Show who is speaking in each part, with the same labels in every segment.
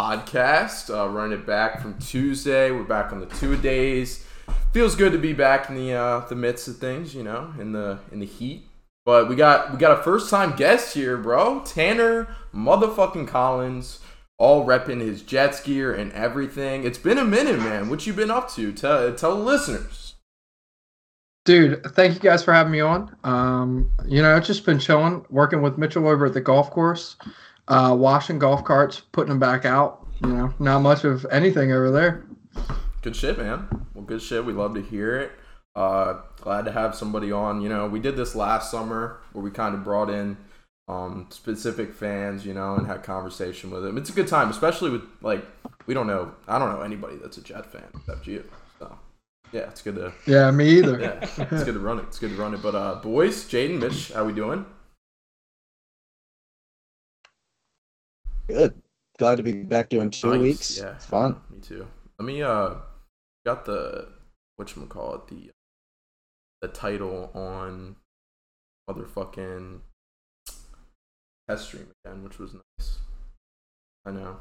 Speaker 1: Podcast. Uh, running it back from Tuesday. We're back on the two days. Feels good to be back in the uh, the midst of things, you know, in the in the heat. But we got we got a first time guest here, bro. Tanner motherfucking Collins, all repping his Jets gear and everything. It's been a minute, man. What you been up to? Tell tell the listeners.
Speaker 2: Dude, thank you guys for having me on. Um, you know, it's just been chilling, working with Mitchell over at the golf course, uh, washing golf carts, putting them back out. You know, not much of anything over there.
Speaker 1: Good shit, man. Well, good shit. We love to hear it. Uh, glad to have somebody on. You know, we did this last summer where we kind of brought in um, specific fans, you know, and had conversation with them. It's a good time, especially with like we don't know. I don't know anybody that's a Jet fan except you. So yeah, it's good to
Speaker 2: Yeah, me either.
Speaker 1: yeah, it's good to run it. It's good to run it. But uh, boys, Jaden, Mitch, how we doing?
Speaker 3: Good. Glad to be back doing two
Speaker 1: Nice.
Speaker 3: weeks.
Speaker 1: Yeah,
Speaker 3: It's fun.
Speaker 1: Me too. Let me uh, got the what call it the the title on motherfucking test stream again, which was nice. I know,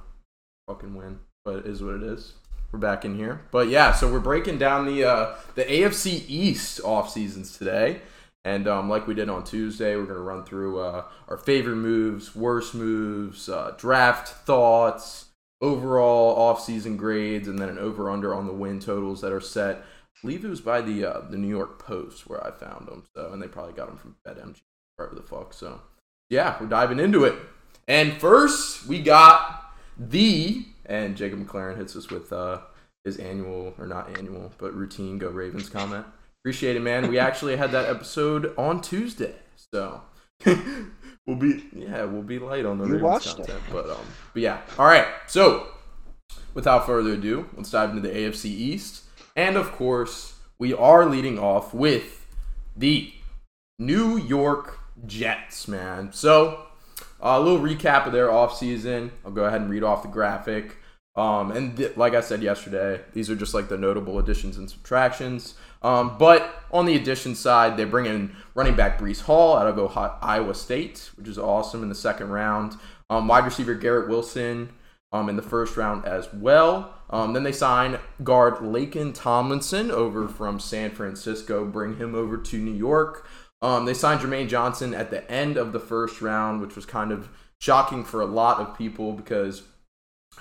Speaker 1: fucking win, but it is what it is. We're back in here, but yeah. So we're breaking down the uh, the AFC East off seasons today, and um, like we did on Tuesday, we're gonna run through uh, our favorite moves, worst moves, uh, draft thoughts, overall off-season grades, and then an over/under on the win totals that are set. I believe it was by the uh, the New York Post where I found them. So, and they probably got them from BetMGM, wherever the fuck. So, yeah, we're diving into it. And first, we got the and Jacob McLaren hits us with uh, his annual or not annual, but routine Go Ravens comment. Appreciate it, man. We actually had that episode on Tuesday, so we'll be yeah we'll be light on the
Speaker 3: You
Speaker 1: Ravens
Speaker 3: watched it.
Speaker 1: content, but um but yeah. All right, so without further ado, let's dive into the AFC East, and of course we are leading off with the New York Jets, man. So a little recap of their offseason. I'll go ahead and read off the graphic. Um, and th- like I said yesterday, these are just like the notable additions and subtractions. Um, but on the addition side, they bring in running back Breece Hall out of Ohio- Iowa State, which is awesome in the second round. Um, wide receiver Garrett Wilson um, in the first round as well. Um, then they sign guard Laken Tomlinson over from San Francisco, bring him over to New York. Um, they signed Jermaine Johnson at the end of the first round, which was kind of shocking for a lot of people because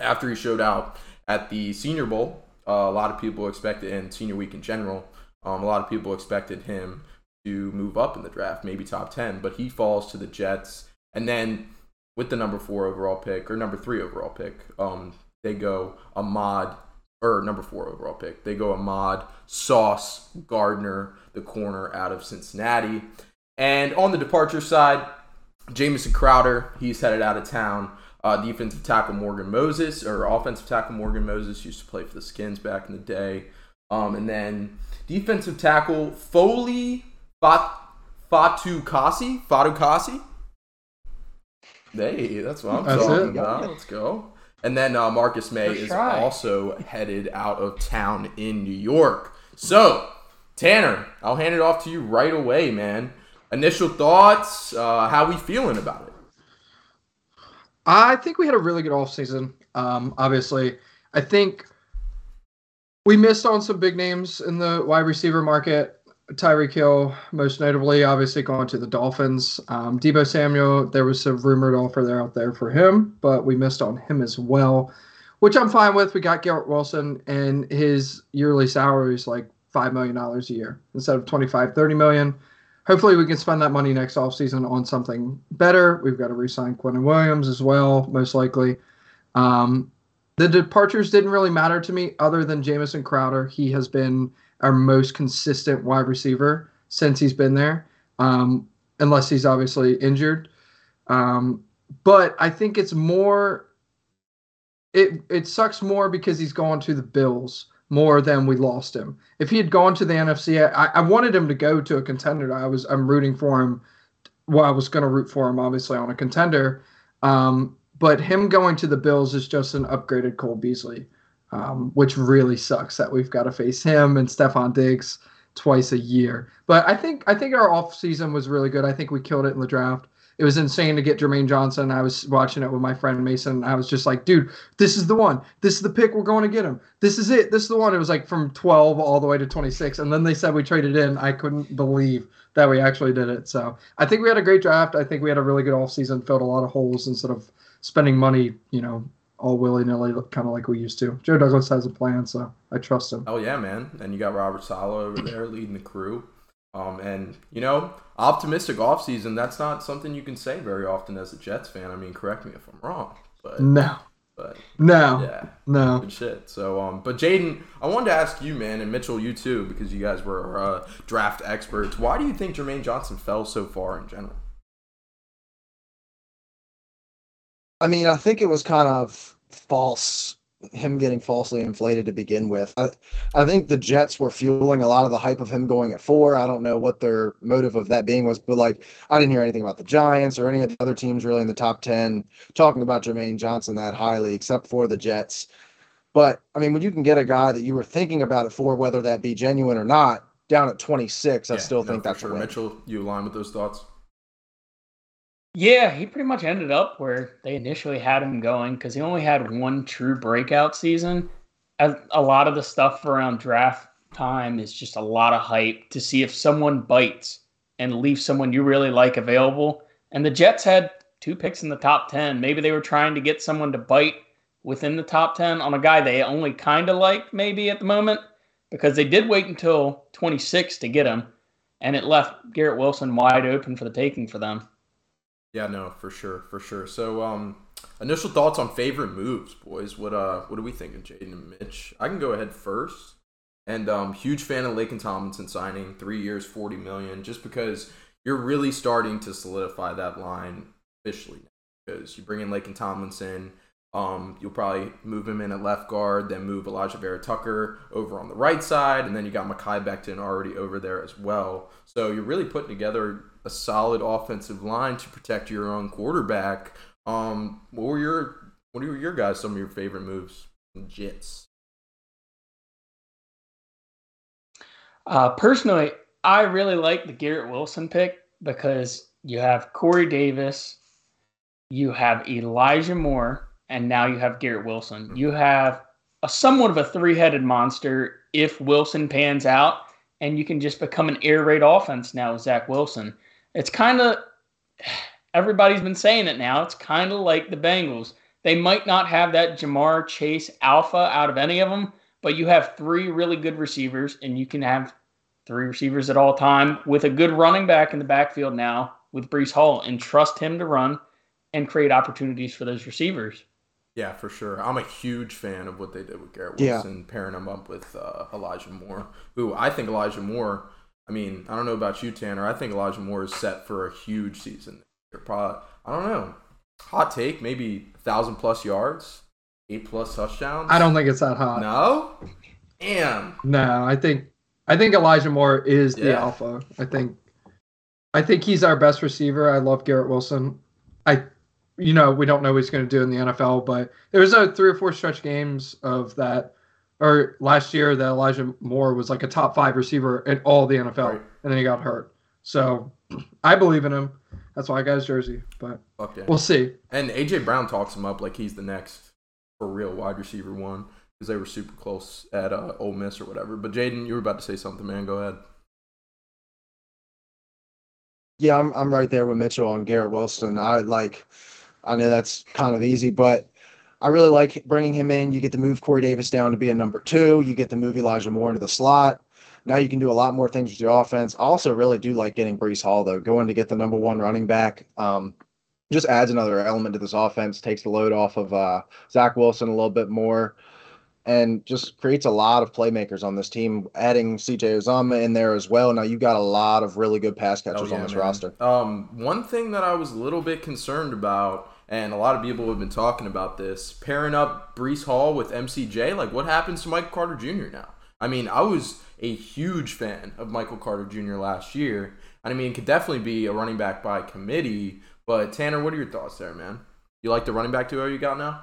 Speaker 1: after he showed out at the Senior Bowl, uh, a lot of people expected, and Senior Week in general, um, a lot of people expected him to move up in the draft, maybe top 10, but he falls to the Jets. And then with the number four overall pick, or number three overall pick, um, they go Ahmad, or number four overall pick, they go Ahmad, Sauce, Gardner, the corner out of Cincinnati. And on the departure side, Jamison Crowder, he's headed out of town. Uh, defensive tackle Morgan Moses, or offensive tackle Morgan Moses, used to play for the Skins back in the day. Um, and then defensive tackle Foley Fat, Fatukasi. Fatu Kasi. Hey, that's what I'm
Speaker 2: That's
Speaker 1: talking
Speaker 2: it.
Speaker 1: about. Let's go. And then uh, Marcus Maye
Speaker 2: First
Speaker 1: is
Speaker 2: try.
Speaker 1: also headed out of town in New York. So, Tanner, I'll hand it off to you right away, man. Initial thoughts, uh, how we feeling about it?
Speaker 2: I think we had a really good offseason. Um, obviously, I think we missed on some big names in the wide receiver market. Tyreek Hill, most notably, obviously going to the Dolphins. Um, Deebo Samuel, there was some rumored offer there out there for him, but we missed on him as well, which I'm fine with. We got Garrett Wilson, and his yearly salary is like $5 million a year instead of 25, 30 million. Hopefully, we can spend that money next offseason on something better. We've got to re sign Quinnen Williams as well, most likely. Um, the departures didn't really matter to me other than Jamison Crowder. He has been our most consistent wide receiver since he's been there, um, unless he's obviously injured. Um, but I think it's more it it sucks more because he's gone to the Bills more than we lost him. If he had gone to the NFC, I, I wanted him to go to a contender. I was I'm rooting for him. Well, I was going to root for him obviously on a contender, um, but him going to the Bills is just an upgraded Cole Beasley, um, which really sucks that we've got to face him and Stefon Diggs twice a year. But I think I think our off season was really good. I think we killed it in the draft it was insane to get Jermaine Johnson. I was watching it with my friend Mason. I was just like, dude, this is the one. This is the pick. We're going to get him. This is it. This is the one. It was like from 12 all the way to 26. And then they said we traded in. I couldn't believe that we actually did it. So I think we had a great draft. I think we had a really good offseason, filled a lot of holes instead of spending money, you know, all willy nilly, kind of like we used to. Joe Douglas has a plan, so I trust him.
Speaker 1: Oh, yeah, man. And you got Robert Saleh over there leading the crew. Um, and you know, optimistic offseason, that's not something you can say very often as a Jets fan. I mean, correct me if I'm wrong, but
Speaker 2: no,
Speaker 1: but
Speaker 2: no,
Speaker 1: yeah,
Speaker 2: no,
Speaker 1: good shit. So, um, but Jaden, I wanted to ask you, man, and Mitchell, you too, because you guys were uh, draft experts. Why do you think Jermaine Johnson fell so far in general?
Speaker 3: I mean, I think it was kind of false him getting falsely inflated to begin with. I, I think the Jets were fueling a lot of the hype of him going at four. I don't know what their motive of that being was, but like I didn't hear anything about the Giants or any of the other teams really in the top 10 talking about Jermaine Johnson that highly, except for the Jets. But I mean, when you can get a guy that you were thinking about it for, whether that be genuine or not, down at 26, I still
Speaker 1: no,
Speaker 3: think that's
Speaker 1: sure. Mitchell, you align with those thoughts?
Speaker 4: Yeah, he pretty much ended up where they initially had him going because he only had one true breakout season. A lot of the stuff around draft time is just a lot of hype to see if someone bites and leave someone you really like available. And the Jets had two picks in the top 10. Maybe they were trying to get someone to bite within the top 10 on a guy they only kind of like, maybe at the moment, because they did wait until 26 to get him. And it left Garrett Wilson wide open for the taking for them.
Speaker 1: Yeah, no, for sure, for sure. So, um, initial thoughts on favorite moves, boys. What uh, what do we think of Jaden and Mitch? I can go ahead first. And um, huge fan of Laken Tomlinson signing three years, forty million, just because you're really starting to solidify that line officially. Because you bring in Laken Tomlinson, um, you'll probably move him in at left guard, then move Alijah Vera-Tucker over on the right side, and then you got Mekhi Becton already over there as well. So you're really putting together a solid offensive line to protect your own quarterback. Um, what were your what were your guys some of your favorite moves? Jets.
Speaker 4: Uh, personally, I really like the Garrett Wilson pick because you have Corey Davis, you have Elijah Moore, and now you have Garrett Wilson. Mm-hmm. You have a somewhat of a three-headed monster if Wilson pans out, and you can just become an air raid offense now with Zach Wilson. It's kind of everybody's been saying it now. It's kind of like the Bengals. They might not have that Ja'Marr Chase alpha out of any of them, but you have three really good receivers, and you can have three receivers at all time with a good running back in the backfield now with Breece Hall, and trust him to run and create opportunities for those receivers.
Speaker 1: Yeah, for sure. I'm a huge fan of what they did with Garrett Wilson, yeah. pairing him up with uh, Elijah Moore, who I think Elijah Moore I mean, I don't know about you, Tanner. I think Elijah Moore is set for a huge season. Probably, I don't know. Hot take, maybe thousand plus yards, eight plus touchdowns.
Speaker 2: I don't think it's that hot.
Speaker 1: No, damn.
Speaker 2: No, I think I think Elijah Moore is the alpha. I think I think he's our best receiver. I love Garrett Wilson. I, you know, we don't know what he's going to do in the NFL, but there was a three or four stretch games of that or last year that Elijah Moore was like a top five receiver in all the NFL, right. and then he got hurt. So I believe in him. That's why I got his jersey. But yeah. we'll see.
Speaker 1: And AJ Brown talks him up like he's the next for real wide receiver one because they were super close at uh, Ole Miss or whatever. But Jaden, you were about to say something, man. Go ahead.
Speaker 3: Yeah, I'm I'm right there with Mitchell and Garrett Wilson. I like. I know that's kind of easy, but I really like bringing him in. You get to move Corey Davis down to be a number two. You get to move Elijah Moore into the slot. Now you can do a lot more things with your offense. I also really do like getting Breece Hall, though, going to get the number one running back. Um, just adds another element to this offense, takes the load off of uh, Zach Wilson a little bit more, and just creates a lot of playmakers on this team. Adding CJ Uzomah in there as well. Now you've got a lot of really good pass catchers oh, yeah, on this man. roster.
Speaker 1: Um, one thing that I was a little bit concerned about and a lot of people have been talking about this pairing up Breece Hall with MCJ. Like, what happens to Michael Carter Jr. now? I mean, I was a huge fan of Michael Carter Jr. last year. and I mean, could definitely be a running back by committee. But Tanner, what are your thoughts there, man? You like the running back duo you got now?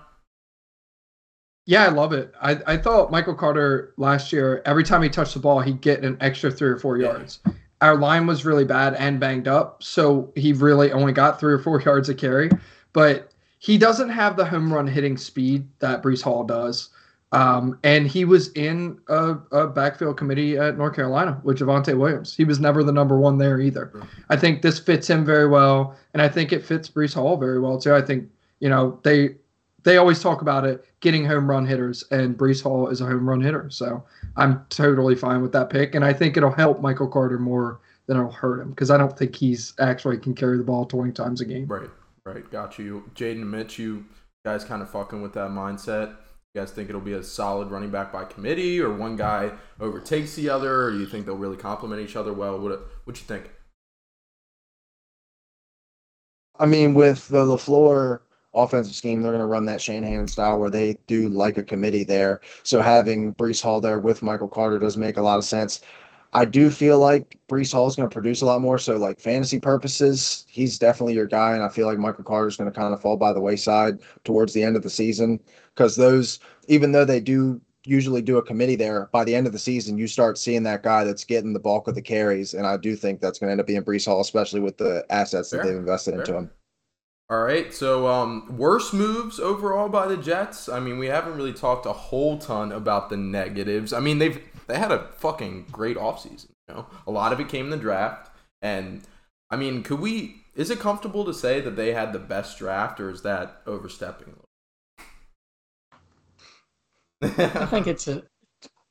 Speaker 2: Yeah, I love it. I, I thought Michael Carter last year, every time he touched the ball, he'd get an extra three or four yards. Our line was really bad and banged up, so he really only got three or four yards of carry. But he doesn't have the home run hitting speed that Breece Hall does. Um, and he was in a, a, backfield committee at North Carolina with Javonte Williams. He was never the number one there either. I think this fits him very well, and I think it fits Breece Hall very well too. I think you know they they always talk about it getting home run hitters, and Breece Hall is a home run hitter. So I'm totally fine with that pick, and I think it'll help Michael Carter more than it'll hurt him because I don't think he's actually can carry the ball 20 times a game.
Speaker 1: Right, right, got you, Jaden Mitch. You guys kind of fucking with that mindset. You guys think it'll be a solid running back by committee, or one guy overtakes the other, or you think they'll really complement each other well? What what you think?
Speaker 3: I mean, with the LaFleur offensive scheme, they're going to run that Shanahan style where they do like a committee there. So having Breece Hall there with Michael Carter does make a lot of sense. I do feel like Breece Hall is going to produce a lot more. So, like fantasy purposes, he's definitely your guy. And I feel like Michael Carter is going to kind of fall by the wayside towards the end of the season because those, even though they do usually do a committee there, by the end of the season, you start seeing that guy that's getting the bulk of the carries. And I do think that's going to end up being Breece Hall, especially with the assets Fair. that they've invested Fair. into him.
Speaker 1: All right, so um, worst moves overall by the Jets. I mean, we haven't really talked a whole ton about the negatives. I mean, they've they had a fucking great offseason. You know, a lot of it came in the draft, and I mean, could we? Is it comfortable to say that they had the best draft, or is that overstepping?
Speaker 4: I think it's a.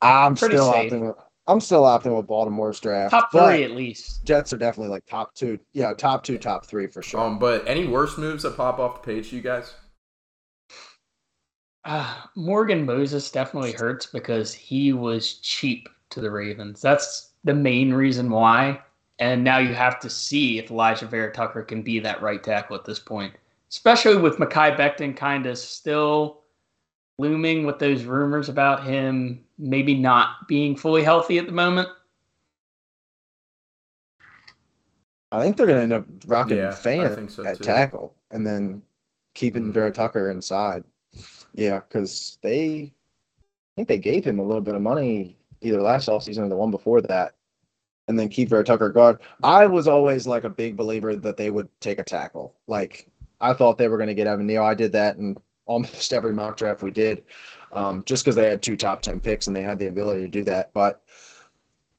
Speaker 3: I'm still safe. opting. With, I'm still opting with Baltimore's draft.
Speaker 4: Top three at least.
Speaker 3: Jets are definitely like top two. Yeah, top two, top three for sure.
Speaker 1: Um, but any worse moves that pop off the page to you guys?
Speaker 4: Uh, Morgan Moses definitely hurts because he was cheap to the Ravens. That's the main reason why. And now you have to see if Alijah Vera-Tucker can be that right tackle at this point, especially with Mekhi Becton kind of still looming with those rumors about him maybe not being fully healthy at the moment.
Speaker 3: I think they're going to end up rocking yeah, Fant so at too. tackle and then keeping mm-hmm. Vera-Tucker inside. Yeah, because they, I think they gave him a little bit of money either last offseason or the one before that, and then keep Vera-Tucker guard. I was always like a big believer that they would take a tackle. Like I thought they were going to get Evan Neal. I did that in almost every mock draft we did, um, just because they had two top ten picks and they had the ability to do that. But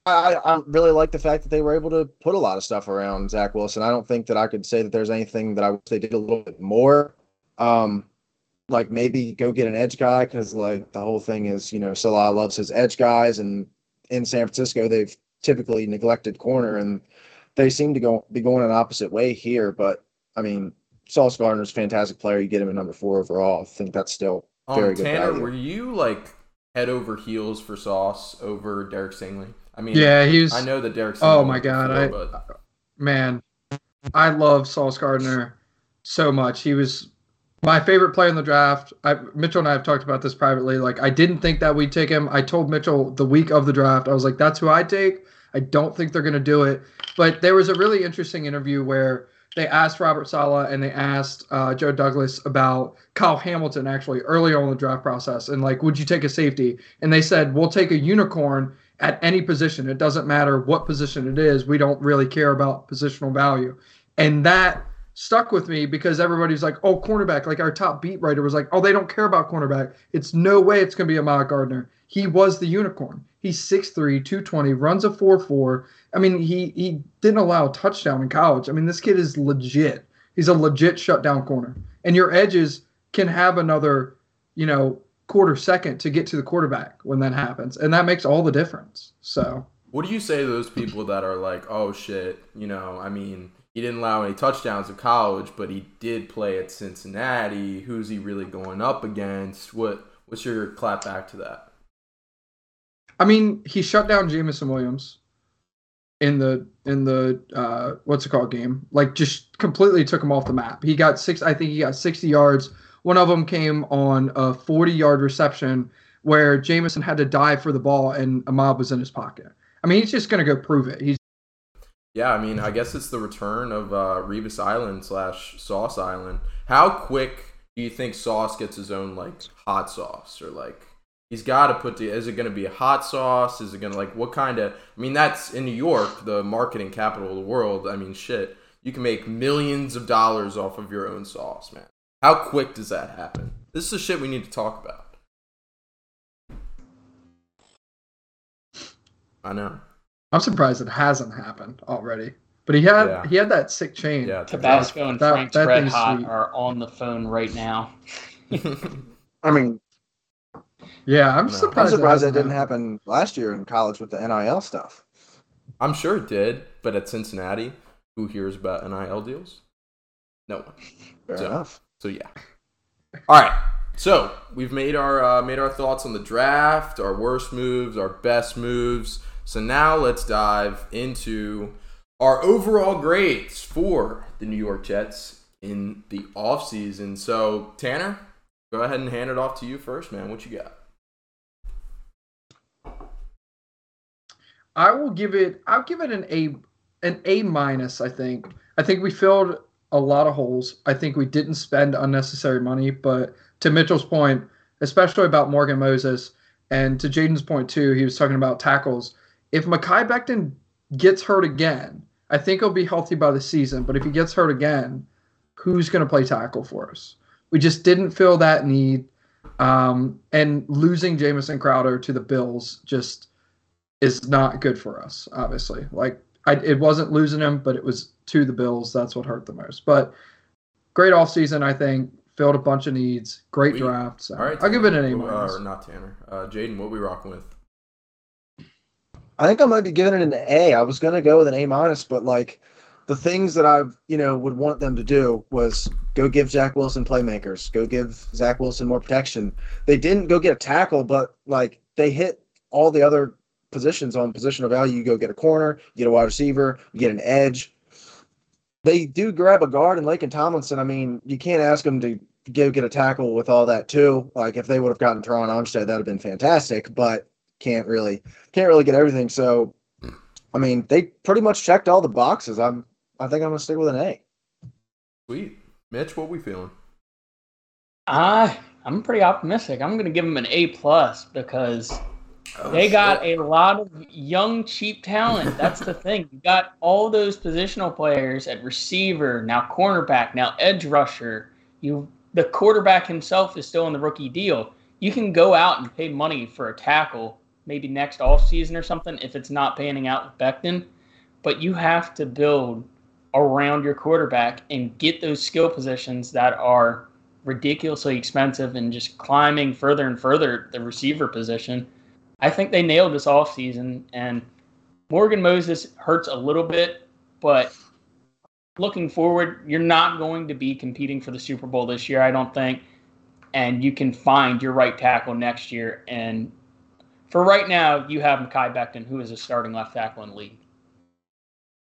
Speaker 3: I, I really like the fact that they were able to put a lot of stuff around Zach Wilson. I don't think that I could say that there's anything that I wish they did a little bit more. Um, like maybe go get an edge guy because like the whole thing is you know Saleh loves his edge guys and in San Francisco they've typically neglected corner and they seem to go be going an opposite way here. But I mean, Sauce Gardner's a fantastic player. You get him at number four overall. I think that's still very um, good.
Speaker 1: Tanner,
Speaker 3: value.
Speaker 1: were you like head over heels for Sauce over Derek Stingley? I mean,
Speaker 2: yeah, he's.
Speaker 1: I know that Derek.
Speaker 2: Stingley oh my god, I but... man, I love Sauce Gardner so much. He was my favorite player in the draft. I, Mitchell and I have talked about this privately. Like, I didn't think that we'd take him. I told Mitchell the week of the draft, I was like, that's who I take. I don't think they're going to do it. But there was a really interesting interview where they asked Robert Saleh and they asked uh, Joe Douglas about Kyle Hamilton actually earlier on in the draft process. And, like, would you take a safety? And they said, we'll take a unicorn at any position. It doesn't matter what position it is. We don't really care about positional value. And that stuck with me because everybody's like, oh, cornerback. Like our top beat writer was like, oh, they don't care about cornerback. It's no way it's going to be Ahmad Gardner. He was the unicorn. He's 6'3, 220, runs a 4'4. I mean, he he didn't allow a touchdown in college. I mean, this kid is legit. He's a legit shutdown corner. And your edges can have another, you know, quarter second to get to the quarterback when that happens. And that makes all the difference. So
Speaker 1: what do you say to those people that are like, oh shit, you know, I mean, he didn't allow any touchdowns in college, but he did play at Cincinnati. Who's he really going up against? What what's your clap back to that?
Speaker 2: I mean, he shut down Jameson Williams. in the in the uh, what's it called game. Like just completely took him off the map. He got six. I think he got 60 yards. One of them came on a 40 yard reception where Jameson had to dive for the ball and Ahmad was in his pocket. I mean, he's just going to go prove it. He's
Speaker 1: Yeah, I mean, I guess it's the return of uh, Revis Island slash Sauce Island. How quick do you think Sauce gets his own like hot sauce or like he's got to put the? Is it going to be a hot sauce? Is it going to like what kind of? I mean, that's in New York, the marketing capital of the world. I mean, shit, you can make millions of dollars off of your own sauce, man. How quick does that happen? This is the shit we need to talk about. I know.
Speaker 2: I'm surprised it hasn't happened already. But he had
Speaker 1: Yeah.
Speaker 2: he had that sick chain.
Speaker 1: Yeah.
Speaker 4: Tabasco and
Speaker 2: That-
Speaker 4: Frank's
Speaker 2: that
Speaker 4: Red Hot
Speaker 2: sweet.
Speaker 4: are on the phone right now.
Speaker 3: I mean,
Speaker 2: Yeah, I'm
Speaker 1: No.
Speaker 2: surprised.
Speaker 3: I'm
Speaker 2: it
Speaker 3: surprised that
Speaker 2: hasn't
Speaker 3: didn't
Speaker 2: happened.
Speaker 3: happen last year in college with the NIL stuff.
Speaker 1: I'm sure it did, but at Cincinnati, who hears about NIL deals? No one.
Speaker 3: Fair
Speaker 1: So-
Speaker 3: enough.
Speaker 1: So yeah. All right. So we've made our uh, made our thoughts on the draft, our worst moves, our best moves. So now let's dive into our overall grades for the New York Jets in the offseason. So Tanner, go ahead and hand it off to you first, man. What you got?
Speaker 2: I will give it. I'll give it an A, an A minus. I think. I think we filled a lot of holes. I think we didn't spend unnecessary money. But to Mitchell's point, especially about Morgan Moses, and to Jaden's point too, he was talking about tackles. If Mekhi Becton gets hurt again, I think he'll be healthy by the season. But if he gets hurt again, who's going to play tackle for us? We just didn't feel that need. Um, and losing Jamison Crowder to the Bills just is not good for us, obviously. Like I, it wasn't losing him, but it was to the Bills. That's what hurt the most. But great offseason, I think. Filled a bunch of needs. Great
Speaker 1: We-
Speaker 2: draft. So
Speaker 1: All right.
Speaker 2: I'll give it an A
Speaker 1: Tanner. Uh, or not Tanner. Uh, Jaden, what we rocking with?
Speaker 3: I think I might be giving it an A. I was gonna go with an A minus, but like the things that I you know would want them to do was go give Zach Wilson playmakers, go give Zach Wilson more protection. They didn't go get a tackle, but like they hit all the other positions on positional value. You go get a corner, you get a wide receiver, you get an edge. They do grab a guard in Laken Tomlinson. I mean, you can't ask them to go get a tackle with all that too. Like if they would have gotten Terron Armstead, that'd have been fantastic, but can't really can't really get everything. So, I mean, they pretty much checked all the boxes. I'm, I think I'm gonna stick with an A.
Speaker 1: Sweet. Mitch, what we feeling?
Speaker 4: I I'm pretty optimistic. I'm going to give them an A plus because
Speaker 1: Oh,
Speaker 4: they got a lot of young, cheap talent. That's the thing. You got all those positional players at receiver, now cornerback, now edge rusher. You the quarterback himself is still in the rookie deal. You can go out and pay money for a tackle, maybe next off season or something if it's not panning out with Becton. But you have to build around your quarterback and get those skill positions that are ridiculously expensive and just climbing further and further the receiver position. I think they nailed this offseason, and Morgan Moses hurts a little bit, but looking forward, you're not going to be competing for the Super Bowl this year, I don't think. And you can find your right tackle next year. And for right now, you have Mekhi Becton, who is a starting left tackle in the league.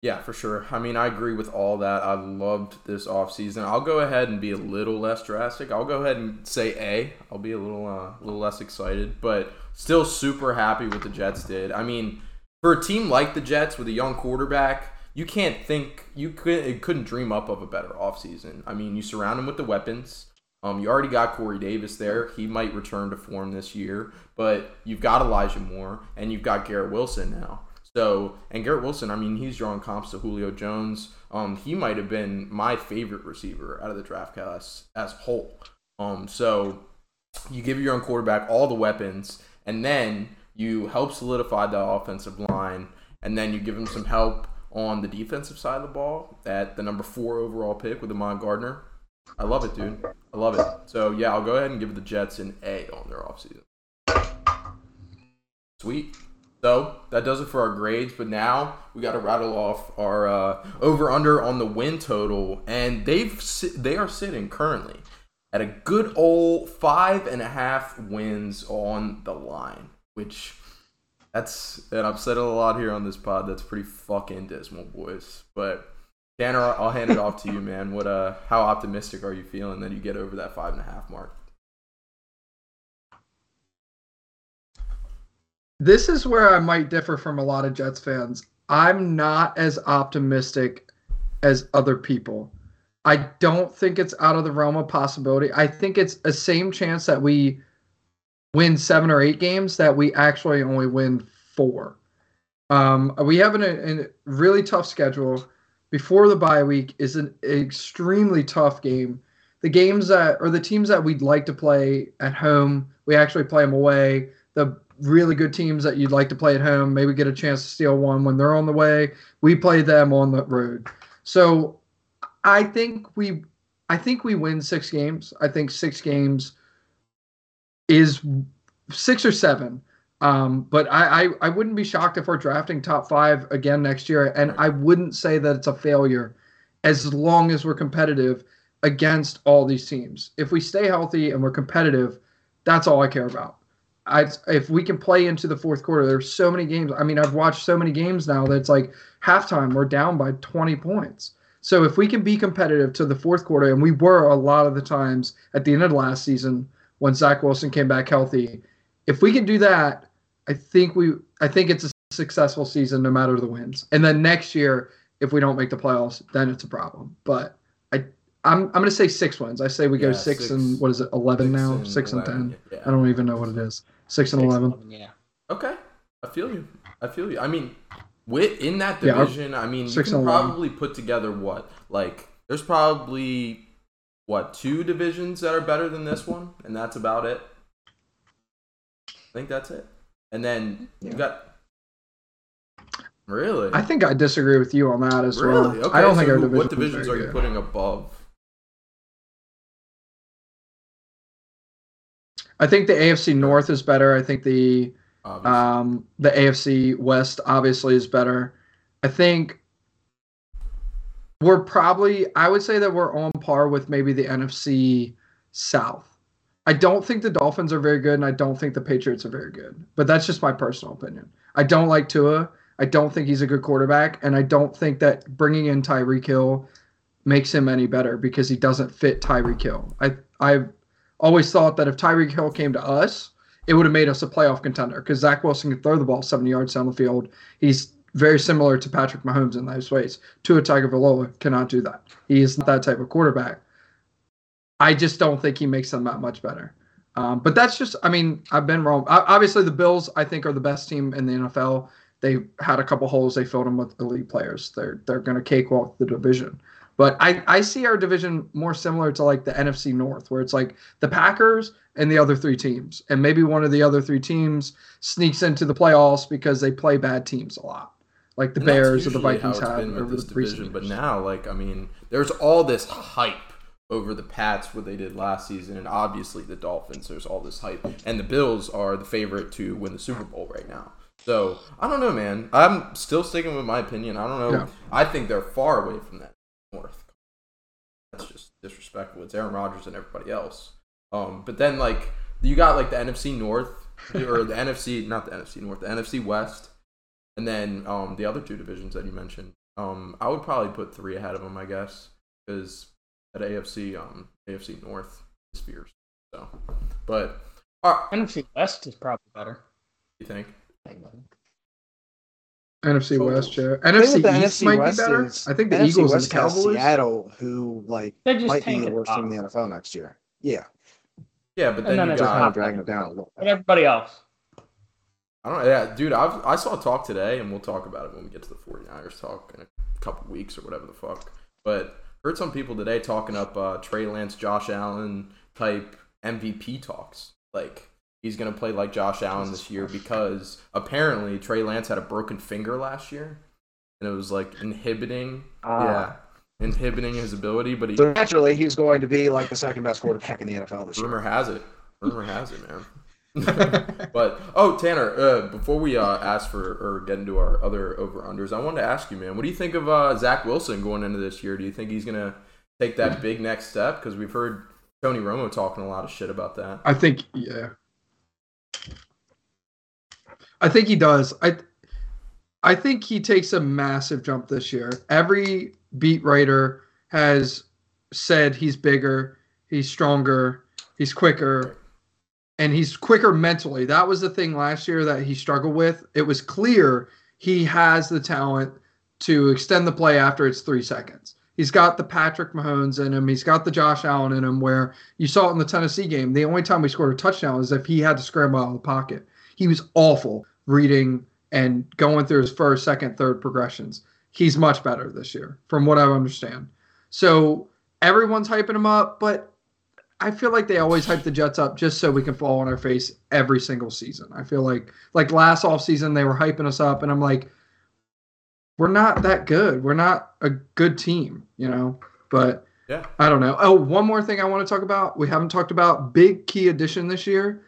Speaker 1: Yeah, for sure. I mean, I agree with all that. I loved this offseason. I'll go ahead and be a little less drastic. I'll go ahead and say A. I'll be a little uh, a little less excited, but still super happy with the Jets did. I mean, for a team like the Jets with a young quarterback, you can't think you could couldn't dream up of a better offseason. I mean, you surround him with the weapons. Um, you already got Corey Davis there. He might return to form this year, but you've got Elijah Moore and you've got Garrett Wilson now. So, and Garrett Wilson, I mean, he's drawing comps to Julio Jones. Um, he might have been my favorite receiver out of the draft class as whole. Um, so you give your own quarterback all the weapons, and then you help solidify the offensive line, and then you give him some help on the defensive side of the ball at the number four overall pick with Ahmad Gardner. I love it, dude. I love it. So yeah, I'll go ahead and give the Jets an A on their offseason. Sweet. So that does it for our grades, but now we got to rattle off our uh, over under on the win total, and they've they are sitting currently at a good old five and a half wins on the line, which That's and I've said it a lot here on this pod. That's pretty fucking dismal, boys. But Tanner, I'll hand it off to you, man. What uh, how optimistic are you feeling that you get over that five and a half mark?
Speaker 2: This is where I might differ from a lot of Jets fans. I'm not as optimistic as other people. I don't think it's out of the realm of possibility. I think it's a same chance that we win seven or eight games that we actually only win four. Um, we have a really tough schedule. Before the bye week is an extremely tough game. The games that or the teams that we'd like to play at home, we actually play them away. The really good teams that you'd like to play at home, maybe get a chance to steal one when they're on the way. We play them on the road. So I think we I think we win six games. I think six games is six or seven. Um, but I, I, I wouldn't be shocked if we're drafting top five again next year. And I wouldn't say that it's a failure as long as we're competitive against all these teams. If we stay healthy and we're competitive, that's all I care about. I, if we can play into the fourth quarter, there's so many games. I mean, I've watched so many games now that it's like halftime, we're down by 20 points. So if we can be competitive to the fourth quarter, and we were a lot of the times at the end of last season when Zach Wilson came back healthy, if we can do that, I think we I think it's a successful season no matter the wins. And then next year, if we don't make the playoffs, then it's a problem. But I I'm I'm gonna say six wins. I say we go six,
Speaker 1: six-
Speaker 2: and what is it, eleven
Speaker 1: six
Speaker 2: now?
Speaker 1: and
Speaker 2: six and
Speaker 1: 11,
Speaker 2: ten.
Speaker 1: yeah.
Speaker 2: I don't even know what it is. Six and eleven?
Speaker 4: Yeah.
Speaker 1: Okay, I feel you. I feel you. I mean, with in that
Speaker 2: Yeah,
Speaker 1: division, I mean, you can
Speaker 2: and
Speaker 1: probably put together what like there's probably what two divisions that are better than this one, and that's about it. I think that's it. And then you
Speaker 3: Yeah.
Speaker 1: got really,
Speaker 2: I think I disagree with you on that as
Speaker 1: really
Speaker 2: well.
Speaker 1: okay.
Speaker 2: I don't
Speaker 1: so
Speaker 2: think our division.
Speaker 1: what divisions are you putting above?
Speaker 2: I think the AFC North is better. I think the
Speaker 1: Obviously.
Speaker 2: Um, the AFC West obviously is better. I think we're probably, I would say that we're on par with maybe the NFC South. I don't think the Dolphins are very good, and I don't think the Patriots are very good. But that's just my personal opinion. I don't like Tua. I don't think he's a good quarterback, and I don't think that bringing in Tyreek Hill makes him any better because he doesn't fit Tyreek Hill. I I've always thought that if Tyreek Hill came to us, it would have made us a playoff contender because Zach Wilson can throw the ball 70 yards down the field. He's very similar to Patrick Mahomes in those ways. Tua Tagovailoa cannot do that. He is not that type of quarterback. I just don't think he makes them that much better. Um, but that's just, I mean, I've been wrong. O- Obviously, the Bills, I think, are the best team in the NFL. They had a couple holes. They filled them with elite players. They're they're going to cakewalk the division. But I, I see our division more similar to like the NFC North, where it's like the Packers and the other three teams. And maybe one of the other three teams sneaks into the playoffs because they play bad teams a lot. Like the
Speaker 1: And
Speaker 2: Bears or the Vikings have over the
Speaker 1: division. But now, like, I mean, there's all this hype over the Pats what they did last season, and obviously the Dolphins. There's all this hype, and the Bills are the favorite to win the Super Bowl right now. So I don't know, man. I'm still sticking with my opinion. I don't know.
Speaker 2: Yeah.
Speaker 1: I think they're far away from that North. That's just disrespectful. It's Aaron Rodgers and everybody else. Um, but then like you got like the NFC North or the NFC, not the NFC North, the NFC West, and then um, the other two divisions that you mentioned. Um, I would probably put three ahead of them, I guess, because at AFC, um, AFC North is fierce. So, but all right,
Speaker 4: NFC West is probably better.
Speaker 1: you think?
Speaker 2: NFC West, yeah.
Speaker 3: The
Speaker 2: NFC East
Speaker 3: NFC
Speaker 2: might
Speaker 3: West
Speaker 2: be better.
Speaker 3: is
Speaker 2: I think the
Speaker 3: NFC
Speaker 2: Eagles
Speaker 3: West
Speaker 2: and the
Speaker 3: has
Speaker 2: Cowboys.
Speaker 3: Seattle, who like
Speaker 4: They just
Speaker 3: might be the worst team in the NFL next year. Yeah,
Speaker 1: Yeah, but then
Speaker 4: then
Speaker 1: you
Speaker 4: it's
Speaker 3: they're kind of dragging it down a little.
Speaker 4: But everybody else.
Speaker 1: I don't know. Yeah, dude, I've, I saw a talk today, and we'll talk about it when we get to the 49ers talk in a couple weeks or whatever the fuck. But heard some people today talking up uh, Trey Lance, Josh Allen type MVP talks. Like, he's going to play like Josh Allen this year because apparently Trey Lance had a broken finger last year, and it was like inhibiting.
Speaker 3: Ah.
Speaker 1: Yeah. Inhibiting his ability, but he
Speaker 3: So naturally, he's going to be like the second best quarterback in the NFL this year.
Speaker 1: Rumor has it. Rumor has it, man. but oh, Tanner, uh, before we uh, ask for or get into our other over unders, I wanted to ask you, man, what do you think of uh, Zach Wilson going into this year? Do you think he's gonna take that big next step? Because we've heard Tony Romo talking a lot of shit about that.
Speaker 2: I think, yeah. I think he does. I I think he takes a massive jump this year. Every beat writer has said he's bigger, he's stronger, he's quicker, and he's quicker mentally. That was the thing last year that he struggled with. It was clear he has the talent to extend the play after it's three seconds. He's got the Patrick Mahomes in him. He's got the Josh Allen in him. Where you saw it in the Tennessee game, the only time we scored a touchdown is if he had to scramble out of the pocket. He was awful reading and going through his first, second, third progressions. He's much better this year, from what I understand. So everyone's hyping him up, but I feel like they always hype the Jets up just so we can fall on our face every single season. I feel like like last offseason they were hyping us up and I'm like we're not that good. We're not a good team, you know. But
Speaker 1: Yeah.
Speaker 2: I don't know. Oh, one more thing I want to talk about. We haven't talked about big key addition this year.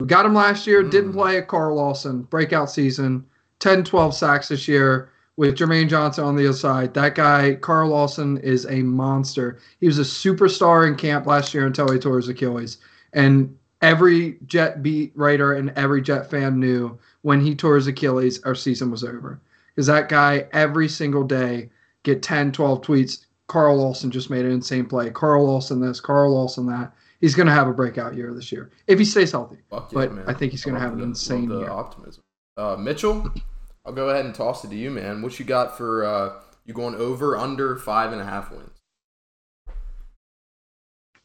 Speaker 2: We got him last year, didn't
Speaker 1: Mm.
Speaker 2: play at Carl Lawson, breakout season, 10 12 sacks this year with Jermaine Johnson on the other side. That guy, Carl Lawson, is a monster. He was a superstar in camp last year until he tore his Achilles. And every Jet beat writer and every Jet fan knew when he tore his Achilles, our season was over. Because that guy, every single day, get 10, 12 tweets. Carl Lawson just made an insane play. Carl Lawson this, Carl Lawson that. He's going to have a breakout year this year if he stays healthy.
Speaker 1: Fuck
Speaker 2: But
Speaker 1: man.
Speaker 2: I think he's gonna have an insane year.
Speaker 1: optimism. Uh, Mitchell, I'll go ahead and toss it to you, man. What you got for uh, you going over under five and a half wins?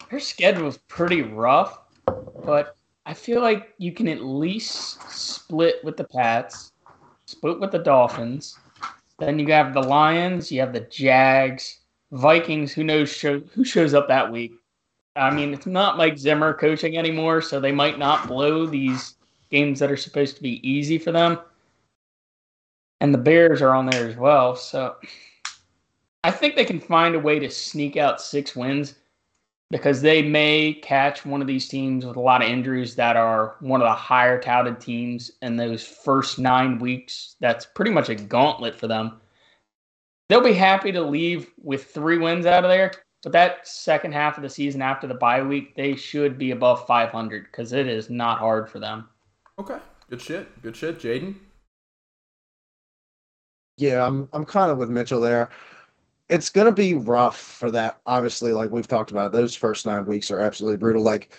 Speaker 4: Her schedule's pretty rough, but I feel like you can at least split with the Pats, split with the Dolphins. Then you have the Lions, you have the Jags, Vikings. Who knows show, who shows up that week? I mean, it's not Mike Zimmer coaching anymore, so they might not blow these games that are supposed to be easy for them. And the Bears are on there as well, so I think they can find a way to sneak out six wins because they may catch one of these teams with a lot of injuries that are one of the higher touted teams in those first nine weeks. That's pretty much a gauntlet for them. They'll be happy to leave with three wins out of there, but that second half of the season after the bye week, they should be above 500 because it is not hard for them.
Speaker 1: Okay, good shit. Good shit, Jaden.
Speaker 3: Yeah, I'm I'm kind of with Mitchell there. It's gonna be rough for that. Obviously, like we've talked about, those first nine weeks are absolutely brutal. Like,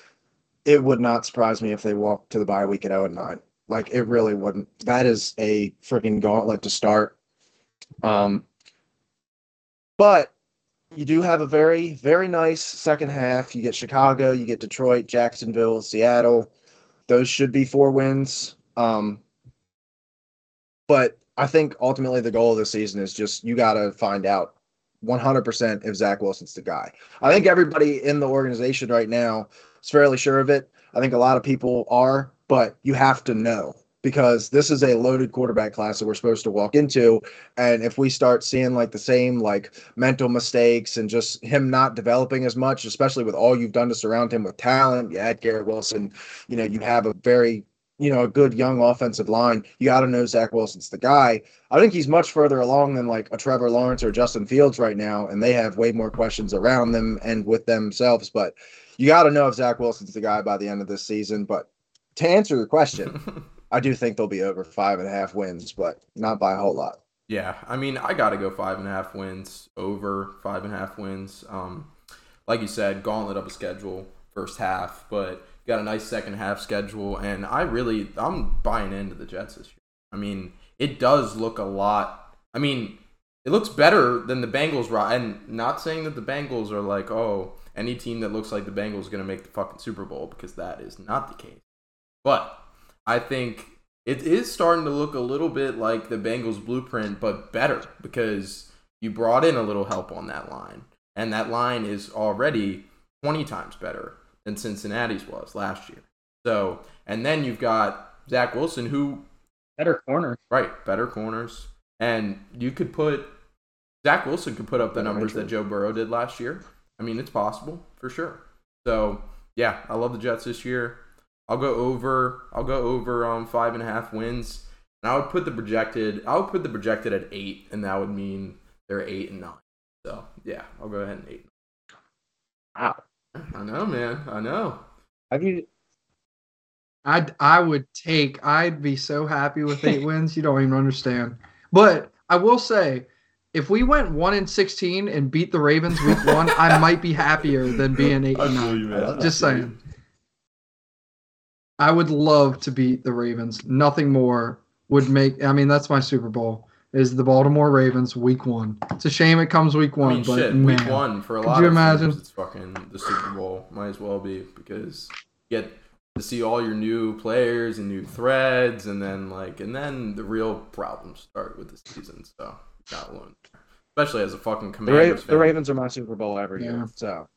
Speaker 3: it would not surprise me if they walked to the bye week at 0 and 9. Like, it really wouldn't. That is a freaking gauntlet to start. Um, but you do have a very, very nice second half. You get Chicago, you get Detroit, Jacksonville, Seattle. Those should be four wins. Um, but I think ultimately the goal of the season is just you got to find out 100% if Zach Wilson's the guy. I think everybody in the organization right now is fairly sure of it. I think a lot of people are, but you have to know because this is a loaded quarterback class that we're supposed to walk into. And if we start seeing like the same like mental mistakes and just him not developing as much, especially with all you've done to surround him with talent, you had Garrett Wilson, you know, you have a very you know, a good young offensive line, you got to know Zach Wilson's the guy. I think he's much further along than like a Trevor Lawrence or Justin Fields right now, and they have way more questions around them and with themselves. But you got to know if Zach Wilson's the guy by the end of this season. But to answer your question, I do think they'll be over five and a half wins, but not by a whole lot.
Speaker 1: Yeah, I mean, I got to go five and a half wins over five and a half wins. Um, like you said, gauntlet of a schedule first half, but got a nice second half schedule, and I really I'm buying into the Jets this year. I mean, it does look a lot. I mean, it looks better than the Bengals. ro- And not saying that the Bengals are like, oh, any team that looks like the Bengals is gonna make the fucking Super Bowl because that is not the case. But I think it is starting to look a little bit like the Bengals blueprint, but better because you brought in a little help on that line, and that line is already 20 times better than Cincinnati's was last year. So, and then you've got Zach Wilson, who,
Speaker 4: Better corners,
Speaker 1: right, better corners, and you could put Zach Wilson could put up the numbers that Joe Burrow did last year. I mean, it's possible for sure. So, yeah, I love the Jets this year. I'll go over. I'll go over um five and a half wins, and I would put the projected. I would put the projected at eight, and that would mean they're eight and nine. So yeah, I'll go ahead and eight.
Speaker 3: Wow.
Speaker 1: I know, man. I know.
Speaker 3: Have you
Speaker 2: I I would take. I'd be so happy with eight wins. You don't even understand. But I will say, if we went one in sixteen and beat the Ravens week one, I might be happier than being eight and nine.
Speaker 1: you.
Speaker 2: Just
Speaker 1: I you.
Speaker 2: saying. I would love to beat the Ravens. Nothing more would make. I mean, that's my Super Bowl. Is the Baltimore Ravens week one? It's a shame it comes week one,
Speaker 1: I
Speaker 2: one,
Speaker 1: mean,
Speaker 2: but
Speaker 1: shit,
Speaker 2: man,
Speaker 1: week one for a
Speaker 2: Could
Speaker 1: lot
Speaker 2: you
Speaker 1: of
Speaker 2: imagine?
Speaker 1: teams, it's fucking the Super Bowl. Might as well be because you get to see all your new players and new threads, and then like, and then the real problems start with the season. So, got one, especially as a fucking
Speaker 3: The, Ra- the Ravens are my Super Bowl every
Speaker 2: Yeah.
Speaker 3: year. So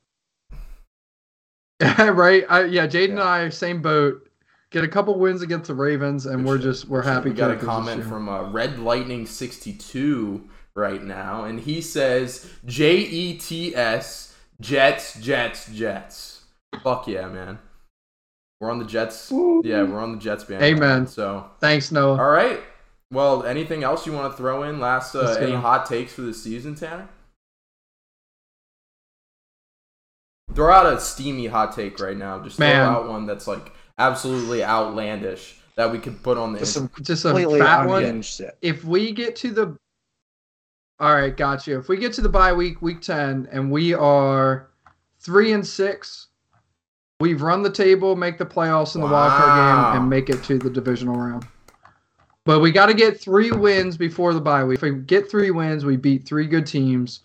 Speaker 2: right? I, yeah, Jaden and
Speaker 3: Yeah.
Speaker 2: I same boat. Get a couple wins against the Ravens, and
Speaker 1: Good
Speaker 2: we're
Speaker 1: shit,
Speaker 2: just we're happy.
Speaker 1: We got a comment from uh, Red Lightning sixty two right now, and he says J E T S Jets Jets Jets. Fuck yeah, man. We're on the Jets. Yeah, we're on the Jets band.
Speaker 2: Amen.
Speaker 1: So
Speaker 2: Thanks, Noah.
Speaker 1: All right. Well, anything else you want to throw in? Last, uh, any hot takes for the season, Tanner? Throw out a steamy hot take right now. Just throw out one that's like absolutely outlandish that we could put on this.
Speaker 3: just some
Speaker 2: Just a fat one.
Speaker 3: shit.
Speaker 2: If we get to the, all right, got you. If we get to the bye week, week ten, and we are three and six, we've run the table, make the playoffs in the wild card game, and make it to the divisional round. But we got to get three wins before the bye week. If we get three wins, we beat three good teams,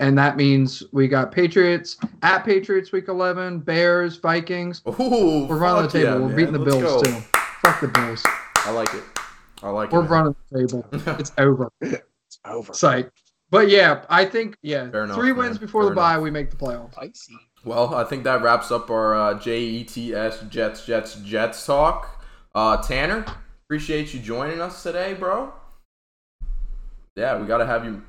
Speaker 2: and that means we got Patriots at Patriots week eleven, Bears, Vikings.
Speaker 1: Ooh,
Speaker 2: We're running the table.
Speaker 1: yeah,
Speaker 2: We're
Speaker 1: man.
Speaker 2: beating the
Speaker 1: Let's
Speaker 2: Bills
Speaker 1: go.
Speaker 2: too. Fuck the Bills.
Speaker 1: I like it. I like it.
Speaker 2: We're
Speaker 1: it. man.
Speaker 2: running the table. It's over.
Speaker 3: It's over.
Speaker 2: Psych. But yeah, I think yeah,
Speaker 1: Fair enough,
Speaker 2: three
Speaker 1: man.
Speaker 2: wins before
Speaker 1: Fair
Speaker 2: the bye, we make the playoffs.
Speaker 4: Spicy.
Speaker 1: Well, I think that wraps up our uh, JETS Jets Jets Jets talk. Uh, Tanner, appreciate you joining us today, bro. Yeah, we gotta have you.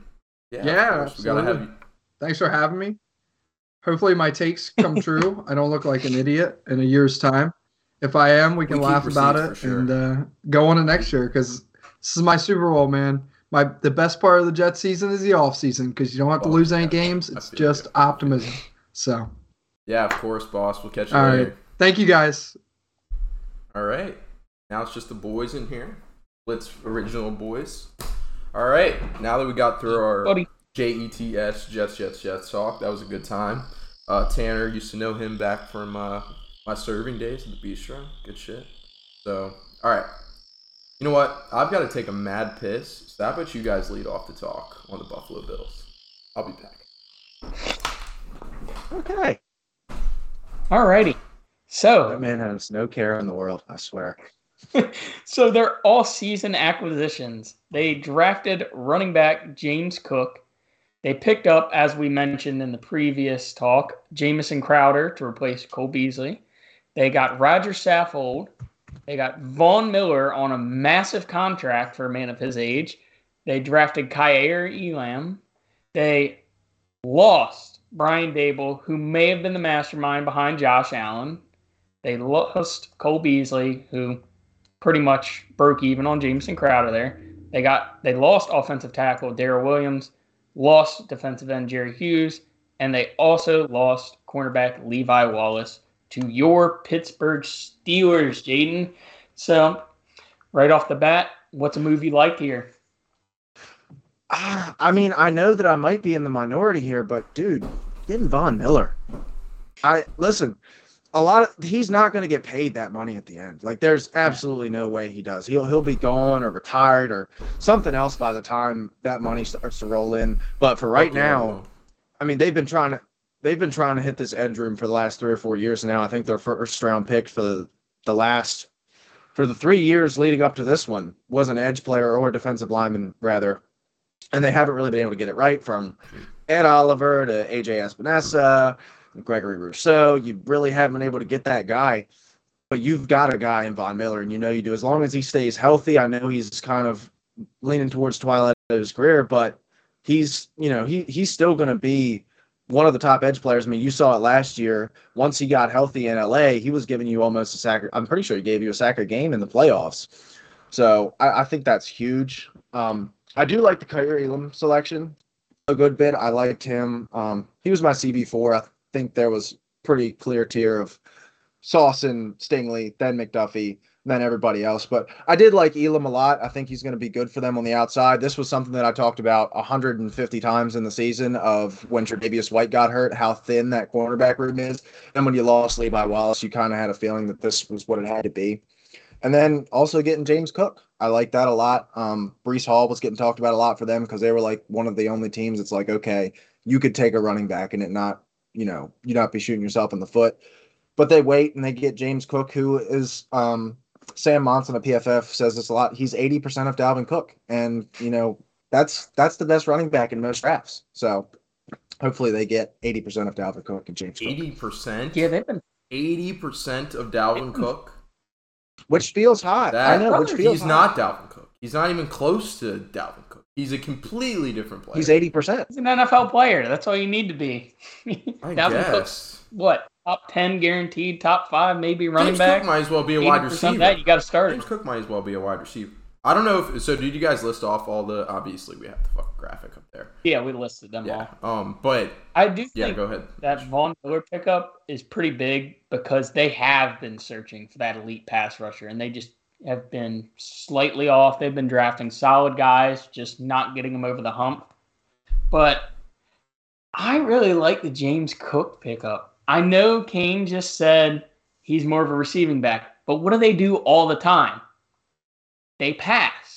Speaker 1: Yeah, of
Speaker 2: Yeah,
Speaker 1: course. we gotta have you.
Speaker 2: Thanks for having me. Hopefully my takes come true. I don't look like an idiot in a year's time. If I am, we can
Speaker 1: We
Speaker 2: laugh about it
Speaker 1: sure.
Speaker 2: and uh, go on to next year because this is my Super Bowl, man. My the best part of the Jets season is the off season because you don't have to
Speaker 1: Well,
Speaker 2: lose any
Speaker 1: yeah,
Speaker 2: games. It's just
Speaker 1: you.
Speaker 2: optimism. So,
Speaker 1: Yeah, of course, boss. We'll catch you
Speaker 2: all
Speaker 1: later.
Speaker 2: right. Thank you guys.
Speaker 1: All right. Now it's just the boys in here. Blitz original boys. All right. Now that we got through our
Speaker 4: Buddy.
Speaker 1: JETS Jets Jets Jets talk, that was a good time. Uh, Tanner used to know him back from uh, my serving days at the bistro. Good shit. So, all right. You know what? I've got to take a mad piss. So how about you guys lead off the talk on the Buffalo Bills? I'll be back.
Speaker 3: Okay.
Speaker 4: Alrighty. So
Speaker 3: That man has no care in the world, I swear.
Speaker 4: so they're all season acquisitions. They drafted running back James Cook. They picked up, as we mentioned in the previous talk, Jamison Crowder to replace Cole Beasley. They got Roger Saffold. They got Von Miller on a massive contract for a man of his age. They drafted Kaiir Elam. They lost Brian Daboll, who may have been the mastermind behind Josh Allen. They lost Cole Beasley, who pretty much broke even on Jamison Crowder there. They got they lost offensive tackle Daryl Williams, lost defensive end Jerry Hughes, and they also lost cornerback Levi Wallace to your Pittsburgh Steelers, Jaden. So, right off the bat, what's a move you like here?
Speaker 3: Ah, I mean, I know that I might be in the minority here, but dude, getting Von Miller. I listen. A lot of he's not going to get paid that money at the end. Like, there's absolutely no way he does. He'll he'll be gone or retired or something else by the time that money starts to roll in. But for right now, I mean, they've been trying to they've been trying to hit this edge room for the last three or four years now. I think their first round pick for the, the last for the three years leading up to this one was an edge player or a defensive lineman rather, and they haven't really been able to get it right from Ed Oliver to AJ Epenesa, Gregory Rousseau. You really haven't been able to get that guy. But you've got a guy in Von Miller, and you know you do. As long as he stays healthy, I know he's kind of leaning towards twilight of his career, but he's you know he he's still going to be one of the top edge players. I mean, you saw it last year. Once he got healthy in LA, he was giving you almost a sack. I'm pretty sure he gave you a sack a game in the playoffs. So I, I think that's huge. Um, I do like the Kaiir Elam selection a good bit. I liked him. Um, he was my CB4. Think there was pretty clear tier of Sauce and Stingley, then McDuffie, then everybody else. But I did like Elam a lot. I think he's going to be good for them on the outside. This was something that I talked about 150 times in the season of when Tre'Davious White got hurt, how thin that cornerback room is. And when you lost Levi Wallace, you kind of had a feeling that this was what it had to be. And then also getting James Cook. I like that a lot. Um, Breece Hall was getting talked about a lot for them because they were like one of the only teams that's like, okay, you could take a running back and it not, you know, you not be shooting yourself in the foot. But they wait and they get James Cook, who is um, Sam Monson of PFF says this a lot. He's 80% of Dalvin Cook. And, you know, that's that's the best running back in most drafts. So hopefully they get 80% of Dalvin Cook and James Cook.
Speaker 1: 80%?
Speaker 4: Yeah, they've been
Speaker 1: 80% of Dalvin Cook?
Speaker 3: Which feels hot.
Speaker 1: That,
Speaker 3: I know, which feels
Speaker 1: he's
Speaker 3: high.
Speaker 1: not Dalvin Cook. He's not even close to Dalvin Cook. He's a completely different player.
Speaker 3: He's 80%.
Speaker 4: He's an NFL player. That's all you need to be.
Speaker 1: I
Speaker 4: Dalvin Cook's
Speaker 1: guess.
Speaker 4: what top ten guaranteed, top five maybe running
Speaker 1: James
Speaker 4: back.
Speaker 1: Cook might as well be a wide receiver.
Speaker 4: That you got to start.
Speaker 1: James Cook might as well be a wide receiver. I don't know if so. Did you guys list off all the? Obviously, we have the fucking graphic up there.
Speaker 4: Yeah, we listed them
Speaker 1: Yeah.
Speaker 4: all.
Speaker 1: Um. But
Speaker 4: I do
Speaker 1: yeah,
Speaker 4: think
Speaker 1: go ahead.
Speaker 4: that Von Miller pickup is pretty big because they have been searching for that elite pass rusher, and they just have been slightly off. They've been drafting solid guys, just not getting them over the hump. But I really like the James Cook pickup. I know Kane just said he's more of a receiving back, but what do they do all the time? They pass.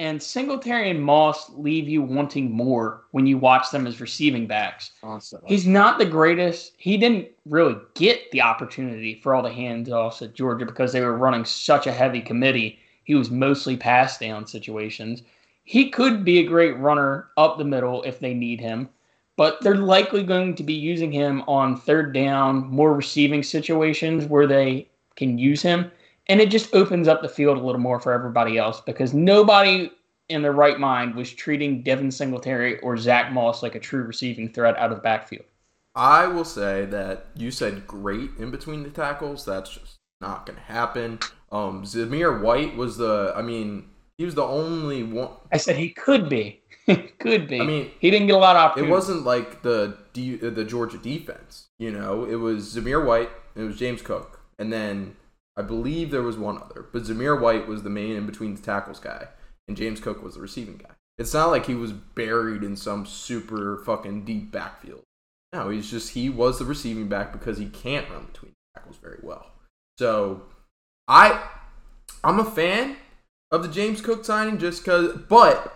Speaker 4: And Singletary and Moss leave you wanting more when you watch them as receiving backs.
Speaker 3: Constantly.
Speaker 4: He's not the greatest. He didn't really get the opportunity for all the handoffs at Georgia because they were running such a heavy committee. He was mostly pass down situations. He could be a great runner up the middle if they need him, but they're likely going to be using him on third down, more receiving situations where they can use him. And it just opens up the field a little more for everybody else because nobody in their right mind was treating Devin Singletary or Zach Moss like a true receiving threat out of the backfield.
Speaker 1: I will say that you said great in between the tackles. That's just not going to happen. Um, Zamir White was the. I mean, he was the only one.
Speaker 4: I said he could be. could be.
Speaker 1: I mean,
Speaker 4: he didn't get a lot of
Speaker 1: It wasn't like the D, the Georgia defense. You know, it was Zamir White. It was James Cook, and then I believe there was one other. But Zamir White was the main in between the tackles guy, and James Cook was the receiving guy. It's not like he was buried in some super fucking deep backfield. No, he's just he was the receiving back because he can't run between the tackles very well. So, I I'm a fan of the James Cook signing just because, but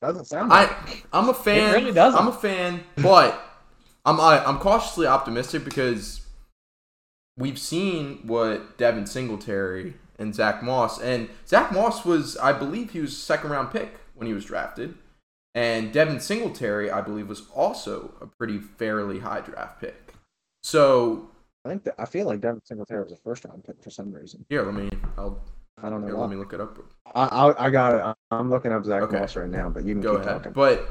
Speaker 3: Doesn't sound like
Speaker 1: I I'm a fan.
Speaker 4: really doesn't.
Speaker 1: I'm a fan, but I'm I, I'm cautiously optimistic because we've seen what Devin Singletary and Zach Moss and Zach Moss was I believe he was second round pick when he was drafted, and Devin Singletary I believe was also a pretty fairly high draft pick. So
Speaker 3: I think that, I feel like Devin Singletary was a first round pick for some reason.
Speaker 1: here, let me I'll
Speaker 3: I don't
Speaker 1: here,
Speaker 3: know.
Speaker 1: let me look it up.
Speaker 3: I, I I got it. I'm looking up Zach
Speaker 1: Okay.
Speaker 3: Moss right now, but you can
Speaker 1: go ahead.
Speaker 3: talking.
Speaker 1: But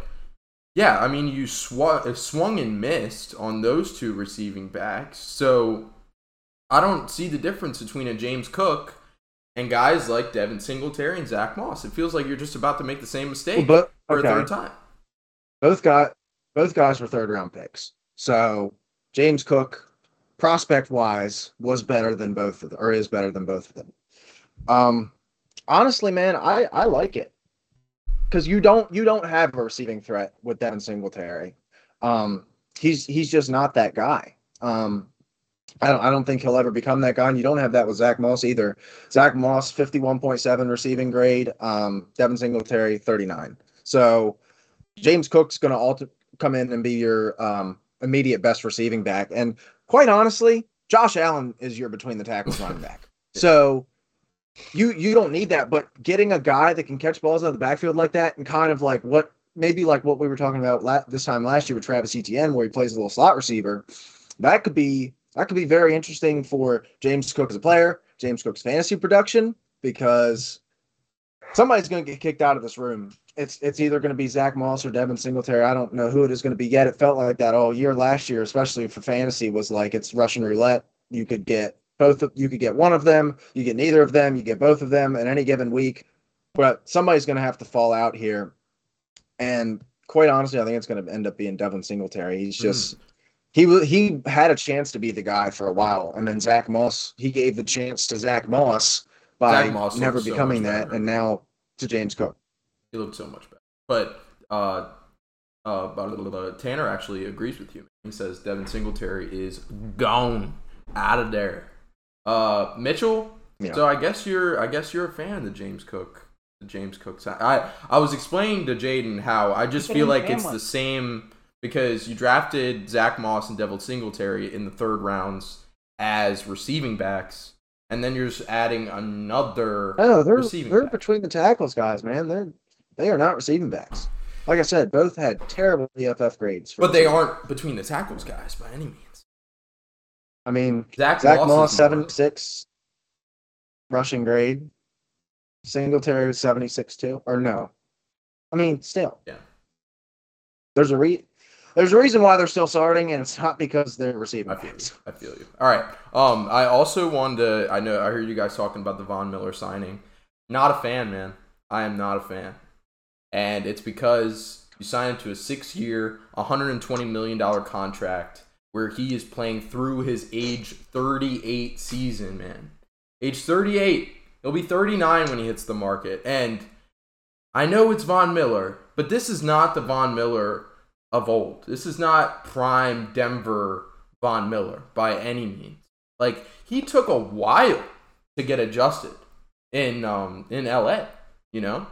Speaker 1: yeah, I mean, you sw- uh, swung and missed on those two receiving backs. So I don't see the difference between a James Cook and guys like Devin Singletary and Zach Moss. It feels like you're just about to make the same mistake
Speaker 3: Well, but
Speaker 1: for
Speaker 3: okay.
Speaker 1: a third time.
Speaker 3: both got both guys were third round picks. So James Cook, prospect wise, was better than both of them, or is better than both of them. Um, honestly, man, I I like it because you don't you don't have a receiving threat with Devin Singletary. Um, he's he's just not that guy. Um, I don't I don't think he'll ever become that guy. And you don't have that with Zach Moss either. Zach Moss, fifty one point seven receiving grade. Um, Devin Singletary, thirty nine. So James Cook's going to alter, come in and be your um, immediate best receiving back. And quite honestly, Josh Allen is your between the tackles running back. So you you don't need that, but getting a guy that can catch balls out of the backfield like that and kind of like what maybe like what we were talking about la- this time last year with Travis Etienne, where he plays a little slot receiver, that could be that could be very interesting for James Cook as a player, James Cook's fantasy production, because somebody's going to get kicked out of this room. It's it's either going to be Zach Moss or Devin Singletary. I don't know who it is going to be yet. It felt like that all year last year, especially for fantasy, was like it's Russian roulette. You could get both. Of, you could get one of them. You get neither of them. You get both of them in any given week. But somebody's going to have to fall out here. And quite honestly, I think it's going to end up being Devin Singletary. He's hmm. just he he had a chance to be the guy for a while, and then Zach Moss he gave the chance to Zach Moss by
Speaker 1: Zach Moss
Speaker 3: never
Speaker 1: looks so
Speaker 3: becoming that,
Speaker 1: better.
Speaker 3: and now to James Cook.
Speaker 1: He looked so much better. But uh, uh, blah, blah, blah, blah. Tanner actually agrees with you. He says Devin Singletary is gone out of there. Uh, Mitchell.
Speaker 3: Yeah.
Speaker 1: So I guess you're I guess you're a fan of the James Cook. The James Cook side. I I was explaining to Jaden how I just feel like it's
Speaker 4: family.
Speaker 1: the same because you drafted Zach Moss and Devin Singletary in the third rounds as receiving backs, and then you're just adding another.
Speaker 3: Oh, they're
Speaker 1: Receiving
Speaker 3: they're
Speaker 1: back.
Speaker 3: between the tackles guys, man. They're they are not receiving backs. Like I said, both had terrible PFF grades.
Speaker 1: But they aren't between the tackles guys by any means.
Speaker 3: I mean,
Speaker 1: Zach,
Speaker 3: Zach
Speaker 1: Moss,
Speaker 3: Moss seven six rushing grade. Singletary was seventy six too, or no? I mean, still.
Speaker 1: Yeah.
Speaker 3: There's a re there's a reason why they're still starting, and it's not because they're receiving
Speaker 1: I feel you. I feel you. All right. Um, I also wanted to. I know I heard you guys talking about the Von Miller signing. Not a fan, man. I am not a fan, and it's because you signed to a six-year, 120 million dollar contract where he is playing through his age 38 season, man. Age 38. He'll be 39 when he hits the market, and I know it's Von Miller, but this is not the Von Miller of old. This is not prime Denver Von Miller by any means. Like he took a while to get adjusted in um in LA, you know?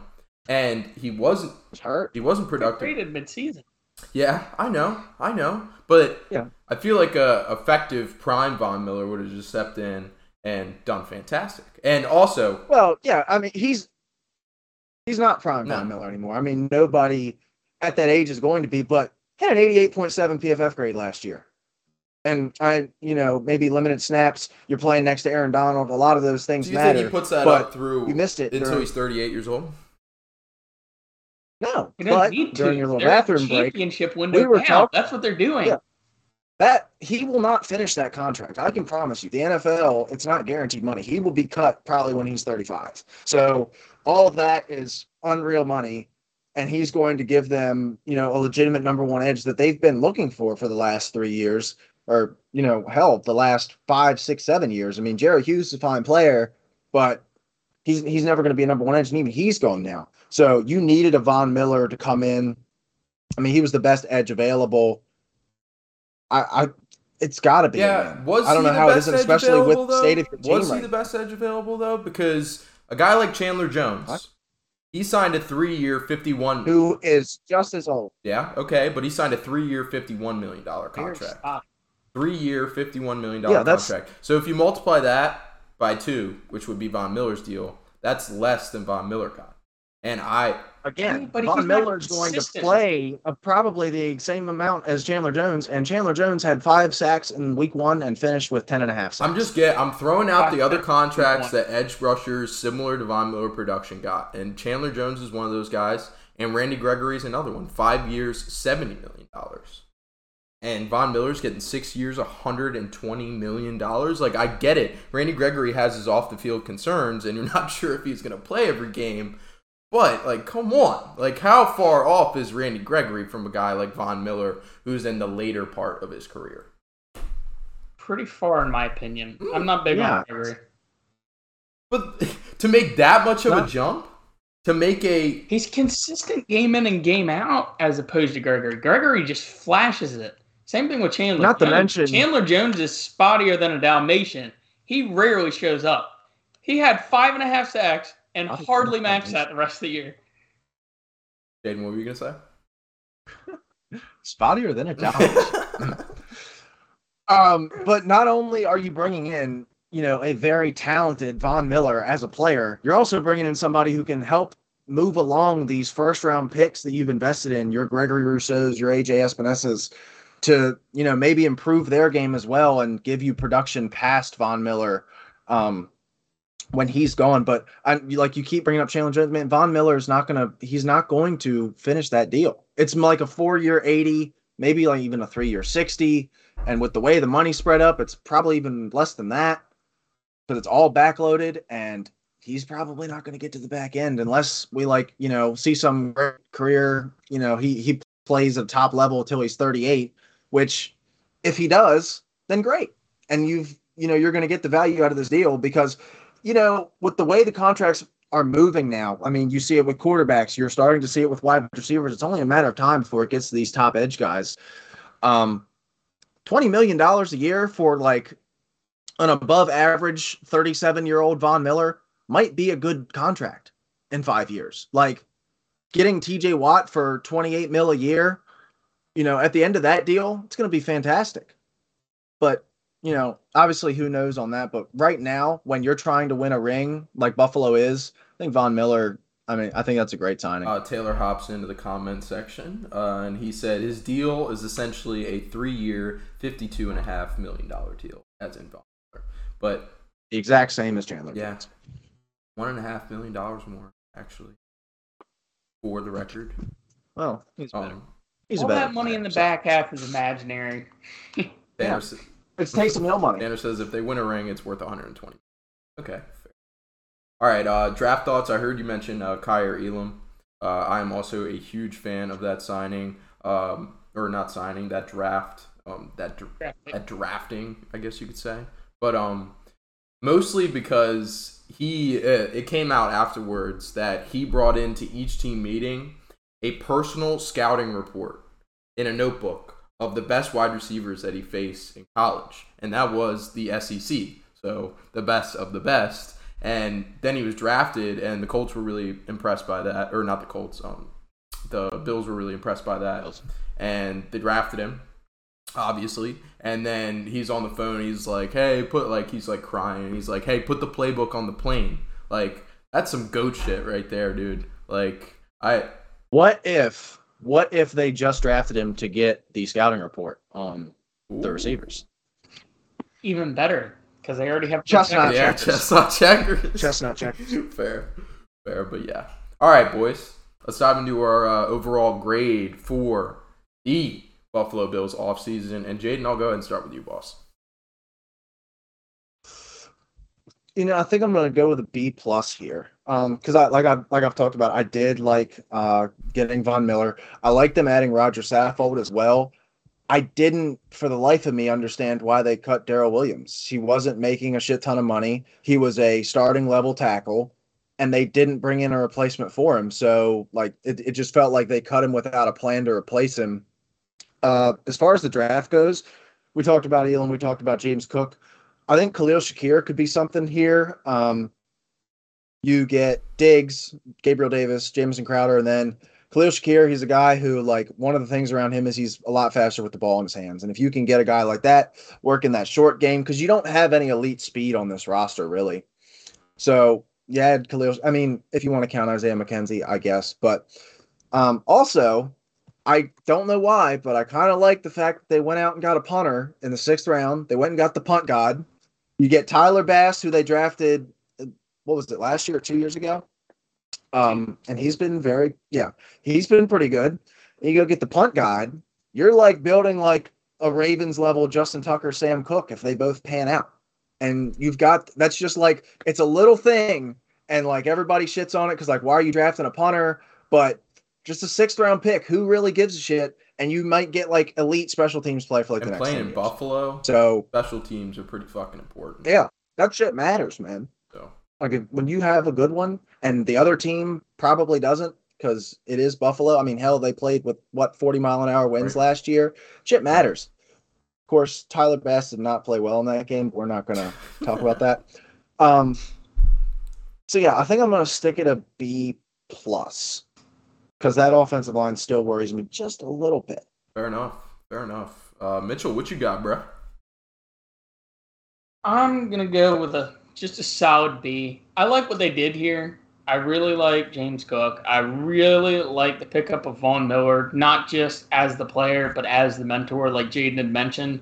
Speaker 1: And he wasn't
Speaker 3: It's hurt.
Speaker 1: he wasn't productive.
Speaker 4: Traded midseason.
Speaker 1: Yeah, I know, I know. But
Speaker 3: Yeah.
Speaker 1: I feel like a effective prime Von Miller would have just stepped in and done fantastic. And also,
Speaker 3: Well, yeah, I mean he's he's not prime
Speaker 1: No.
Speaker 3: Von Miller anymore. I mean nobody at that age is going to be, but had an eighty eight point seven PFF grade last year. And I, you know, maybe limited snaps. You're playing next to Aaron Donald. A lot of those things
Speaker 1: do you
Speaker 3: matter.
Speaker 1: think he puts that
Speaker 3: but
Speaker 1: up through
Speaker 3: you missed it
Speaker 1: until
Speaker 3: during-
Speaker 1: he's 38 years old?
Speaker 3: No,
Speaker 4: You
Speaker 3: but during your little
Speaker 4: They're
Speaker 3: bathroom break,
Speaker 4: championship window
Speaker 3: we were
Speaker 4: now.
Speaker 3: talk-
Speaker 4: That's what they're doing.
Speaker 3: Yeah. that he will not finish that contract. I can promise you. The NFL, it's not guaranteed money. He will be cut probably when he's 35. So all of that is unreal money, and he's going to give them, you know, a legitimate number one edge that they've been looking for for the last three years, or you know, hell, the last five, six, seven years. I mean, Jerry Hughes is a fine player, but he's he's never going to be a number one edge, and even he's gone now. So you needed a Von Miller to come in. I mean, he was the best edge available. I, I it's got to be.
Speaker 1: Yeah, was
Speaker 3: I don't
Speaker 1: he
Speaker 3: know
Speaker 1: the
Speaker 3: how it
Speaker 1: best
Speaker 3: isn't,
Speaker 1: edge
Speaker 3: especially with
Speaker 1: available,
Speaker 3: the state
Speaker 1: though?
Speaker 3: of your team.
Speaker 1: Was he
Speaker 3: right
Speaker 1: the best edge available though? Because a guy like Chandler Jones,
Speaker 3: What?
Speaker 1: He signed a three-year, fifty-one.
Speaker 3: Who is just as old?
Speaker 1: Yeah, okay, but he signed a three-year, fifty-one million dollar contract. Three-year, fifty-one million dollar
Speaker 3: Yeah, that's-
Speaker 1: contract. So if you multiply that by two, which would be Von Miller's deal, that's less than Von Miller got. And I,
Speaker 3: Again,
Speaker 4: But he's
Speaker 3: Von Miller's going to play uh, probably the same amount as Chandler Jones, and Chandler Jones had five sacks in week one and finished with ten and a half sacks.
Speaker 1: I'm just get, I'm throwing out the other contracts that edge rushers similar to Von Miller production got, and Chandler Jones is one of those guys, and Randy Gregory's another one. Five years, seventy million dollars, and Von Miller's getting six years, hundred and twenty million dollars. Like I get it, Randy Gregory has his off the field concerns, and you're not sure if he's gonna play every game. But like, come on! Like, how far off is Randy Gregory from a guy like Von Miller, who's in the later part of his career?
Speaker 4: Pretty far, in my opinion. Mm, I'm not big
Speaker 3: Yeah.
Speaker 4: on Gregory.
Speaker 1: But to make that much of a jump, to make a
Speaker 4: He's consistent game in and game out as opposed to Gregory. Gregory just flashes it. Same thing with Chandler.
Speaker 3: Not to
Speaker 4: Jones.
Speaker 3: mention-
Speaker 4: Chandler Jones is spottier than a Dalmatian. He rarely shows up. He had five and a half sacks and
Speaker 3: I think
Speaker 4: hardly
Speaker 3: that's
Speaker 4: matched that the rest of the year.
Speaker 1: Jaden, what were you gonna say?
Speaker 3: spottier than a Dalmatian. Um, but not only are you bringing in, you know, a very talented Von Miller as a player, you're also bringing in somebody who can help move along these first round picks that you've invested in, your Gregory Rousseau's, your AJ Epenesa's, to, you know, maybe improve their game as well and give you production past Von Miller. Um, when he's gone, but I'm like you keep bringing up Chandler Jones. Von Miller is not gonna. He's not going to finish that deal. It's like a four-year eighty, maybe like even a three-year sixty. And with the way the money spread up, it's probably even less than that because it's all backloaded and he's probably not going to get to the back end unless we like, you know, see some career, you know, he he plays at top level until he's 38, which if he does, then great. And you've, you know, you're going to get the value out of this deal because, you know, with the way the contracts are moving now, I mean, you see it with quarterbacks, you're starting to see it with wide receivers. It's only a matter of time before it gets to these top edge guys. Um, $20 million a year for like an above average 37 year old Von Miller might be a good contract in five years. Like getting TJ Watt for 28 mil a year, you know, at the end of that deal, it's going to be fantastic. But, you know, obviously who knows on that. But right now, when you're trying to win a ring like Buffalo is, I think Von Miller, I mean, I think that's a great signing.
Speaker 1: Uh, Taylor hops into the comment section, uh, and he said his deal is essentially a three-year, fifty-two and a half million dollar deal, as in Von Miller. But
Speaker 3: the exact same as Chandler.
Speaker 1: yeah,
Speaker 3: Jones.
Speaker 1: one and a half million dollars more actually, for the record.
Speaker 3: Well, he's better.
Speaker 1: Um,
Speaker 3: He's
Speaker 4: All
Speaker 3: a better
Speaker 4: that money in the
Speaker 3: player,
Speaker 4: back half is imaginary.
Speaker 1: Banner,
Speaker 3: so- It's Taysom Hill money.
Speaker 1: Banner says if they win a ring, it's worth 120. Okay. Fair. All right. Uh, draft thoughts. I heard you mention uh, Kaiir Elam. Uh, I am also a huge fan of that signing, um, or not signing that draft, um, that dr- at drafting, I guess you could say. But um, mostly because he, uh, it came out afterwards that he brought into each team meeting a personal scouting report in a notebook of the best wide receivers that he faced in college, and that was the SEC. So the best of the best. And then he was drafted, and the Colts were really impressed by that, or not the Colts. Um, the Bills were really impressed by that, and they drafted him, obviously. And then he's on the phone. He's like, "Hey, put like he's like crying. He's like, "Hey, put the playbook on the plane." Like that's some goat shit right there, dude. Like I
Speaker 3: What if what if they just drafted him to get the scouting report on the receivers?
Speaker 4: Even better because they already have
Speaker 3: Chestnut.
Speaker 1: yeah, chestnut checkers.
Speaker 3: Chestnut checkers.
Speaker 1: fair, fair, but yeah. All right, boys. Let's dive into our uh, overall grade for the Buffalo Bills offseason. And Jaden, I'll go ahead and start with you, boss.
Speaker 3: You know, I think I'm gonna go with a B plus here. Um, because I like I like I've talked about, I did like uh getting Von Miller. I like them adding Roger Saffold as well. I didn't, for the life of me, understand why they cut Daryl Williams. He wasn't making a shit ton of money. He was a starting level tackle, and they didn't bring in a replacement for him. So, like, it, it just felt like they cut him without a plan to replace him. Uh, as far as the draft goes, we talked about Elam, we talked about James Cook. I think Khalil Shakir could be something here. Um, you get Diggs, Gabriel Davis, Jamison Crowder, and then Khalil Shakir. He's a guy who, like, one of the things around him is he's a lot faster with the ball in his hands. And if you can get a guy like that working that short game, because you don't have any elite speed on this roster, really. So, yeah, Khalil. I mean, if you want to count Isaiah McKenzie, I guess. But um, also, I don't know why, but I kind of like the fact that they went out and got a punter in the sixth round. They went and got the punt god. You get Tyler Bass, who they drafted, what was it, last year or two years ago? Um, and he's been very, yeah, he's been pretty good. You go get the punt guy. You're like building like a Ravens level Justin Tucker, Sam Koch if they both pan out. And you've got that's just like it's a little thing, and like everybody shits on it because like why are you drafting a punter? But just a sixth round pick, who really gives a shit? And you might get like elite special teams play for like the
Speaker 1: And
Speaker 3: next
Speaker 1: playing in. Buffalo,
Speaker 3: So
Speaker 1: special teams are pretty fucking important.
Speaker 3: yeah, that shit matters, man.
Speaker 1: So
Speaker 3: Like if, when you have a good one and the other team probably doesn't because it is Buffalo. I mean, hell, they played with what 40 mile an hour winds
Speaker 1: Right.
Speaker 3: last year. Shit matters. Of course, Tyler Bass did not play well in that game. We're not going to talk about that. Um, so yeah, I think I'm going to stick it a B plus because that offensive line still worries me just a little bit.
Speaker 1: fair enough. Fair enough. Uh, Mitchell, what you got, bro?
Speaker 4: I'm gonna go with a just a solid B. I like what they did here. I really like James Cook. I really like the pickup of Von Miller, not just as the player, but as the mentor, like Jaden had mentioned.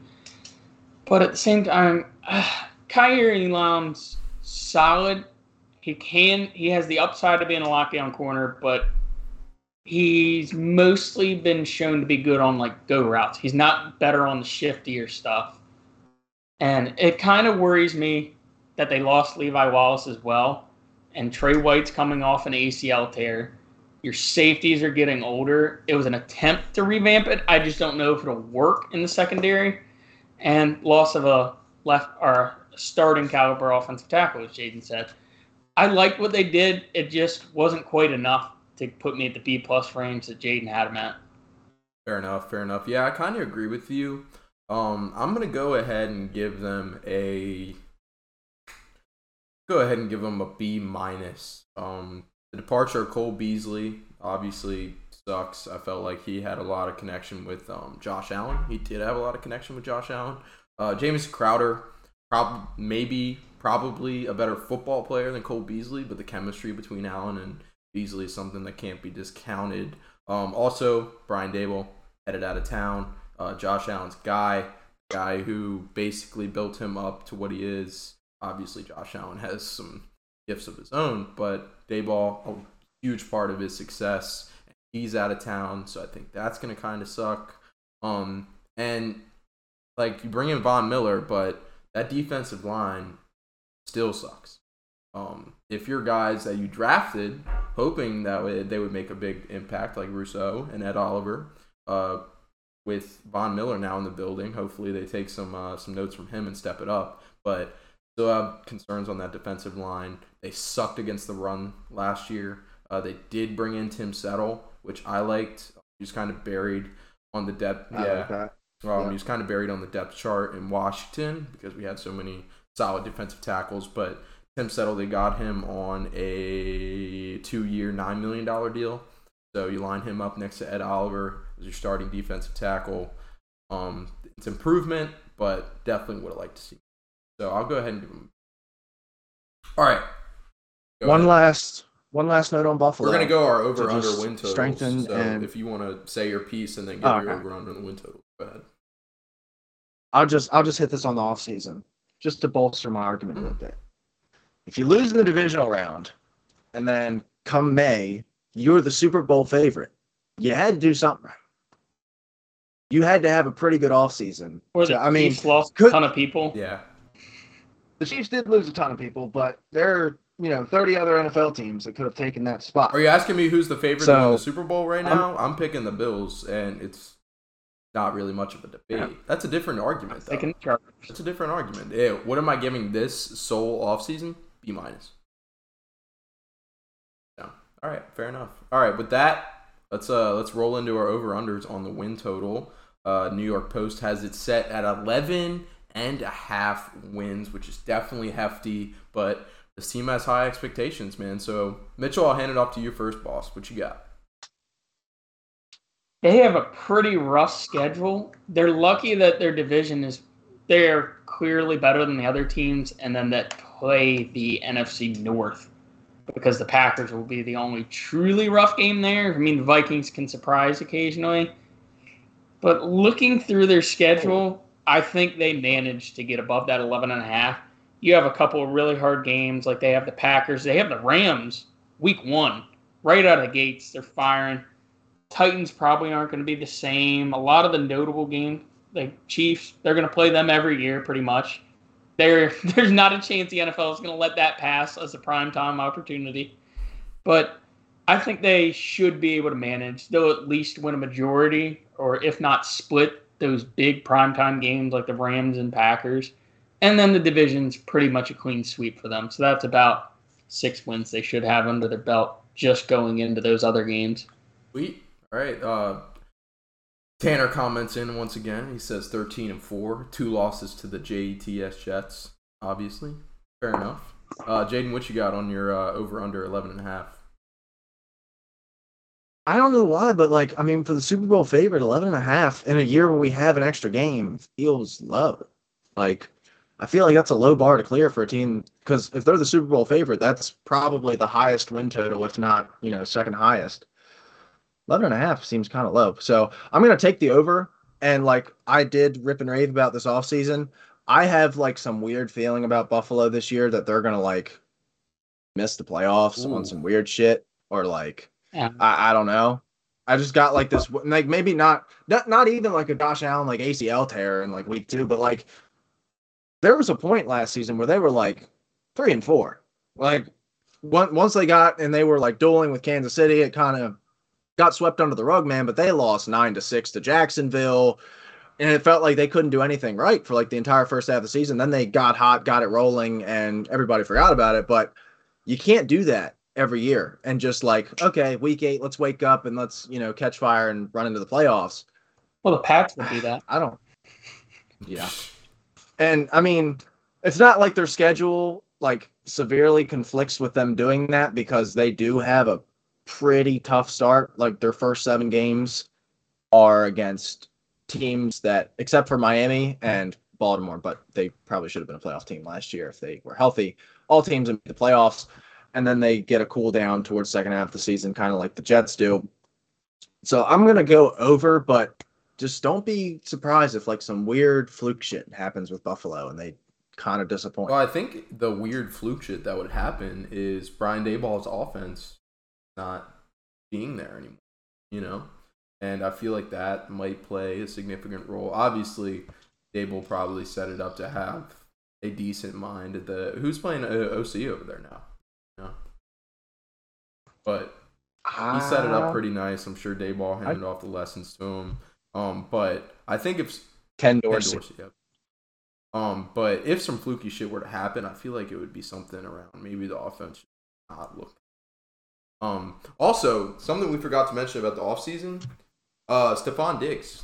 Speaker 4: But at the same time, uh, Kaiir Elam's solid. He can he has the upside of being a lockdown corner, but he's mostly been shown to be good on like go routes. He's not better on the shiftier stuff. And it kind of worries me that they lost Levi Wallace as well. And Trey White's coming off an ACL tear. Your safeties are getting older. It was an attempt to revamp it. I just don't know if it'll work in the secondary. and loss of a left or starting caliber offensive tackle, as Jaden said. I liked what they did. It just wasn't quite enough to put me at the B plus range that Jaden had him at.
Speaker 1: Fair enough, fair enough. Yeah, I kind of agree with you. Um, I'm gonna go ahead and give them a go ahead and give them a B minus. Um, the departure of Cole Beasley obviously sucks. I felt like he had a lot of connection with um, Josh Allen. He did have a lot of connection with Josh Allen. Uh, James Crowder, prob- maybe probably a better football player than Cole Beasley, but the chemistry between Allen and Is something that can't be discounted. Um, also, Brian Daboll headed out of town. Uh, Josh Allen's guy, guy who basically built him up to what he is. Obviously, Josh Allen has some gifts of his own, but Daboll, a huge part of his success. He's out of town, so I think that's gonna kind of suck. Um, and like you bring in Von Miller, but that defensive line still sucks. Um, if your guys that you drafted, hoping that they would make a big impact, like Rousseau and Ed Oliver, uh, with Von Miller now in the building, hopefully they take some uh, some notes from him and step it up. But still have concerns on that defensive line. They sucked against the run last year. Uh, they did bring in Tim Settle, which I liked. He was kind of buried on the depth.
Speaker 3: I
Speaker 1: yeah,
Speaker 3: like
Speaker 1: um,
Speaker 3: Yeah.
Speaker 1: He was kind of buried on the depth chart in Washington because we had so many solid defensive tackles. But Tim Settle, they got him on a two-year, nine million dollar deal. So you line him up next to Ed Oliver as your starting defensive tackle. Um, it's improvement, but definitely would have liked to see. So I'll go ahead and give him. All right. Go
Speaker 3: One
Speaker 1: ahead.
Speaker 3: last one last note on Buffalo.
Speaker 1: We're gonna go our over under win totals.
Speaker 3: strengthen
Speaker 1: so
Speaker 3: and-
Speaker 1: if you want to say your piece and then give
Speaker 3: Oh,
Speaker 1: your
Speaker 3: okay.
Speaker 1: over under the win total, go ahead.
Speaker 3: I'll just I'll just hit this on the off season just to bolster my argument a little bit. If you lose in the divisional round, and then come May, you're the Super Bowl favorite. You had to do something. You had to have a pretty good off season.
Speaker 4: Or the
Speaker 3: I mean,
Speaker 4: Chiefs lost
Speaker 3: could-
Speaker 4: a ton of people.
Speaker 1: Yeah.
Speaker 3: the Chiefs did lose a ton of people, but there are you know 30 other NFL teams that could have taken that spot.
Speaker 1: Are you asking me who's the favorite to win the Super Bowl right
Speaker 3: I'm-
Speaker 1: now? I'm, picking the Bills, and it's not really much of a debate.
Speaker 4: Yeah.
Speaker 1: That's a different argument, though.
Speaker 4: Taking the Chargers.
Speaker 1: That's a different argument. Yeah, what am I giving this sole offseason? Minus. Yeah. All right, fair enough. All right, with that, let's uh let's roll into our over unders on the win total. Uh, New York Post has it set at 11 and a half wins, which is definitely hefty, but this team has high expectations, man. So Mitchell, I'll hand it off to you first, boss. What you got?
Speaker 4: They have a pretty rough schedule. They're lucky that their division is they're clearly better than the other teams, and then that play the NFC North because the Packers will be the only truly rough game there. I mean, the Vikings can surprise occasionally, but looking through their schedule, I think they managed to get above that 11 and a half. You have a couple of really hard games, like they have the Packers, they have the Rams week one, right out of the gates. They're firing. Titans probably aren't going to be the same. A lot of the notable games, like Chiefs, they're going to play them every year pretty much. There, there's not a chance the NFL is going to let that pass as a prime time opportunity. But I think they should be able to manage. They'll at least win a majority, or if not split those big primetime games like the Rams and Packers. And then the division's pretty much a clean sweep for them. So that's about six wins they should have under their belt just going into those other games.
Speaker 1: Sweet. All right. Uh, Tanner comments in once again. He says 13 and 4, two losses to the JETS Jets, obviously. Fair enough. Uh, Jaden, what you got on your uh, over under 11 and a half?
Speaker 3: I don't know why, but like I mean, for the Super Bowl favorite, 11 and a half in a year where we have an extra game feels low. Like I feel like that's a low bar to clear for a team because if they're the Super Bowl favorite, that's probably the highest win total, if not you know second highest. 11 and a half seems kind of low. So I'm gonna take the over. And like I did rip and rave about this offseason. I have like some weird feeling about Buffalo this year that they're gonna like miss the playoffs
Speaker 1: Ooh.
Speaker 3: on some weird shit or like
Speaker 4: Yeah.
Speaker 3: I, I don't know. I just got like this, like maybe not, not, not even like a Josh Allen like ACL tear in like week two, but like there was a point last season where they were like three and four. Like one, once they got and they were like dueling with Kansas City, it kind of got swept under the rug, man. But they lost nine to six to Jacksonville. and it felt like they couldn't do anything right for like the entire first half of the season. Then they got hot, got it rolling, and everybody forgot about it. But you can't do that every year and just like, okay, week eight, let's wake up and let's you know catch fire and run into the playoffs.
Speaker 4: Well, the Pats would do that.
Speaker 3: I don't. Yeah, and I mean, it's not like their schedule like severely conflicts with them doing that because they do have a pretty tough start. Like their first seven games are against teams that, except for Miami and Baltimore, but they probably should have been a playoff team last year if they were healthy. All teams in the playoffs, and then they get a cool down towards second half of the season, kind of like the Jets do. So I'm gonna go over, but just don't be surprised if like some weird fluke shit happens with Buffalo and they kind of disappoint.
Speaker 1: Well, I think the weird fluke shit that would happen is Brian Daboll's offense not being there anymore. You know, and I feel like that might play a significant role. Obviously, Daboll probably set it up to have a decent mind at the who's playing uh, OC over there now. Know? But he set it up pretty nice. I'm sure Daboll handed off the lessons to him. Um, but I think if
Speaker 3: Ken
Speaker 1: Ken
Speaker 3: Dorsey.
Speaker 1: Dorsey, yep. Um, but if some fluky shit were to happen, I feel like it would be something around maybe the offense should not look. Um, also something we forgot to mention about the offseason, uh, Stefon Diggs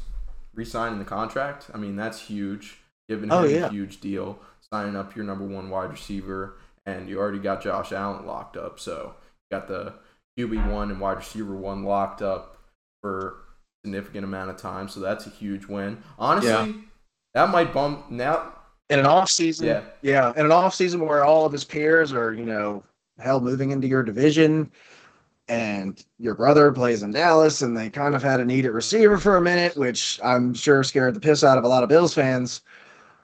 Speaker 1: re-signing the contract. I mean that's huge. Giving him
Speaker 3: Oh,
Speaker 1: a huge deal, signing up your number one wide receiver, and you already got Josh Allen locked up. So you got the QB one and wide receiver one locked up for a significant amount of time. So that's a huge win. Honestly,
Speaker 3: Yeah.
Speaker 1: that might bump now.
Speaker 3: in an off season.
Speaker 1: Yeah.
Speaker 3: Yeah. In an off season where all of his peers are, you know, hell moving into your division and your brother plays in Dallas and they kind of had a need at receiver for a minute, which I'm sure scared the piss out of a lot of Bills fans.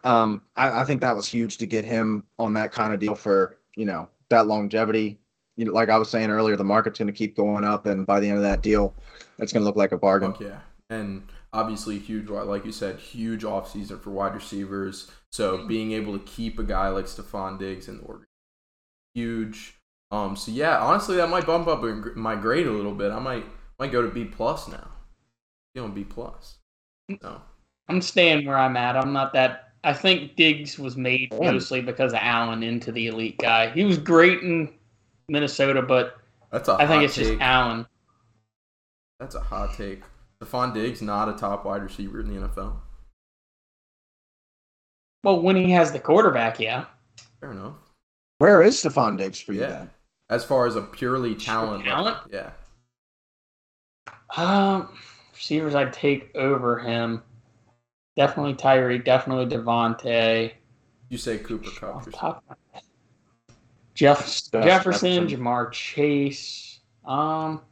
Speaker 3: Um, I, I think that was huge to get him on that kind of deal for, you know, that longevity. You know, like I was saying earlier, the market's going to keep going up, and by the end of that deal, it's going to look like a bargain.
Speaker 1: Fuck yeah. And obviously huge like you said, huge offseason for wide receivers. So being able to keep a guy like Stefon Diggs in the order huge. Um so yeah, honestly that might bump up my grade a little bit. I might might go to B plus now. You know, B plus. No.
Speaker 4: I'm staying where I'm at. I'm not that. I think Diggs was made
Speaker 3: Yeah.
Speaker 4: mostly because of Allen into the elite guy. He was great in Minnesota, but
Speaker 1: That's a
Speaker 4: I think it's
Speaker 1: take.
Speaker 4: just Allen.
Speaker 1: That's a hot take. Stefon Diggs not a top wide receiver in the NFL.
Speaker 4: Well, when he has the quarterback, yeah.
Speaker 1: Fair enough.
Speaker 3: Where is Stefon Diggs for you
Speaker 1: Yeah.
Speaker 3: then?
Speaker 1: As far as a purely talent,
Speaker 4: talent?
Speaker 1: yeah.
Speaker 4: Um, receivers I'd take over him. Definitely Tyree. Definitely Davante.
Speaker 1: You say Cooper Kupp.
Speaker 4: Off
Speaker 1: or
Speaker 4: the top of my head. Jeff
Speaker 3: Jeff
Speaker 4: Jefferson,
Speaker 3: Jefferson.
Speaker 4: Ja'Marr Chase. Um,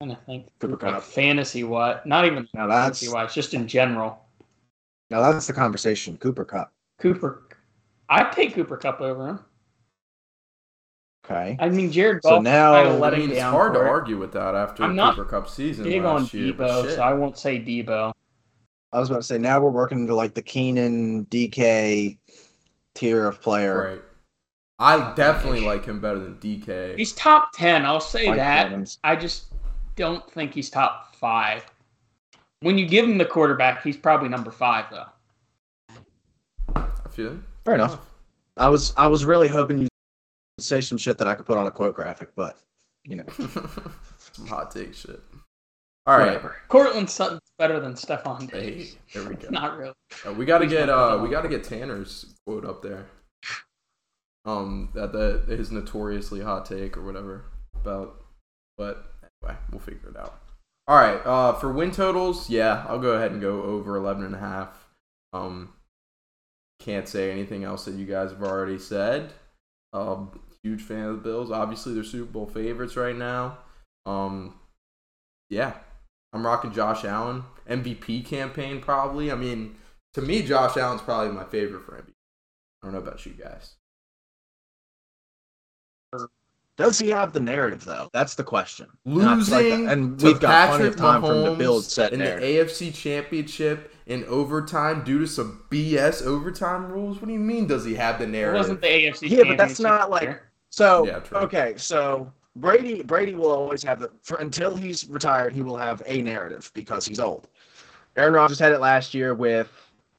Speaker 4: and I think
Speaker 3: Cooper
Speaker 4: like fantasy what? Not even
Speaker 3: Now that's
Speaker 4: fantasy wise, just in general.
Speaker 3: now that's the conversation. Cooper Kupp.
Speaker 4: Cooper. I'd take Cooper Kupp over him.
Speaker 3: Okay.
Speaker 4: I mean, Jared
Speaker 3: So
Speaker 4: Goff
Speaker 3: now-
Speaker 4: kind of
Speaker 1: I
Speaker 4: let
Speaker 1: mean, it's
Speaker 4: down.
Speaker 1: hard to
Speaker 4: it.
Speaker 1: argue with that after
Speaker 4: I'm
Speaker 1: the
Speaker 4: not
Speaker 1: Cooper Kupp season
Speaker 4: Big on
Speaker 1: last year. Deebo,
Speaker 4: so I won't say Deebo.
Speaker 3: I was about to say now we're working into like the Keenan DK tier of player.
Speaker 1: Right. I definitely like him better than DK.
Speaker 4: He's top ten. I'll say
Speaker 3: Mike
Speaker 4: that.
Speaker 3: Evans.
Speaker 4: I just don't think he's top five. When you give him the quarterback, he's probably number five though.
Speaker 1: I feel.
Speaker 3: Fair enough. I was I was really hoping you'd say some shit that I could put on a quote graphic, but you know,
Speaker 1: Some hot take shit. All right.
Speaker 3: whatever.
Speaker 4: Courtland Sutton's better than Stefon
Speaker 1: Hey,
Speaker 4: Diggs.
Speaker 1: there we go.
Speaker 4: Not really.
Speaker 1: Uh, we got to get uh we got to get Tanner's quote up there. Um, that the his notoriously hot take or whatever about, but anyway, we'll figure it out. All right. Uh, for win totals, yeah, I'll go ahead and go over 11 and a half. Um, can't say anything else that you guys have already said. Um, huge fan of the Bills. Obviously, they're Super Bowl favorites right now. Um, yeah, I'm rocking Josh Allen MVP campaign probably. I mean, to me, Josh Allen's probably my favorite for MVP. I don't know about you guys.
Speaker 3: Does he have the narrative though? That's the question. And like
Speaker 1: Losing
Speaker 3: and we've got plenty
Speaker 1: Patrick
Speaker 3: of time from the
Speaker 1: Mahomes
Speaker 3: build set
Speaker 1: in
Speaker 3: narrative.
Speaker 1: the AFC Championship in overtime due to some BS overtime rules. What do you mean? Does he have the
Speaker 4: It
Speaker 1: narrative?
Speaker 4: wasn't the AFC.
Speaker 3: Yeah, but that's not like- So
Speaker 1: Yeah,
Speaker 3: okay, so Brady Brady will always have the for until he's retired, he will have a narrative because he's old. Aaron Rodgers had it last year with,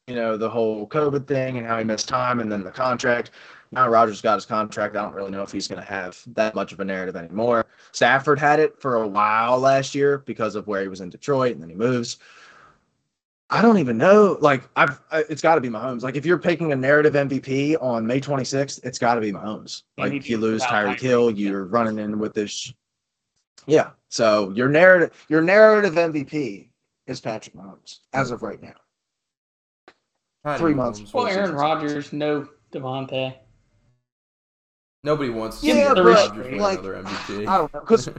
Speaker 3: you know, the whole COVID thing and how he missed time and then the contract. Now Rodgers got his contract. I don't really know if he's going to have that much of a narrative anymore. Stafford had it for a while last year because of where he was in Detroit and then he moves. I don't even know. Like, I've I, it's got to be Mahomes. Like, if you're picking a narrative MVP on May 26th, it's got to be Mahomes. Like,
Speaker 4: MVP
Speaker 3: you lose
Speaker 4: without
Speaker 3: Tyreek
Speaker 4: Tyreek,
Speaker 3: Hill, you're running in with this. Yeah. So your narrative, your narrative MVP is Patrick Mahomes as of right now.
Speaker 1: Patty
Speaker 3: Three months.
Speaker 1: Mahomes,
Speaker 4: Well, Aaron
Speaker 1: seasons.
Speaker 4: Rodgers, no Davante.
Speaker 1: Nobody wants to
Speaker 3: Yeah,
Speaker 1: see
Speaker 4: but,
Speaker 1: Rodgers win
Speaker 3: like,
Speaker 1: another MVP.
Speaker 3: I don't know because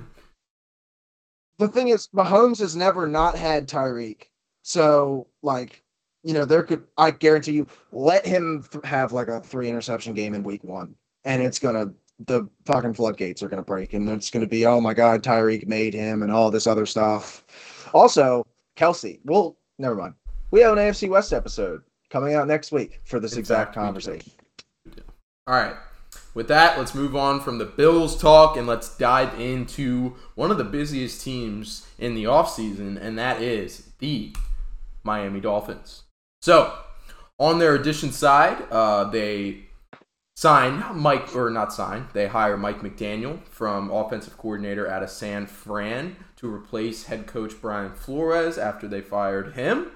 Speaker 3: the thing is, Mahomes has never not had Tyreek. So, like, you know, there could I guarantee you, let him th- have like a three interception game in week one, and it's gonna the fucking floodgates are gonna break, and it's gonna be oh my god, Tyreek made him, and all this other stuff. Also, Kelce, well, never mind. We have an AFC West episode coming out next week for this exact
Speaker 1: Exactly.
Speaker 3: conversation.
Speaker 1: All right. With that, let's move on from the Bills talk and let's dive into one of the busiest teams in the offseason, and that is the Miami Dolphins. So, on their addition side, uh, they sign Mike, or not sign, they hire Mike McDaniel from offensive coordinator out of San Fran to replace head coach Brian Flores after they fired him.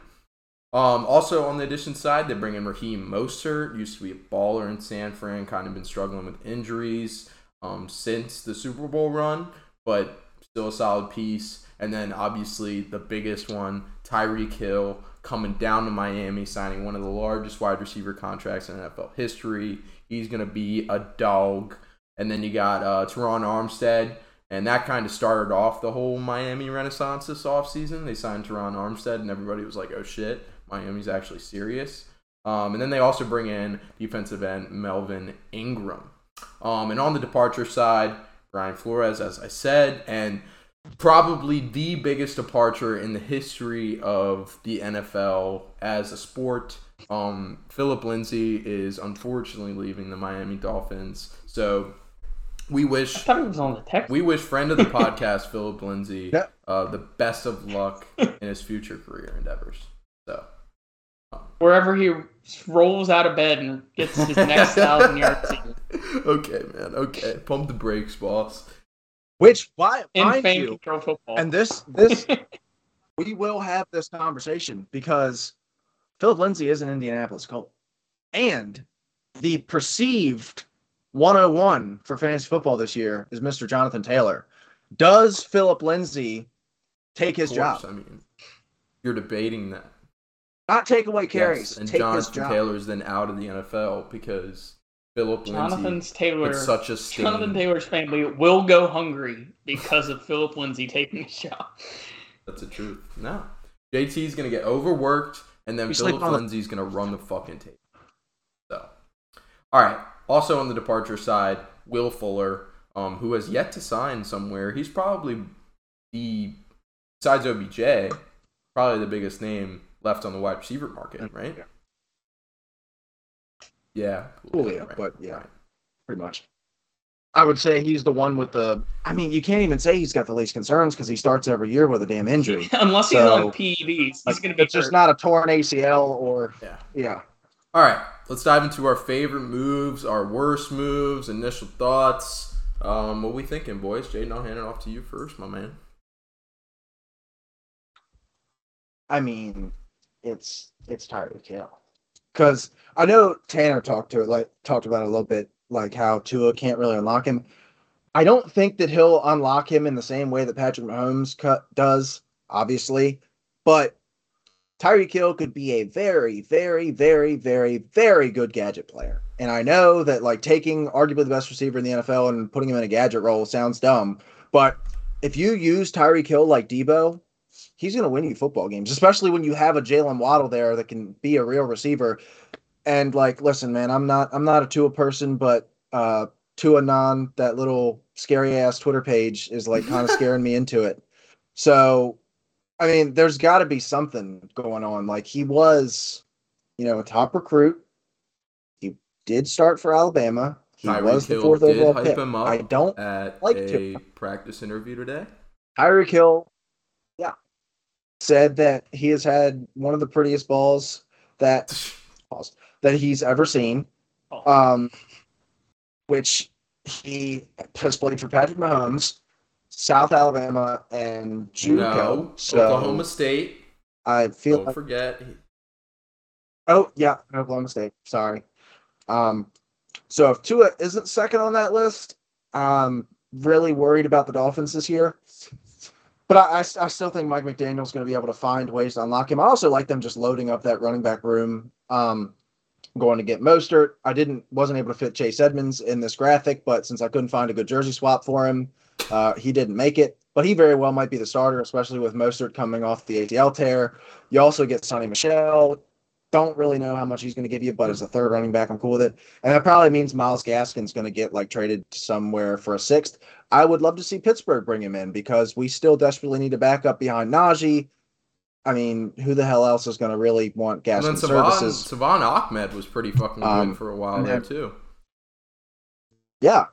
Speaker 1: Um, also on the addition side, they bring in Raheem Mostert, used to be a baller in San Fran, kind of been struggling with injuries um, since the Super Bowl run, but still a solid piece. And then obviously the biggest one, Tyreek Hill, coming down to Miami, signing one of the largest wide receiver contracts in NFL history. He's gonna be a dog. And then you got uh, Terron Armstead, and that kind of started off the whole Miami renaissance this offseason. They signed Terron Armstead, and everybody was like, oh shit, Miami's actually serious. Um, and then they also bring in defensive end Melvin Ingram. Um, and on the departure side, Brian Flores, as I said, and probably the biggest departure in the history of the NFL as a sport. Um, Philip Lindsay is unfortunately leaving the Miami Dolphins. So we
Speaker 4: I
Speaker 1: wish
Speaker 4: thought he was on the Texans.
Speaker 1: we wish friend of the podcast, Philip Lindsay,
Speaker 3: Yeah.
Speaker 1: uh, the best of luck in his future career endeavors. So,
Speaker 4: Wherever he rolls out of bed and gets his next thousand yard season.
Speaker 1: okay, man. Okay, pump the brakes, boss.
Speaker 3: Which, why, mind
Speaker 4: fan
Speaker 3: you,
Speaker 4: control football.
Speaker 3: and this this we will have this conversation because Philip Lindsay is an Indianapolis Colt. And the perceived 101 for fantasy football this year is Mr. Jonathan Taylor. Does Philip Lindsay take his
Speaker 1: course,
Speaker 3: job?
Speaker 1: I mean, you're debating that.
Speaker 3: Not take away carries,
Speaker 1: Yes, and
Speaker 3: take his
Speaker 1: Jonathan
Speaker 3: job.
Speaker 1: Taylor's then out of the NFL because Philip Lindsay
Speaker 4: Jonathan's Taylor.
Speaker 1: put such a stain.
Speaker 4: Jonathan Taylor's family will go hungry because of Philip Lindsay taking his job.
Speaker 1: That's the truth. No, JT's gonna get overworked, and then Philip
Speaker 3: like on the-
Speaker 1: Lindsay's gonna run the fucking tape. So, all right. Also on the departure side, Will Fuller, um, who has yet to sign somewhere. He's probably the besides OBJ, probably the biggest name left on the wide receiver market, right?
Speaker 3: Yeah.
Speaker 1: Yeah,
Speaker 3: Julio,
Speaker 1: right,
Speaker 3: but yeah.
Speaker 1: right.
Speaker 3: pretty much. I would say he's the one with the. I mean, you can't even say he's got the least concerns because he starts every year with a damn injury.
Speaker 4: Unless he's
Speaker 3: So,
Speaker 4: on PEDs, he's
Speaker 3: Like,
Speaker 4: going to be
Speaker 3: it's just not a torn ACL or
Speaker 1: Yeah.
Speaker 3: yeah.
Speaker 1: All right, let's dive into our favorite moves, our worst moves, initial thoughts. Um, what we thinking, boys? Jaden, I'll hand it off to you first, my man.
Speaker 3: I mean, it's it's Tyreek Hill. Because I know Tanner talked to it like talked about it a little bit, like how Tua can't really unlock him. I don't think that he'll unlock him in the same way that Patrick Mahomes cut, does, obviously, but Tyreek Hill could be a very, very, very, very, very good gadget player. And I know that like taking arguably the best receiver in the NFL and putting him in a gadget role sounds dumb, but if you use Tyreek Hill like Deebo, he's going to win you football games, especially when you have a Jaylen Waddle there that can be a real receiver. And like, listen, man, I'm not I'm not a Tua person, but uh Tua non that little scary ass Twitter page is like kind of scaring me into it. So, I mean, there's got to be something going on. Like he was, you know, a top recruit. He did start for Alabama. He
Speaker 1: Tyreek
Speaker 3: was the
Speaker 1: Hill
Speaker 3: fourth
Speaker 1: did
Speaker 3: overall
Speaker 1: hype
Speaker 3: pick.
Speaker 1: him up
Speaker 3: I don't
Speaker 1: at
Speaker 3: like
Speaker 1: a
Speaker 3: Tua.
Speaker 1: practice interview today.
Speaker 3: Tyreek Hill. Said that he has had one of the prettiest balls that that he's ever seen.
Speaker 4: Oh.
Speaker 3: Um, which he has played for Patrick Mahomes, South Alabama, and JUCO.
Speaker 1: No,
Speaker 3: so
Speaker 1: Oklahoma State.
Speaker 3: I feel
Speaker 1: Don't
Speaker 3: like
Speaker 1: forget.
Speaker 3: Oh yeah, Oklahoma State. Sorry. Um, so if Tua isn't second on that list, I'm really worried about the Dolphins this year. But I, I, I still think Mike McDaniel's going to be able to find ways to unlock him. I also like them just loading up that running back room. Um, going to get Mostert. I didn't wasn't able to fit Chase Edmonds in this graphic, but since I couldn't find a good jersey swap for him, uh, he didn't make it. But he very well might be the starter, especially with Mostert coming off the ACL tear. You also get Sony Michel. Don't really know how much he's going to give you, but as a third running back, I'm cool with it. And that probably means Myles Gaskin's going to get like traded somewhere for a sixth. I would love to see Pittsburgh bring him in because we still desperately need a backup behind Najee. I mean, who the hell else is going to really want
Speaker 1: And then
Speaker 3: Gaskin
Speaker 1: Salvon,
Speaker 3: services?
Speaker 1: Salvon Ahmed was pretty fucking good
Speaker 3: Um,
Speaker 1: for a while
Speaker 3: and
Speaker 1: there too.
Speaker 3: Yeah.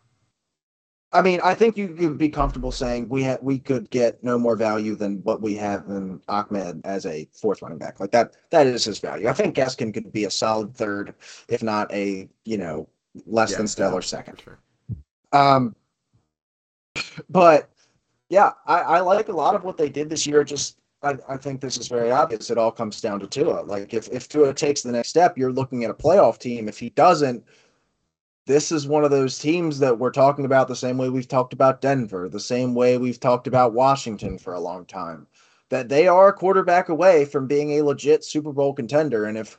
Speaker 3: I mean, I think you you'd be comfortable saying we ha- we could get no more value than what we have in Ahmed as a fourth running back. Like that that is his value. I think Gaskin could be a solid third, if not a, you know, less
Speaker 1: Yeah,
Speaker 3: than stellar
Speaker 1: yeah,
Speaker 3: second.
Speaker 1: sure.
Speaker 3: Um but yeah, I, I like a lot of what they did this year. Just I, I think this is very obvious. It all comes down to Tua. Like if, if Tua takes the next step, you're looking at a playoff team. If he doesn't, this is one of those teams that we're talking about the same way we've talked about Denver, the same way we've talked about Washington for a long time. That they are a quarterback away from being a legit Super Bowl contender. And if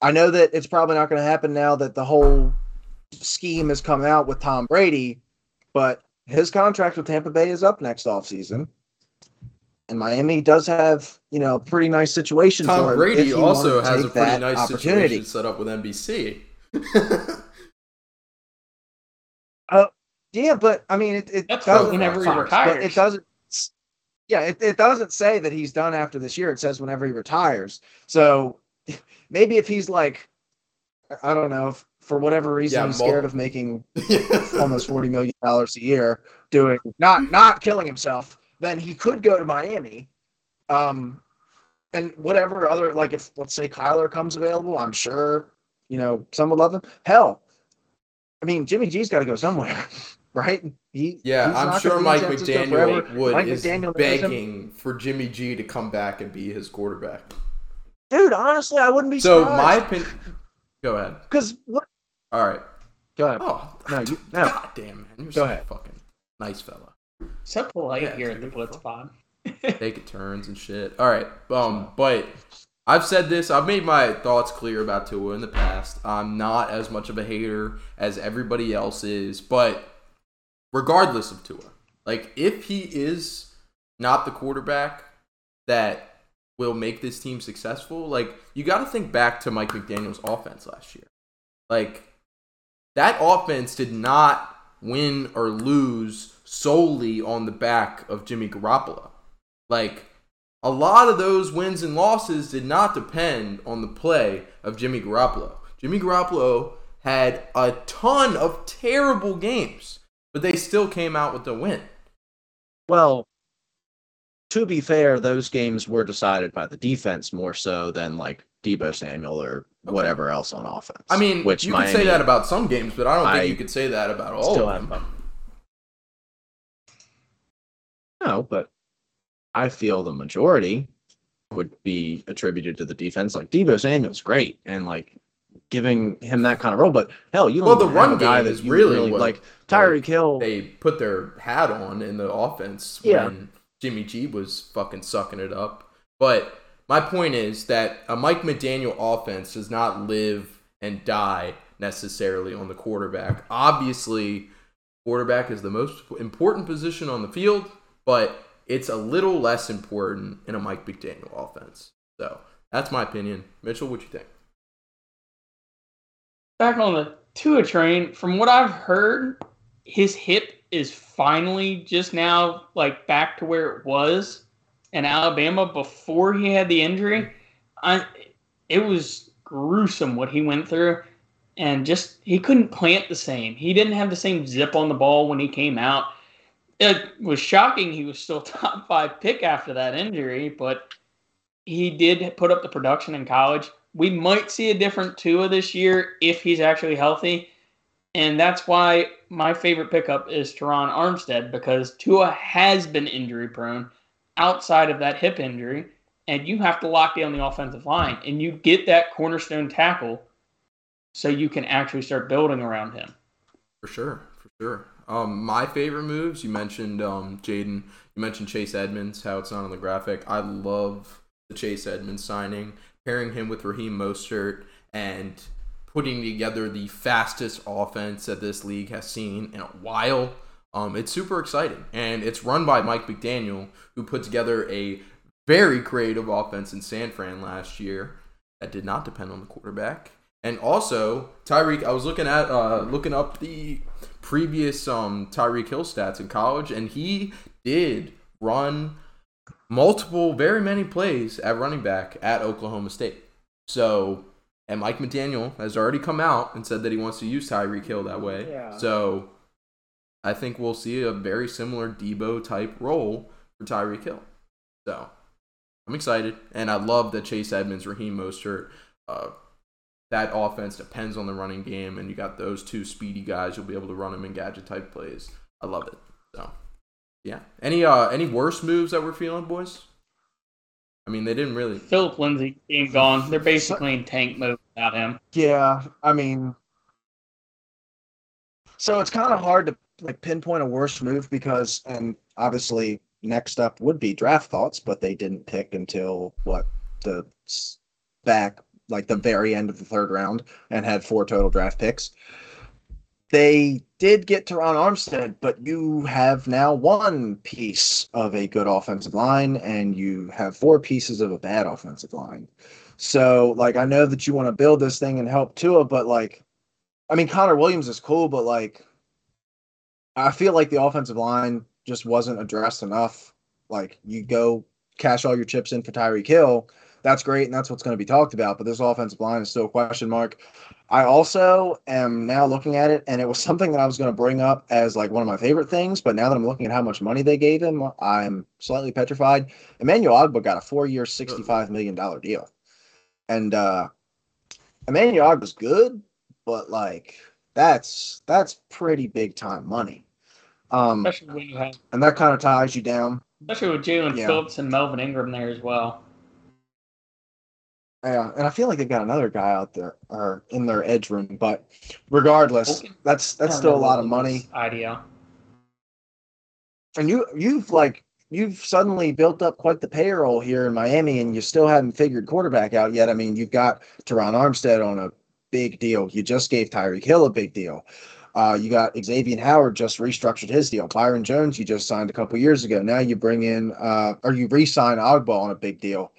Speaker 3: I know that it's probably not going to happen now that the whole scheme has come out with Tom Brady, but his contract with Tampa Bay is up next offseason. And Miami does have, you know, a pretty nice situation for
Speaker 1: Tom Brady also has a pretty nice
Speaker 3: opportunity.
Speaker 1: situation set up with NBC.
Speaker 3: Yeah, but I mean, it, it
Speaker 4: That's
Speaker 3: doesn't.
Speaker 4: whenever he
Speaker 3: Fox, but
Speaker 4: retires.
Speaker 3: It doesn't. Yeah, it, it doesn't say that he's done after this year. It says whenever he retires. So maybe if he's like, I don't know, if for whatever reason
Speaker 1: Yeah,
Speaker 3: he's scared of making almost forty million dollars a year doing not not killing himself, then he could go to Miami. Um, and whatever other like if let's say Kyler comes available, I'm sure you know some would love him. Hell, I mean Jimmy G's got to go somewhere, right? He
Speaker 1: Yeah, I'm sure Mike
Speaker 3: in San Francisco
Speaker 1: McDaniel would
Speaker 3: Mike
Speaker 1: is
Speaker 3: McDaniel
Speaker 1: begging for Jimmy G to come back and be his quarterback.
Speaker 3: Dude, honestly, I wouldn't be
Speaker 1: So my opinion. Go ahead.
Speaker 3: because what?
Speaker 1: All right.
Speaker 3: Go ahead.
Speaker 1: Oh
Speaker 3: No, you- no.
Speaker 1: God damn man, you're
Speaker 3: Go
Speaker 1: so
Speaker 3: ahead.
Speaker 1: fucking nice fella.
Speaker 4: So polite
Speaker 1: Yeah,
Speaker 4: here in the Blitz
Speaker 1: beautiful.
Speaker 4: Pod.
Speaker 1: Taking turns and shit. All right. Um, but I've said this. I've made my thoughts clear about Tua in the past. I'm not as much of a hater as everybody else is, but regardless of Tua, like if he is not the quarterback that will make this team successful, like you got to think back to Mike McDaniel's offense last year. Like that offense did not win or lose solely on the back of Jimmy Garoppolo. Like a lot of those wins and losses did not depend on the play of Jimmy Garoppolo. Jimmy Garoppolo had a ton of terrible games, but they still came out with the win.
Speaker 3: Well, to be fair, those games were decided by the defense more so than like Deebo Samuel or
Speaker 1: Okay.
Speaker 3: whatever else on offense.
Speaker 1: I mean,
Speaker 3: which
Speaker 1: you
Speaker 3: Miami
Speaker 1: could say that about some games, but I don't think
Speaker 3: I
Speaker 1: you could say that about all
Speaker 3: still
Speaker 1: of them.
Speaker 3: No, but I feel the majority would be attributed to the defense. Like Deebo Samuel's great, and like giving him that kind of role. But hell, you
Speaker 1: Well, the run
Speaker 3: guy
Speaker 1: is really what,
Speaker 3: like. Tyreek Hill.
Speaker 1: They put their hat on in the offense
Speaker 3: Yeah.
Speaker 1: when Jimmy G was fucking sucking it up. But my point is that a Mike McDaniel offense does not live and die necessarily on the quarterback. Obviously, quarterback is the most important position on the field, but it's a little less important in a Mike McDaniel offense. So that's my opinion. Mitchell, what you think?
Speaker 4: Back on the Tua train, from what I've heard, his hip is finally just now like back to where it was in Alabama before he had the injury. I it was gruesome what he went through and just he couldn't plant the same. He didn't have the same zip on the ball when he came out. It was shocking he was still top five pick after that injury, but he did put up the production in college. We might see a different Tua this year if he's actually healthy. And that's why my favorite pickup is Terron Armstead because Tua has been injury prone outside of that hip injury, and you have to lock down the offensive line, and you get that cornerstone tackle so you can actually start building around him.
Speaker 1: For sure, for sure. Um, my favorite moves, you mentioned um, Jaden, you mentioned Chase Edmonds, how it's not on the graphic. I love the Chase Edmonds signing, pairing him with Raheem Mostert and putting together the fastest offense that this league has seen in a while. Um, it's super exciting, and it's run by Mike McDaniel, who put together a very creative offense in San Fran last year that did not depend on the quarterback. And also, Tyreek, I was looking at uh, looking up the previous um, Tyreek Hill stats in college, and he did run multiple, very many plays at running back at Oklahoma State. So, and Mike McDaniel has already come out and said that he wants to use Tyreek Hill that way.
Speaker 3: Yeah.
Speaker 1: So, I think we'll see a very similar Deebo type role for Tyreek Hill. So, I'm excited, and I love that Chase Edmonds, Raheem Mostert. Uh, that offense depends on the running game, and you got those two speedy guys. You'll be able to run them in gadget type plays. I love it. So, yeah. Any uh any worse moves that we're feeling, boys? I mean, they didn't really.
Speaker 4: Philip Lindsay being gone, they're basically in tank mode without him.
Speaker 3: Yeah, I mean, so it's kind of hard to like pinpoint a worse move because, and obviously, next up would be draft thoughts, but they didn't pick until what the back like the very end of the third round and had four total draft picks. They did get Terron Armstead, but you have now one piece of a good offensive line and you have four pieces of a bad offensive line. So, like, I know that you want to build this thing and help Tua, but like, I mean, Connor Williams is cool, but like, I feel like the offensive line just wasn't addressed enough. Like, you go cash all your chips in for Tyreek Hill, that's great, and that's what's going to be talked about. But this offensive line is still a question mark. I also am now looking at it, and it was something that I was going to bring up as like one of my favorite things. But now that I'm looking at how much money they gave him, I'm slightly petrified. Emmanuel Ogbah got a four-year, sixty-five million dollar deal, and uh, Emmanuel Ogbah's good, but like that's that's pretty big time money. Um,
Speaker 4: Especially when you have
Speaker 3: and that kind of ties you down.
Speaker 4: especially with Jaelan
Speaker 3: Yeah.
Speaker 4: Phillips and Melvin Ingram there as well.
Speaker 3: Yeah, and I feel like they've got another guy out there or in their edge room, but regardless,
Speaker 4: Okay.
Speaker 3: that's that's still a lot of money.
Speaker 4: Idea.
Speaker 3: And you you've like you've suddenly built up quite the payroll here in Miami, and you still haven't figured quarterback out yet. I mean, you've got Terron Armstead on a big deal. You just gave Tyreek Hill a big deal. Uh, you got Xavier Howard just restructured his deal. Byron Jones you just signed a couple years ago. Now you bring in uh, or you re-sign Ogbah on a big deal.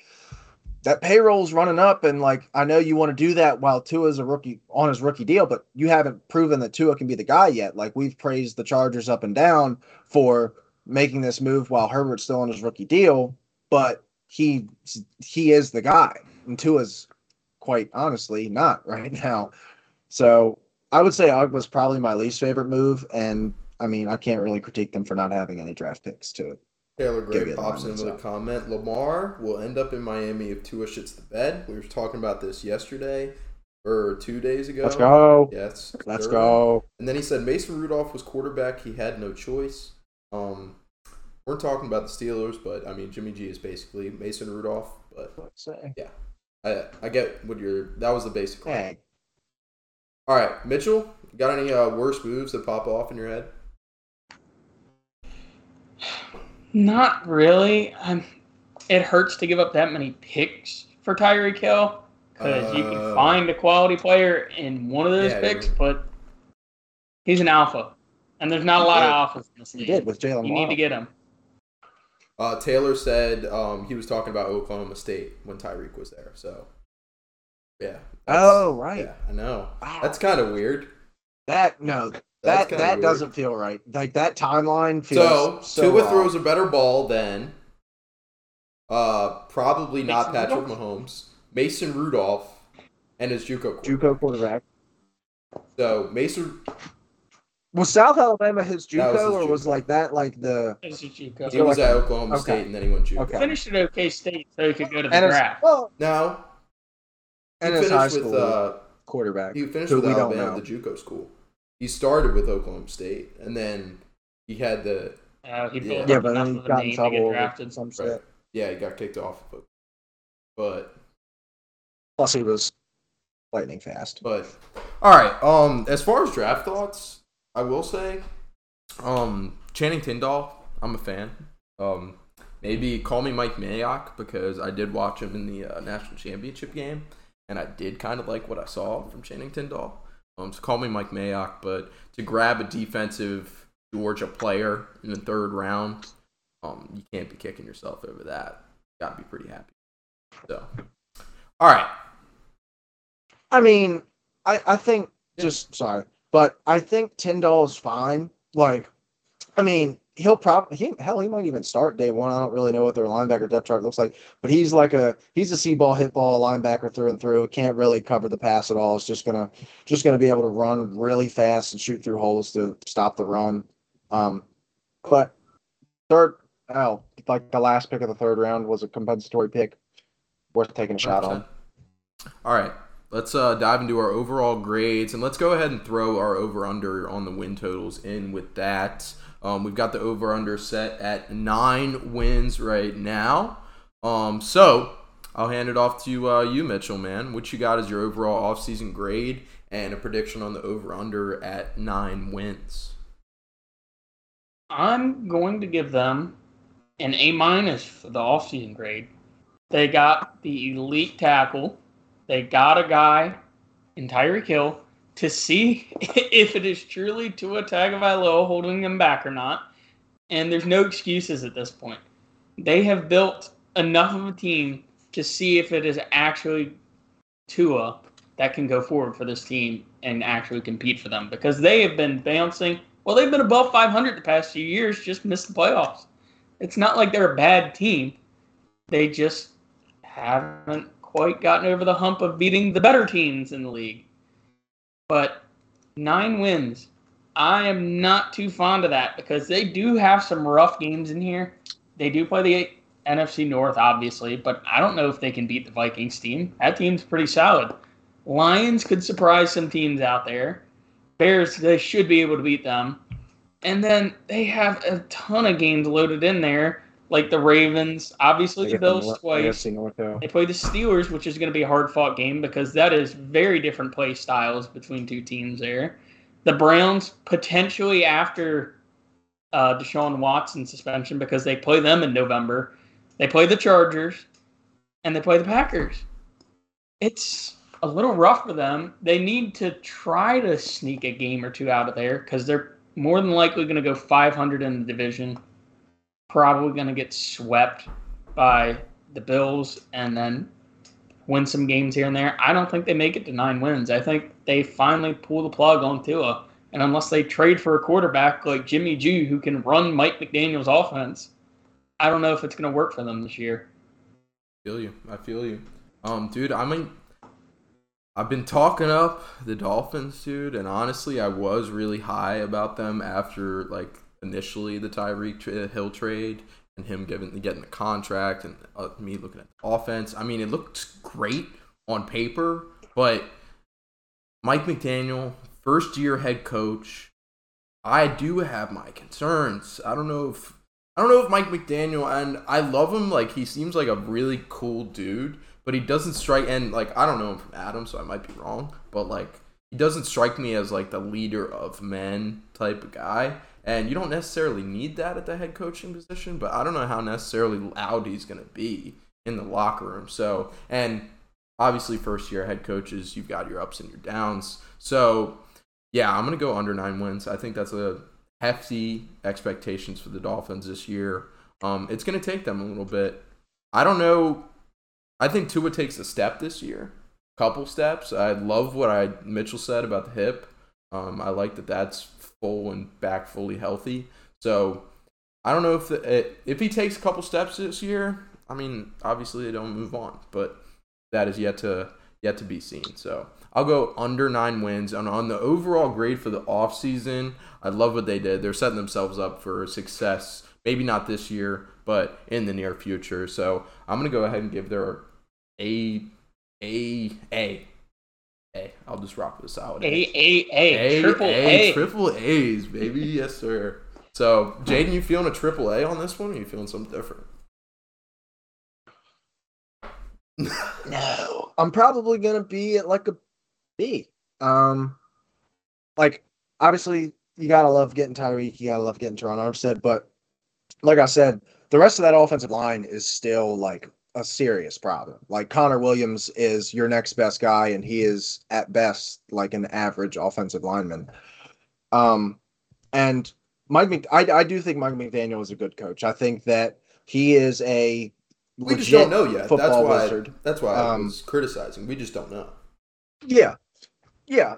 Speaker 3: That payroll's running up, and like I know you want to do that while Tua's a rookie on his rookie deal, but you haven't proven that Tua can be the guy yet. Like we've praised the Chargers up and down for making this move while Herbert's still on his rookie deal, but he he is the guy, and Tua's quite honestly not right now. So I would say Ogbah's probably my least favorite move, and I mean I can't really critique them for not having any draft picks to it.
Speaker 1: Taylor Gray pops
Speaker 3: line,
Speaker 1: in with a comment. Lamar will end up in Miami if Tua shits the bed. We were talking about this yesterday or two days ago.
Speaker 3: Let's go.
Speaker 1: Yes.
Speaker 3: Let's
Speaker 1: third.
Speaker 3: go.
Speaker 1: And then he said Mason Rudolph was quarterback. He had no choice. Um, we're talking about the Steelers, but I mean Jimmy G is basically Mason Rudolph. But
Speaker 3: Let's say.
Speaker 1: I I get what you're. That was the basic.
Speaker 3: Hey,
Speaker 1: All right, Mitchell, got any uh, worse moves that pop off in your head?
Speaker 4: Not really. Um, it hurts to give up that many picks for Tyreek Hill because you
Speaker 1: Uh,
Speaker 4: can find a quality player in one of those
Speaker 1: Yeah,
Speaker 4: picks,
Speaker 1: yeah.
Speaker 4: but he's an alpha, and there's not a lot of alphas in this
Speaker 3: he did with Jalen
Speaker 4: You need to get him.
Speaker 1: Uh, Taylor said um, he was talking about Oklahoma State when Tyreek was there. So, yeah.
Speaker 3: Oh, right.
Speaker 1: Yeah, I know.
Speaker 3: Wow.
Speaker 1: That's kind of weird.
Speaker 3: That no,
Speaker 1: That's
Speaker 3: that that
Speaker 1: weird.
Speaker 3: doesn't feel right. Like that timeline feels
Speaker 1: So,
Speaker 3: so.
Speaker 1: Tua
Speaker 3: wrong.
Speaker 1: throws a better ball than uh, probably not
Speaker 4: Mason
Speaker 1: Patrick
Speaker 4: Rudolph?
Speaker 1: Mahomes, Mason Rudolph, and his JUCO quarterback.
Speaker 3: JUCO quarterback.
Speaker 1: So Mason
Speaker 3: Was South Alabama his
Speaker 1: That was
Speaker 3: JUCO,
Speaker 1: his
Speaker 3: or was like that like the?
Speaker 4: This is Chico.
Speaker 1: He was
Speaker 3: like
Speaker 1: at
Speaker 3: a-
Speaker 1: Oklahoma
Speaker 3: okay.
Speaker 1: State and then he went JUCO.
Speaker 3: Okay.
Speaker 4: Finished at OK State so he could go to the
Speaker 3: And his,
Speaker 4: draft.
Speaker 3: well,
Speaker 1: Now he
Speaker 3: and his high
Speaker 1: with
Speaker 3: school
Speaker 1: uh,
Speaker 3: quarterback.
Speaker 1: he finished
Speaker 3: who
Speaker 1: with
Speaker 3: we
Speaker 1: Alabama, the JUCO school. He started with Oklahoma State and then he had the
Speaker 4: Uh, he
Speaker 1: Yeah.
Speaker 3: Yeah, but
Speaker 4: enough
Speaker 3: then he
Speaker 4: of a
Speaker 3: got in
Speaker 4: name to
Speaker 3: trouble
Speaker 4: get drafted.
Speaker 3: some
Speaker 1: right.
Speaker 3: shit.
Speaker 1: Yeah, he got kicked off of it. But
Speaker 3: Plus, he was lightning fast.
Speaker 1: But all right. Um, as far as draft thoughts, I will say, um, Channing Tindall, I'm a fan. Um, maybe call me Mike Mayock because I did watch him in the uh, national championship game, and I did kind of like what I saw from Channing Tindall. Um, so call me Mike Mayock, but to grab a defensive Georgia player in the third round, um, you can't be kicking yourself over that. You Got to be pretty happy. So, all right.
Speaker 3: I mean, I I think just sorry, but I think Tindall is fine. Like, I mean, he'll probably he, hell he might even start day one. I don't really know what their linebacker depth chart looks like, but he's like a he's a see ball hit ball linebacker through and through. Can't really cover the pass at all. It's just gonna just gonna be able to run really fast and shoot through holes to stop the run. Um, but third, oh, like the last pick of the third round was a compensatory pick, worth taking a shot on.
Speaker 1: All right, let's uh, dive into our overall grades and let's go ahead and throw our over under on the win totals in with that. Um, we've got the over under set at nine wins right now. Um, so I'll hand it off to uh, you, Mitchell, man. What you got is your overall offseason grade and a prediction on the over under at nine wins?
Speaker 4: I'm going to give them an A minus for the offseason grade. They got the elite tackle. They got a guy in Tyreek Hill to see if it is truly Tua Tagovailoa holding them back or not. And there's no excuses at this point. They have built enough of a team to see if it is actually Tua that can go forward for this team and actually compete for them because they have been bouncing. Well, they've been above 500 the past few years, just missed the playoffs. It's not like they're a bad team. They just haven't quite gotten over the hump of beating the better teams in the league. But nine wins. I am not too fond of that because they do have some rough games in here. They do play the NFC North, obviously, but I don't know if they can beat the Vikings team. That team's pretty solid. Lions could surprise some teams out there. Bears, they should be able to beat them. And then they have a ton of games loaded in there, like the Ravens, obviously the Bills twice. They play the Steelers, which is going to be a hard fought game because that is very different play styles between two teams there. The Browns potentially after uh, Deshaun Watson suspension because they play them in November. They play the Chargers and they play the Packers. It's a little rough for them. They need to try to sneak a game or two out of there because they're more than likely going to go 500 in the division. Probably going to get swept by the Bills and then win some games here and there. I don't think they make it to nine wins. I think they finally pull the plug on Tua. And unless they trade for a quarterback like Jimmy G who can run Mike McDaniel's offense, I don't know if it's going to work for them this year.
Speaker 1: feel you. I feel you. Um, dude, I mean, I've been talking up the Dolphins, dude, and honestly, I was really high about them after like initially the Tyreek Hill trade and him giving getting the contract and uh, me looking at offense. I mean, it looked great on paper, but Mike McDaniel, first year head coach, I do have my concerns. I don't know if I don't know if Mike McDaniel and I love him. Like he seems like a really cool dude, but he doesn't strike. And like I don't know him from Adam, so I might be wrong. But like he doesn't strike me as like the leader of men type of guy. And you don't necessarily need that at the head coaching position. But I don't know how necessarily loud he's gonna be in the locker room. So and obviously first year head coaches, you've got your ups and your downs. So yeah, I'm gonna go under nine wins. I think that's a hefty expectations for the Dolphins this year. Um, it's going to take them a little bit. I don't know. I think Tua takes a step this year, couple steps. I love what I Mitchell said about the hip. Um, I like that that's full and back fully healthy. So I don't know if the, if he takes a couple steps this year. I mean, obviously they don't move on, but that is yet to yet to be seen. So I'll go under nine wins. And on the overall grade for the offseason, I love what they did. They're setting themselves up for success. Maybe not this year, but in the near future. So I'm gonna go ahead and give their a a a a. I'll just rock with a solid
Speaker 4: A A A
Speaker 1: A,
Speaker 4: triple
Speaker 1: A,
Speaker 4: A.
Speaker 1: triple A's, baby. yes, sir. So, Jaden, you feeling a triple A on this one? Or you feeling something different?
Speaker 3: No, I'm probably gonna be at like a B. Um, like obviously you gotta love getting Tyreek, you gotta love getting Terron Armstead, but like I said, the rest of that offensive line is still like a serious problem. Like Connor Williams is your next best guy, and he is at best like an average offensive lineman. Um, and Mike, Mc, I, I do think Mike McDaniel is a good coach. I think that he is a
Speaker 1: We just don't know yet. That's why.
Speaker 3: wizard.
Speaker 1: That's why I
Speaker 3: Um,
Speaker 1: was criticizing. We just don't know.
Speaker 3: Yeah, yeah,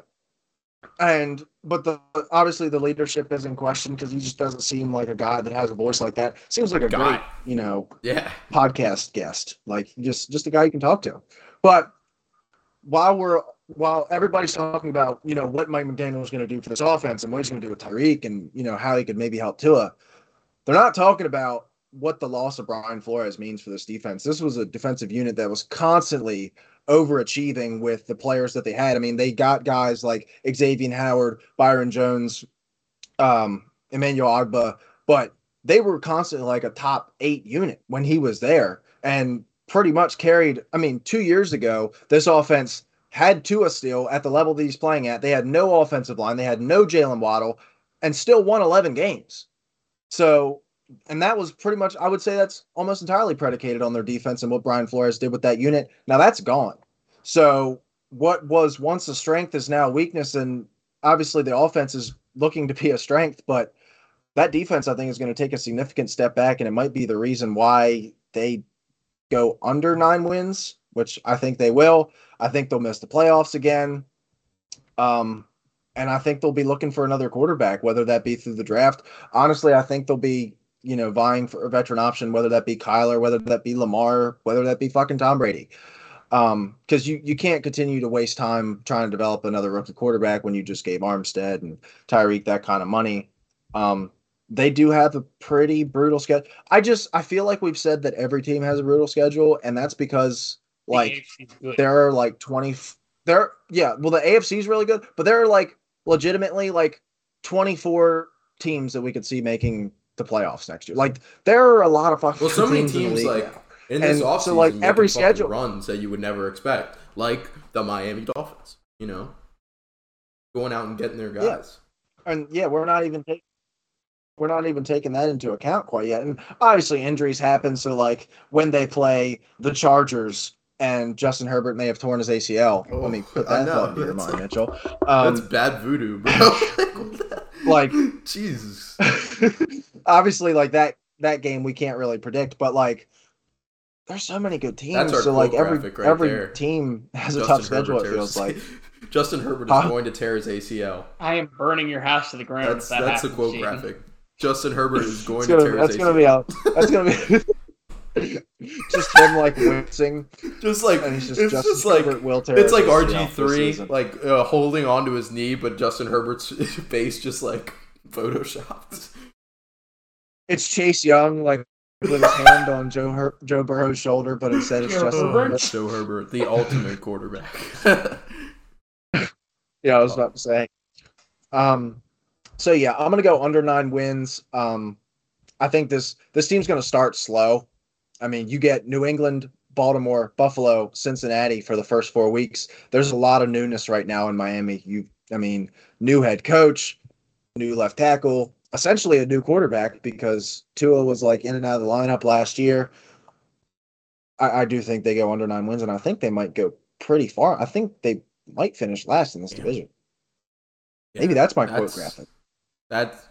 Speaker 3: and but the obviously the leadership is in question because he just doesn't seem like a guy that has a voice like that. Seems like a
Speaker 1: Guy.
Speaker 3: great, you know,
Speaker 1: Yeah.
Speaker 3: podcast guest, like just just a guy you can talk to. But while we're while everybody's talking about you know what Mike McDaniel is going to do for this offense and what he's going to do with Tyreek and you know how he could maybe help Tua, they're not talking about what the loss of Brian Flores means for this defense. This was a defensive unit that was constantly overachieving with the players that they had. I mean, they got guys like Xavier Howard, Byron Jones, um, Emmanuel Ogbah, but they were constantly like a top eight unit when he was there and pretty much carried. I mean, two years ago, this offense had Tua still at the level that he's playing at. They had no offensive line, they had no Jaylen Waddle, and still won 11 games. So, and that was pretty much, I would say that's almost entirely predicated on their defense and what Brian Flores did with that unit. Now that's gone. So, what was once a strength is now a weakness. And obviously, the offense is looking to be a strength, but that defense, I think, is going to take a significant step back. And it might be the reason why they go under nine wins, which I think they will. I think they'll miss the playoffs again. Um, and I think they'll be looking for another quarterback, whether that be through the draft. Honestly, I think they'll be, you know, vying for a veteran option, whether that be Kyler, whether that be Lamar, whether that be fucking Tom Brady. Um, because you you can't continue to waste time trying to develop another rookie quarterback when you just gave Armstead and Tyreek that kind of money. Um, they do have a pretty brutal schedule. I just I feel like we've said that every team has a brutal schedule, and that's because like
Speaker 4: good.
Speaker 3: there are like 20 there yeah well the afc is really good but there are like legitimately like 24 teams that we could see making the playoffs next year like there are a lot of fucking
Speaker 1: Well, so many
Speaker 3: teams, in the
Speaker 1: teams
Speaker 3: league
Speaker 1: like
Speaker 3: now.
Speaker 1: in this
Speaker 3: And
Speaker 1: offseason,
Speaker 3: so, like, every schedule-
Speaker 1: runs that you would never expect, like the Miami Dolphins. You know, going out and getting their
Speaker 3: Yeah.
Speaker 1: guys.
Speaker 3: and yeah we're not even taking we're not even taking that into account quite yet and obviously injuries happen so like when they play the chargers and Justin Herbert may have torn his ACL.
Speaker 1: Oh,
Speaker 3: Let me put that
Speaker 1: know.
Speaker 3: thought into your
Speaker 1: That's
Speaker 3: mind, Mitchell.
Speaker 1: That's
Speaker 3: Um,
Speaker 1: bad voodoo, bro.
Speaker 3: like
Speaker 1: Jesus.
Speaker 3: Obviously like that that game we can't really predict but like there's so many good teams
Speaker 1: That's our
Speaker 3: so like every
Speaker 1: right
Speaker 3: every
Speaker 1: there.
Speaker 3: team has a tough schedule it
Speaker 1: tears-
Speaker 3: feels like
Speaker 1: Justin Herbert is
Speaker 3: Huh?
Speaker 1: going to tear his ACL.
Speaker 4: I am burning your house to the ground.
Speaker 1: That's
Speaker 4: if that
Speaker 1: that's the quote
Speaker 4: Jaden.
Speaker 1: graphic. Justin Herbert is going
Speaker 3: it's
Speaker 1: to
Speaker 3: gonna,
Speaker 1: tear
Speaker 3: that's
Speaker 1: his
Speaker 3: gonna
Speaker 1: ACL.
Speaker 3: be out that's gonna be just him like wincing
Speaker 1: just like
Speaker 3: and he's just
Speaker 1: it's
Speaker 3: Justin
Speaker 1: just like
Speaker 3: Herbert will tear
Speaker 1: it's like RG three like uh, holding onto his knee, but Justin Herbert's face just like photoshopped.
Speaker 3: It's Chase Young like with his hand on Joe Her- Joe Burrow's shoulder but instead it's
Speaker 4: Joe
Speaker 3: Justin
Speaker 4: Herbert?
Speaker 3: Herbert.
Speaker 1: Joe Herbert, the ultimate quarterback.
Speaker 3: Yeah, I was about to say. Um, so yeah, I'm gonna go under nine wins. Um, I think this this team's gonna start slow. I mean, you get New England, Baltimore, Buffalo, Cincinnati for the first four weeks. There's a lot of newness right now in Miami. You, I mean, new head coach, new left tackle, essentially a new quarterback because Tua was like in and out of the lineup last year. I, I do think they go under nine wins, and I think they might go pretty far. I think they might finish last in this
Speaker 1: Yeah.
Speaker 3: division. Maybe that's my quote
Speaker 1: That's-
Speaker 3: graphic.
Speaker 1: That's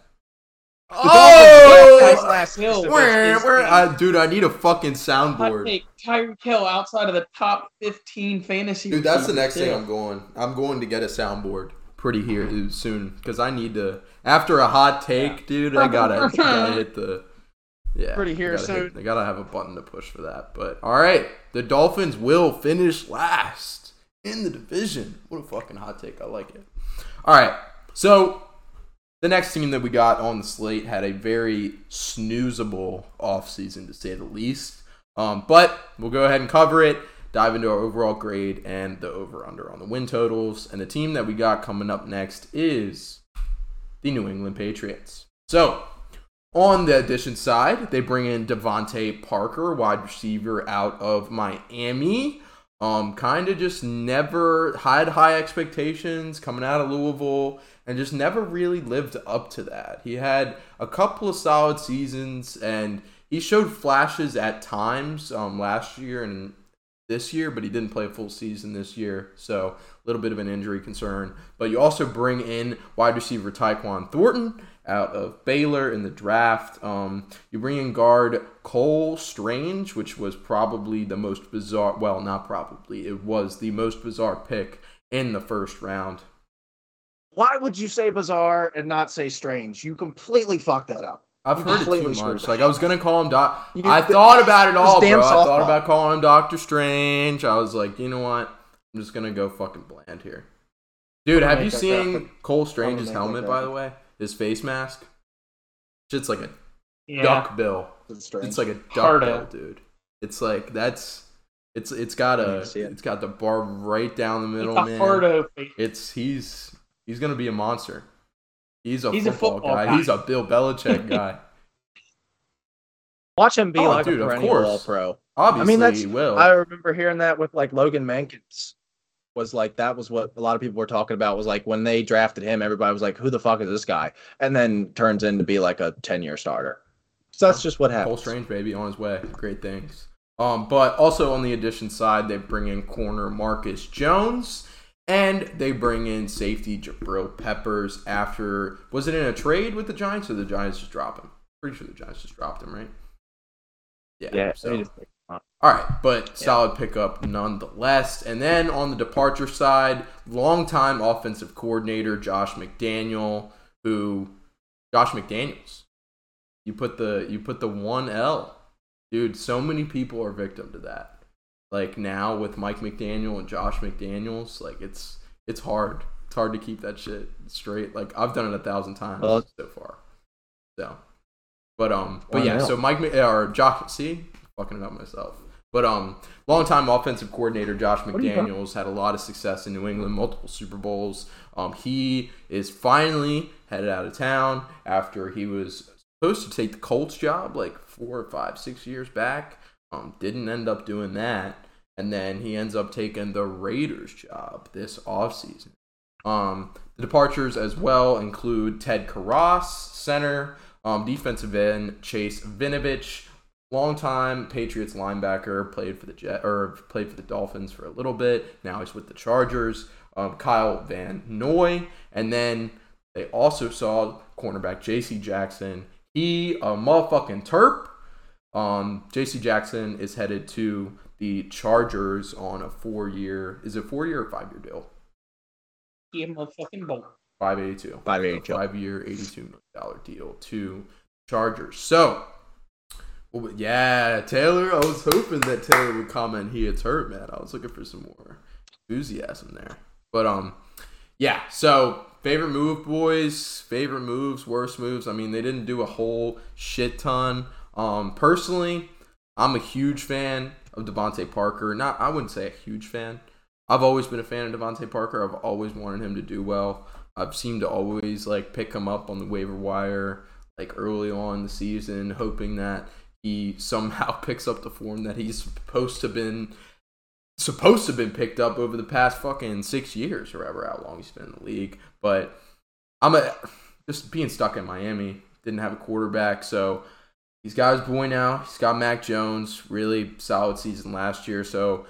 Speaker 1: oh!
Speaker 3: Dolphins
Speaker 1: oh,
Speaker 3: last
Speaker 4: Hill
Speaker 3: division.
Speaker 1: where,
Speaker 4: is
Speaker 1: where,
Speaker 4: the-
Speaker 1: I, dude, I need a fucking
Speaker 4: Hot
Speaker 1: soundboard.
Speaker 4: take: Tyreek Hill outside of the top 15 fantasy.
Speaker 1: Dude, that's the
Speaker 4: receivers,
Speaker 1: next thing. I'm going. I'm going to get a soundboard pretty here soon because I need to. After a hot take, dude, I gotta, gotta hit the. Yeah,
Speaker 3: Pretty here soon.
Speaker 1: I gotta have a button to push for that. But all right, the Dolphins will finish last in the division. What a fucking hot take. I like it. All right. So the next team that we got on the slate had a very snoozable offseason to say the least. Um, but we'll go ahead and cover it, dive into our overall grade and the over under on the win totals. And the team that we got coming up next is the New England Patriots. So on the addition side, they bring in DeVante Parker, wide receiver out of Miami. Um, kind of just never had high expectations coming out of Louisville and just never really lived up to that. He had a couple of solid seasons and he showed flashes at times um, last year and this year, but he didn't play a full season this year. So a little bit of an injury concern. But you also bring in wide receiver Tyquan Thornton out of Baylor in the draft. Um, you bring in guard Cole Strange, which was probably the most bizarre. Well, not probably. It was the most bizarre pick in the first round.
Speaker 3: Why would you say bizarre and not say strange? You completely fucked that up.
Speaker 1: I've
Speaker 3: You
Speaker 1: heard it too
Speaker 3: completely
Speaker 1: much.
Speaker 3: screwed
Speaker 1: Like I was gonna call him Doc. I
Speaker 3: did-
Speaker 1: thought about it all,
Speaker 3: damn
Speaker 1: bro. I thought about calling him Doctor Strange. I was like, you know what? I'm just gonna go fucking bland here. Dude, have you seen
Speaker 3: graphic.
Speaker 1: Cole Strange's helmet, by the way? His face mask. Shit's like a
Speaker 4: Yeah.
Speaker 1: duck bill.
Speaker 3: It's.
Speaker 1: It's like a duck
Speaker 4: Hardo.
Speaker 1: bill, dude. It's like that's it's it's got a
Speaker 3: it.
Speaker 1: it's got the barb right down the middle,
Speaker 4: It's
Speaker 1: man.
Speaker 4: Face.
Speaker 1: It's he's he's gonna be a monster. He's a,
Speaker 4: He's a
Speaker 1: football,
Speaker 4: football
Speaker 1: guy.
Speaker 4: guy.
Speaker 1: He's a Bill Belichick guy.
Speaker 3: Watch him be
Speaker 1: Oh,
Speaker 3: like
Speaker 1: dude,
Speaker 3: a
Speaker 1: of
Speaker 3: perennial
Speaker 1: course.
Speaker 3: all pro.
Speaker 1: Obviously,
Speaker 3: that's-
Speaker 1: he will.
Speaker 3: I remember hearing that with like Logan Mankins. Was like that was what a lot of people were talking about. Was like when they drafted him, everybody was like, "Who the fuck is this guy?" And then turns in to be like a ten year starter. So that's just what
Speaker 1: Cole. Strange, baby, on his way. Great things. Um, but also on the addition side, they bring in corner Marcus Jones, and they bring in safety Jabril Peppers. After was it in a trade with the Giants, or the Giants just dropped him? Pretty sure the Giants just dropped him, right?
Speaker 3: Yeah.
Speaker 1: So all right, but solid pickup nonetheless. And then on the departure side, longtime offensive coordinator Josh McDaniel, who Josh McDaniels. You put the you put the one L. Dude, so many people are victim to that. Like now with Mike McDaniel and Josh McDaniels, like it's it's hard. It's hard to keep that shit straight. Like I've done it a thousand times
Speaker 3: Well-
Speaker 1: so far. So but um but yeah, so Mike or Josh see, fucking it up myself. But um, longtime offensive coordinator Josh
Speaker 3: are you talking-
Speaker 1: McDaniels had a lot of success in New England, multiple Super Bowls. Um, he is finally headed out of town after he was supposed to take the Colts job like four or five, six years back. Um, didn't end up doing that, and then he ends up taking the Raiders job this offseason. Um, the departures as well include Ted Karras, center, um, defensive end Chase Winovich, longtime Patriots linebacker, played for the Jet or played for the Dolphins for a little bit. Now he's with the Chargers. Um, Kyle Van Noy, and then they also saw cornerback J.C. Jackson. He a motherfucking terp. Um, J.C. Jackson is headed to the Chargers on a four-year. Is it four-year or five-year deal?
Speaker 4: He a motherfucking bolt.
Speaker 1: 582.
Speaker 3: 582.
Speaker 1: Five-year, $82 million deal to Chargers. So, well, yeah, Taylor, I was hoping that Taylor would comment he gets hurt, man. I was looking for some more enthusiasm there. But, um, yeah, so favorite move, boys, favorite moves, worst moves. I mean, they didn't do a whole shit ton. Um, personally, I'm a huge fan of DeVante Parker. Not, I wouldn't say a huge fan. I've always been a fan of DeVante Parker. I've always wanted him to do well. I've seemed to always like pick him up on the waiver wire like early on the season, hoping that he somehow picks up the form that he's supposed to been supposed to have been picked up over the past fucking six years or ever how long he's been in the league. But I'm a just being stuck in Miami. Didn't have a quarterback, so he's got his boy now. He's got Mac Jones, really solid season last year. So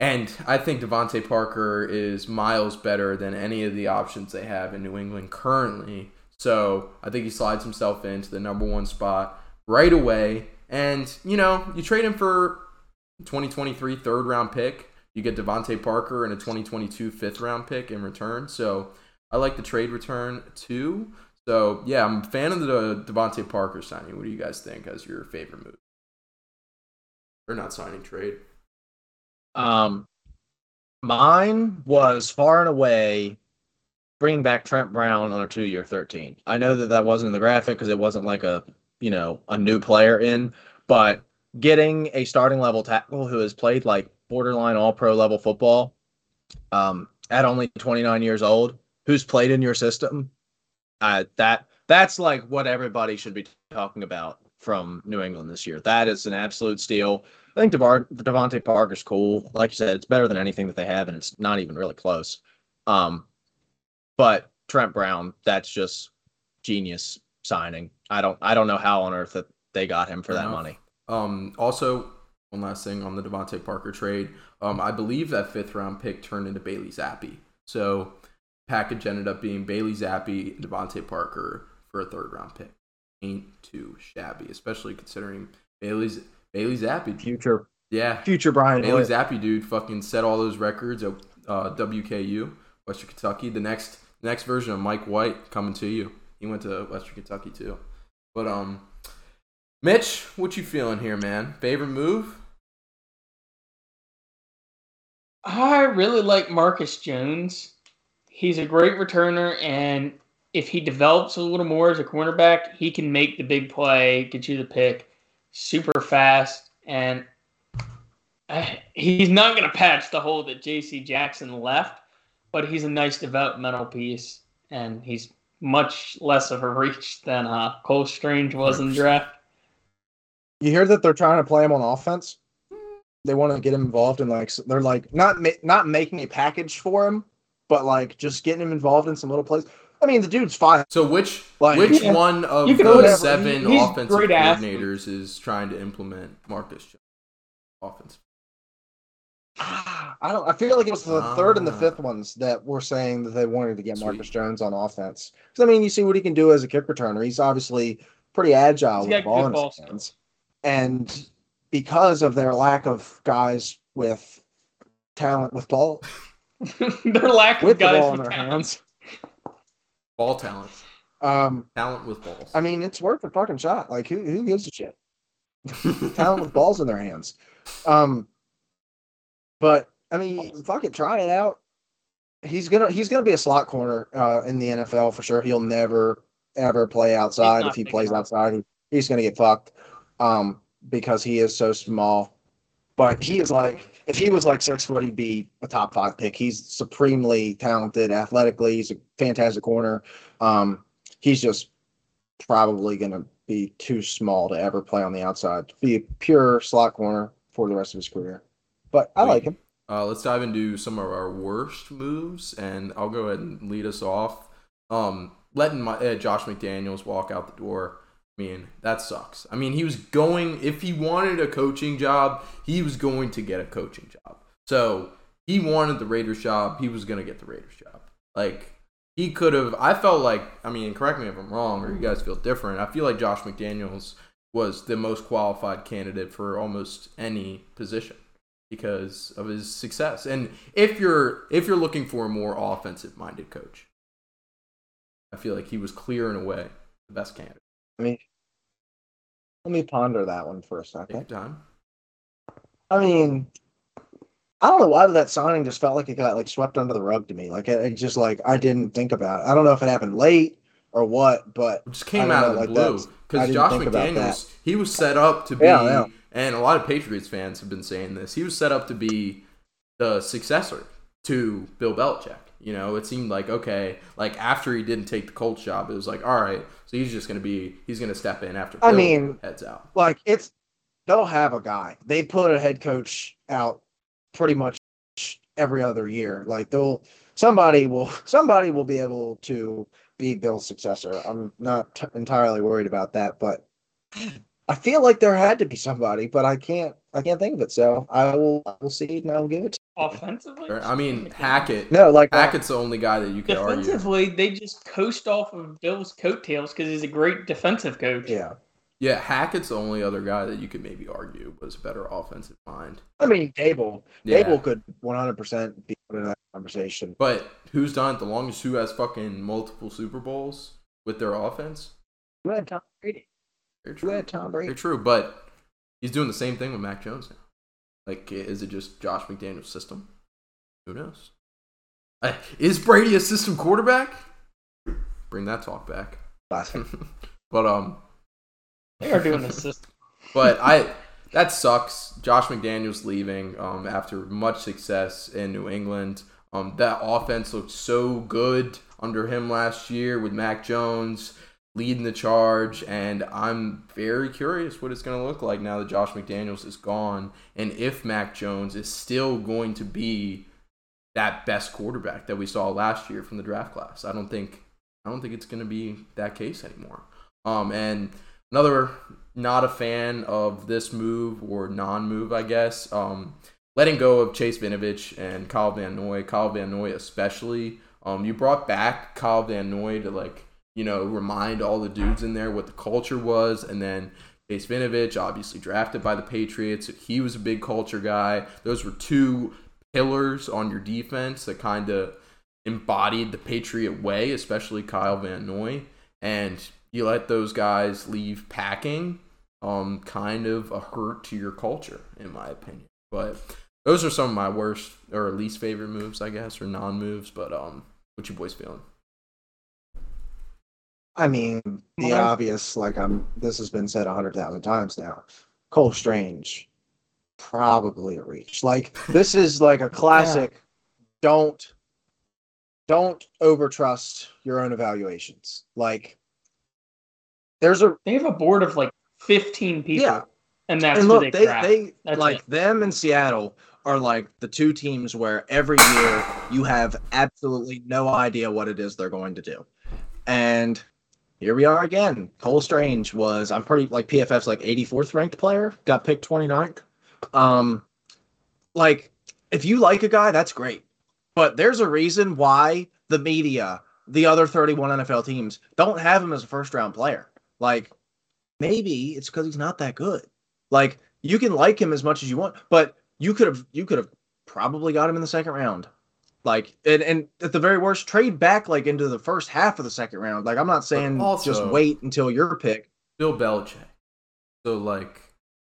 Speaker 1: and I think DeVante Parker is miles better than any of the options they have in New England currently. So I think he slides himself into the number one spot right away. And, you know, you trade him for 2023 third round pick. You get DeVante Parker and a 2022 fifth round pick in return. So I like the trade return too. So yeah, I'm a fan of the DeVante Parker signing. What do you guys think as your favorite move? Or not signing trade?
Speaker 3: Um, Mine was far and away bringing back Trent Brown on a two-year 13. I know that that wasn't in the graphic because it wasn't like a you know a new player in, but getting a starting level tackle who has played like borderline All Pro level football, um, at only 29 years old, who's played in your system, uh, that that's like what everybody should be talking about from New England this year. That is an absolute steal. I think DeVar- DeVante Parker's cool. Like you said, it's better than anything that they have, and it's not even really close. Um, but Trent Brown, that's just genius signing. I don't I don't know how on earth that they got him for that
Speaker 1: Enough.
Speaker 3: money.
Speaker 1: Um, also, one last thing on the DeVante Parker trade. Um, I believe that fifth round pick turned into Bailey Zappe. So package ended up being Bailey Zappe and DeVante Parker for a third round pick. Ain't too shabby, especially considering Bailey's Bailey Zappe.
Speaker 3: Future
Speaker 1: Yeah,
Speaker 3: future Brian
Speaker 1: Bailey
Speaker 3: Hoyer.
Speaker 1: Zappe, dude, fucking set all those records at uh, WKU, Western Kentucky. The next next version of Mike White coming to you. He went to Western Kentucky too. But um, Mitch, what you feeling here, man? Favorite move?
Speaker 4: I really like Marcus Jones. He's a great returner, and if he develops a little more as a cornerback, he can make the big play, get you the pick, super fast, and uh, he's not going to patch the hole that J.C. Jackson left, but he's a nice developmental piece, and he's much less of a reach than uh, Cole Strange was in the draft.
Speaker 3: You hear that they're trying to play him on offense? They want to get him involved in like they're like not ma- not making a package for him, but like just getting him involved in some little plays. I mean, the dude's fine.
Speaker 1: So which
Speaker 3: Like-
Speaker 1: which
Speaker 4: Yeah.
Speaker 1: one of
Speaker 4: You can
Speaker 1: the
Speaker 4: whatever.
Speaker 1: seven
Speaker 4: He's
Speaker 1: offensive
Speaker 4: great athlete.
Speaker 1: coordinators is trying to implement Marcus Jones offense?
Speaker 3: I don't. I feel like it was the third and the
Speaker 1: Ah.
Speaker 3: fifth ones that were saying that they wanted to get
Speaker 1: Sweet.
Speaker 3: Marcus Jones on offense. Because I mean, you see what he can do as a kick returner. He's obviously pretty agile
Speaker 4: He's
Speaker 3: with ball in
Speaker 4: ball
Speaker 3: his hands. And because of their lack of guys with talent with ball
Speaker 4: Their lack of
Speaker 3: with the
Speaker 4: guys
Speaker 3: ball in
Speaker 4: with
Speaker 3: their
Speaker 4: talent.
Speaker 3: hands,
Speaker 1: Ball talent,
Speaker 3: um,
Speaker 1: talent with balls.
Speaker 3: I mean, it's worth a fucking shot. Like, who who gives a shit? talent with balls in their hands. Um, but I mean, fuck it, try it out. He's gonna he's gonna be a slot corner uh, in the NFL for sure. He'll never ever play outside. If he plays
Speaker 4: enough.
Speaker 3: outside, he, he's gonna get fucked um, because he is so small. But he is like if he was like six foot, he'd be a top five pick. He's supremely talented athletically. He's a fantastic corner. Um, he's just probably going to be too small to ever play on the outside. Be a pure slot corner for the rest of his career. But I like him.
Speaker 1: Uh, let's dive into some of our worst moves, and I'll go ahead and lead us off. Um, letting my, uh, Josh McDaniels walk out the door. I mean, that sucks. I mean, he was going, if he wanted a coaching job, he was going to get a coaching job. So he wanted the Raiders job, he was going to get the Raiders job. Like, he could have, I felt like, I mean, correct me if I'm wrong, or you guys feel different. I feel like Josh McDaniels was the most qualified candidate for almost any position because of his success. And if you're if you're looking for a more offensive minded coach, I feel like he was clear in a way the best candidate.
Speaker 3: I mean, let me ponder that one for a second.
Speaker 1: time.
Speaker 3: I mean, I don't know why that signing just felt like it got like swept under the rug to me. Like it, it just like I didn't think about it. I don't know if it happened late or what, but
Speaker 1: It just came out
Speaker 3: know,
Speaker 1: of the
Speaker 3: like
Speaker 1: blue because Josh McDaniels he was set up to be,
Speaker 3: Yeah, yeah.
Speaker 1: and a lot of Patriots fans have been saying this. He was set up to be the successor to Bill Belichick. You know, it seemed like okay, like after he didn't take the Colts job, it was like all right, so he's just gonna be he's gonna step in after.
Speaker 3: I
Speaker 1: Bill
Speaker 3: mean,
Speaker 1: heads out.
Speaker 3: like it's they'll have a guy. They put a head coach out pretty much every other year. Like they'll somebody will somebody will be able to be Bill's successor. I'm not t- entirely worried about that, but I feel like there had to be somebody, but I can't I can't think of it. So I will I will see and I'll give it. To
Speaker 4: Offensively,
Speaker 1: I mean, Hackett.
Speaker 3: no, like uh,
Speaker 1: Hackett's the only guy that you could argue.
Speaker 4: defensively, they just coast off of Bill's coattails because he's a great defensive coach.
Speaker 3: yeah.
Speaker 1: Yeah, Hackett's the only other guy that you could maybe argue was a better offensive mind.
Speaker 3: I mean, Daboll.
Speaker 1: Yeah.
Speaker 3: Daboll could 100% be in that conversation.
Speaker 1: But who's done it the longest? Who has fucking multiple Super Bowls with their offense?
Speaker 3: Who had Tom Brady?
Speaker 1: Very
Speaker 3: Who
Speaker 1: true.
Speaker 3: had Tom Brady?
Speaker 1: Very true. But he's doing the same thing with Mac Jones now. Like, is it just Josh McDaniel's system? Who knows? Uh, Is Brady a system quarterback? Bring that talk back.
Speaker 3: Classic.
Speaker 1: But um,
Speaker 4: They are doing this system.
Speaker 1: but I that sucks. Josh McDaniels leaving um, after much success in New England. Um, that offense looked so good under him last year with Mac Jones leading the charge, and I'm very curious what it's going to look like now that Josh McDaniels is gone, and if Mac Jones is still going to be that best quarterback that we saw last year from the draft class. I don't think I don't think it's going to be that case anymore. Um, and another not a fan of this move or non-move, I guess. Um, letting go of Chase Winovich and Kyle Van Noy, Kyle Van Noy especially. Um, you brought back Kyle Van Noy to like you know remind all the dudes in there what the culture was, and then Chase Winovich, obviously drafted by the Patriots, he was a big culture guy. Those were two pillars on your defense that kind of embodied the Patriot way, especially Kyle Van Noy. And you let those guys leave packing, um, kind of a hurt to your culture, in my opinion. But those are some of my worst or least favorite moves, I guess, or non moves. But um, what you boys feeling?
Speaker 3: I mean, the obvious, like I'm. This has been said a hundred thousand times now. Cole Strange, probably a reach. Like this is like a classic. Don't, don't overtrust your own evaluations. Like, there's a
Speaker 4: They have a board of like 15 people.
Speaker 3: Yeah.
Speaker 4: And that's
Speaker 3: and look,
Speaker 4: they,
Speaker 3: they they like
Speaker 4: it.
Speaker 3: them in Seattle are like the two teams where every year you have absolutely no idea what it is they're going to do. And here we are again. Cole Strange was I'm pretty like PFF's like 84th ranked player, got picked 29th. Um like if you like a guy, that's great. But there's a reason why the media, the other 31 NFL teams don't have him as a first round player. Like maybe it's because he's not that good. Like you can like him as much as you want, but you could have you could have probably got him in the second round. Like and, and at the very worst, trade back like into the first half of the second round. Like I'm not saying
Speaker 1: also-
Speaker 3: just wait until your pick.
Speaker 1: Bill Belichick. So like,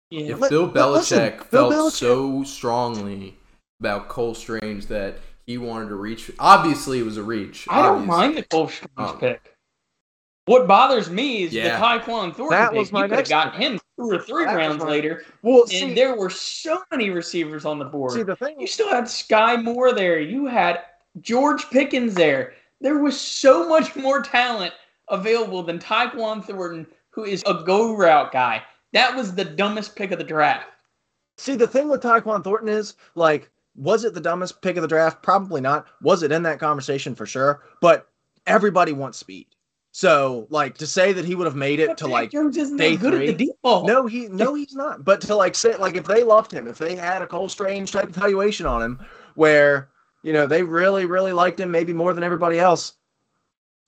Speaker 4: Yeah.
Speaker 1: if
Speaker 3: Let-
Speaker 1: Bill
Speaker 3: but listen,
Speaker 1: Belichick
Speaker 3: Bill
Speaker 1: felt
Speaker 3: Belichick-
Speaker 1: so strongly about Cole Strange that he wanted to reach, obviously it was a reach.
Speaker 4: I don't mind the Cole Strange
Speaker 1: Oh.
Speaker 4: pick. What bothers me is
Speaker 1: Yeah.
Speaker 4: the Tyquan Thornton
Speaker 3: That
Speaker 4: pick.
Speaker 3: was my
Speaker 4: you could have
Speaker 3: next
Speaker 4: gotten him two or three
Speaker 3: That
Speaker 4: rounds later,
Speaker 3: Well,
Speaker 4: and
Speaker 3: see,
Speaker 4: there were so many receivers on the board.
Speaker 3: see the thing
Speaker 4: You still had Skyy Moore there. You had George Pickens there. There was so much more talent available than Tyquan Thornton, who is a go route guy. That was the dumbest pick of the draft.
Speaker 3: See, the thing with Tyquan Thornton is like, was it the dumbest pick of the draft? Probably not. Was it in that conversation for sure? But everybody wants speed. So, like, to say that he would have made it
Speaker 4: But
Speaker 3: to like day
Speaker 4: good
Speaker 3: three?
Speaker 4: at the ball.
Speaker 3: No, he no, he's not. But to like say like if they loved him, if they had a Cole Strange type evaluation on him, where you know they really really liked him, maybe more than everybody else,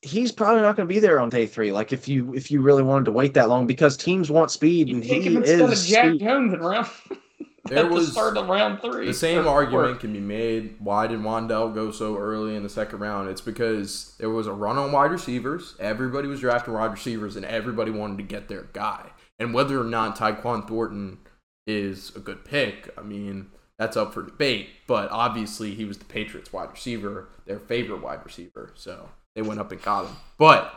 Speaker 3: he's probably not going to be there on day three. Like if you if you really wanted to wait that long, because teams want speed, and he
Speaker 4: him instead of
Speaker 3: is
Speaker 4: Jack
Speaker 3: speed.
Speaker 4: Jones in round
Speaker 1: There
Speaker 4: at the
Speaker 1: was
Speaker 4: start of round three.
Speaker 1: the same argument
Speaker 4: four.
Speaker 1: can be made. Why did Wan'Dale go so early in the second round? It's because there was a run on wide receivers. Everybody was drafting wide receivers, and everybody wanted to get their guy. And whether or not Tyquan Thornton is a good pick, I mean, that's up for debate. But obviously, he was the Patriots' wide receiver, their favorite wide receiver. So they went up and got him. But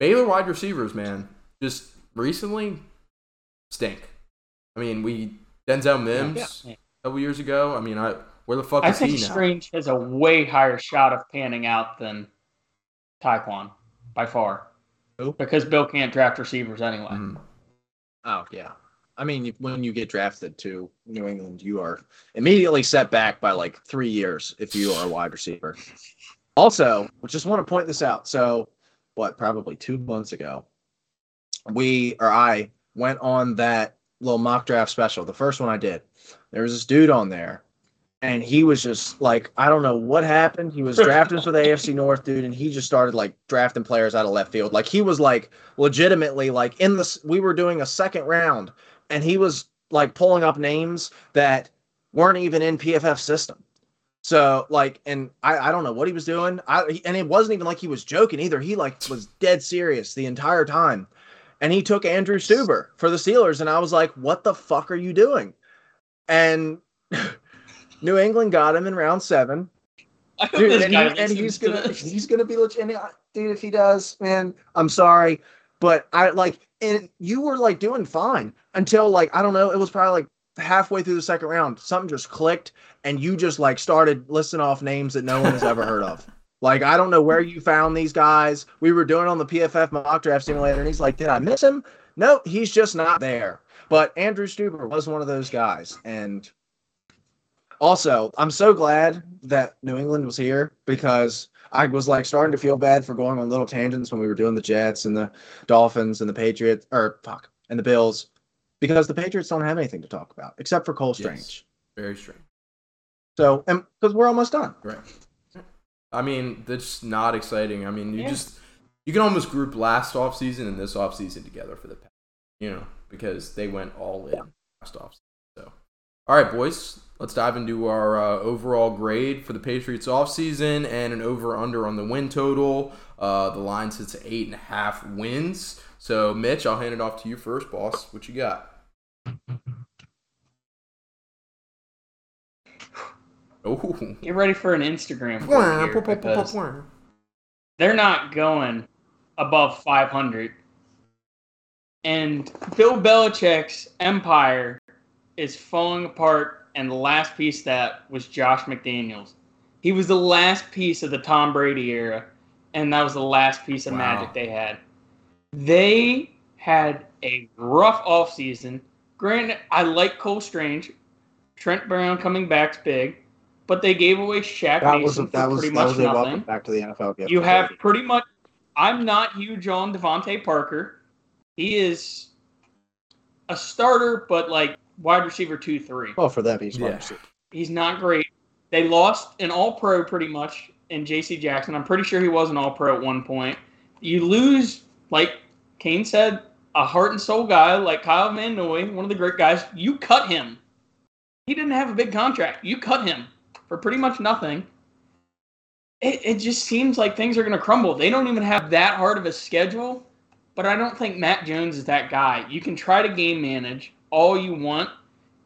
Speaker 1: Baylor wide receivers, man, just recently stink. I mean, we Denzel Mims
Speaker 4: Yeah.
Speaker 1: a couple years ago. I mean, I where the fuck
Speaker 4: I
Speaker 1: is
Speaker 4: think
Speaker 1: he now?
Speaker 4: I think Strange has a way higher shot of panning out than Tyquan by far.
Speaker 3: Who?
Speaker 4: Because Bill can't draft receivers anyway.
Speaker 1: Mhm.
Speaker 3: Oh yeah. I mean, when you get drafted to New England, you are immediately set back by like three years if you are a wide receiver. Also, I just want to point this out. So, what, probably two months ago, we or I went on that little mock draft special, the first one I did. There was this dude on there, and he was just like, I don't know what happened. He was drafted for the AFC North, dude, and he just started like drafting players out of left field. Like he was like legitimately like in the we were doing a second round, and he was like pulling up names that weren't even in PFF system. So like, and I, I don't know what he was doing. I and it wasn't even like he was joking either. He like was dead serious the entire time, and he took Andrew Stueber for the Steelers, and I was like, what the fuck are you doing? And New England got him in round seven. Dude, and, he- and he's gonna he's gonna be legit. And, dude, if he does, man, I'm sorry, but I like and you were like doing fine until like I don't know, it was probably like halfway through the second round, something just clicked, and you just like started listing off names that no one has ever heard of. Like I don't know where you found these guys. We were doing on the PFF mock draft simulator, and he's like, "Did I miss him?" No, he's just not there. But Andrew Stueber was one of those guys, and also, I'm so glad that New England was here because I was like starting to feel bad for going on little tangents when we were doing the Jets and the Dolphins and the Patriots or fuck and the Bills because the Patriots don't have anything to talk about except for Cole Strange.
Speaker 1: Yes. Very strange.
Speaker 3: So, and because we're almost done.
Speaker 1: Right. I mean, that's not exciting. I mean, you
Speaker 4: Yeah.
Speaker 1: just you can almost group last offseason and this offseason together for the Packers, you know, because they went all in last offseason. So, all right, boys, let's dive into our uh, overall grade for the Patriots offseason and an over under on the win total. Uh, the line sits at eight and a half wins. So, Mitch, I'll hand it off to you first, boss. What you got? Oh,
Speaker 4: Get ready for an Instagram here they're not going above 500. And Bill Belichick's empire is falling apart, and the last piece that was Josh McDaniels. He was the last piece of the Tom Brady era, and that was the last piece of
Speaker 1: Wow.
Speaker 4: magic they had. They had a rough offseason. Granted, I like Cole Strange. Trent Brown coming back's big, but they gave away Shaq
Speaker 3: That was
Speaker 4: Mason
Speaker 3: that
Speaker 4: for
Speaker 3: was
Speaker 4: pretty
Speaker 3: that
Speaker 4: much
Speaker 3: was welcome
Speaker 4: nothing.
Speaker 3: back to the NFL. gift
Speaker 4: You have
Speaker 3: Brady.
Speaker 4: pretty much. I'm not huge on DeVante Parker. He is a starter, but like wide receiver two, three.
Speaker 3: well for them. He's
Speaker 1: Yeah.
Speaker 3: yeah.
Speaker 4: He's not great. They lost an All Pro pretty much in J.C. Jackson. I'm pretty sure he was an All Pro at one point. You lose, like Kane said, a heart and soul guy like Kyle Van Noy, one of the great guys. You cut him. He didn't have a big contract. You cut him for pretty much nothing. It, it just seems like things are going to crumble. They don't even have that hard of a schedule, but I don't think Mac Jones is that guy. You can try to game manage all you want.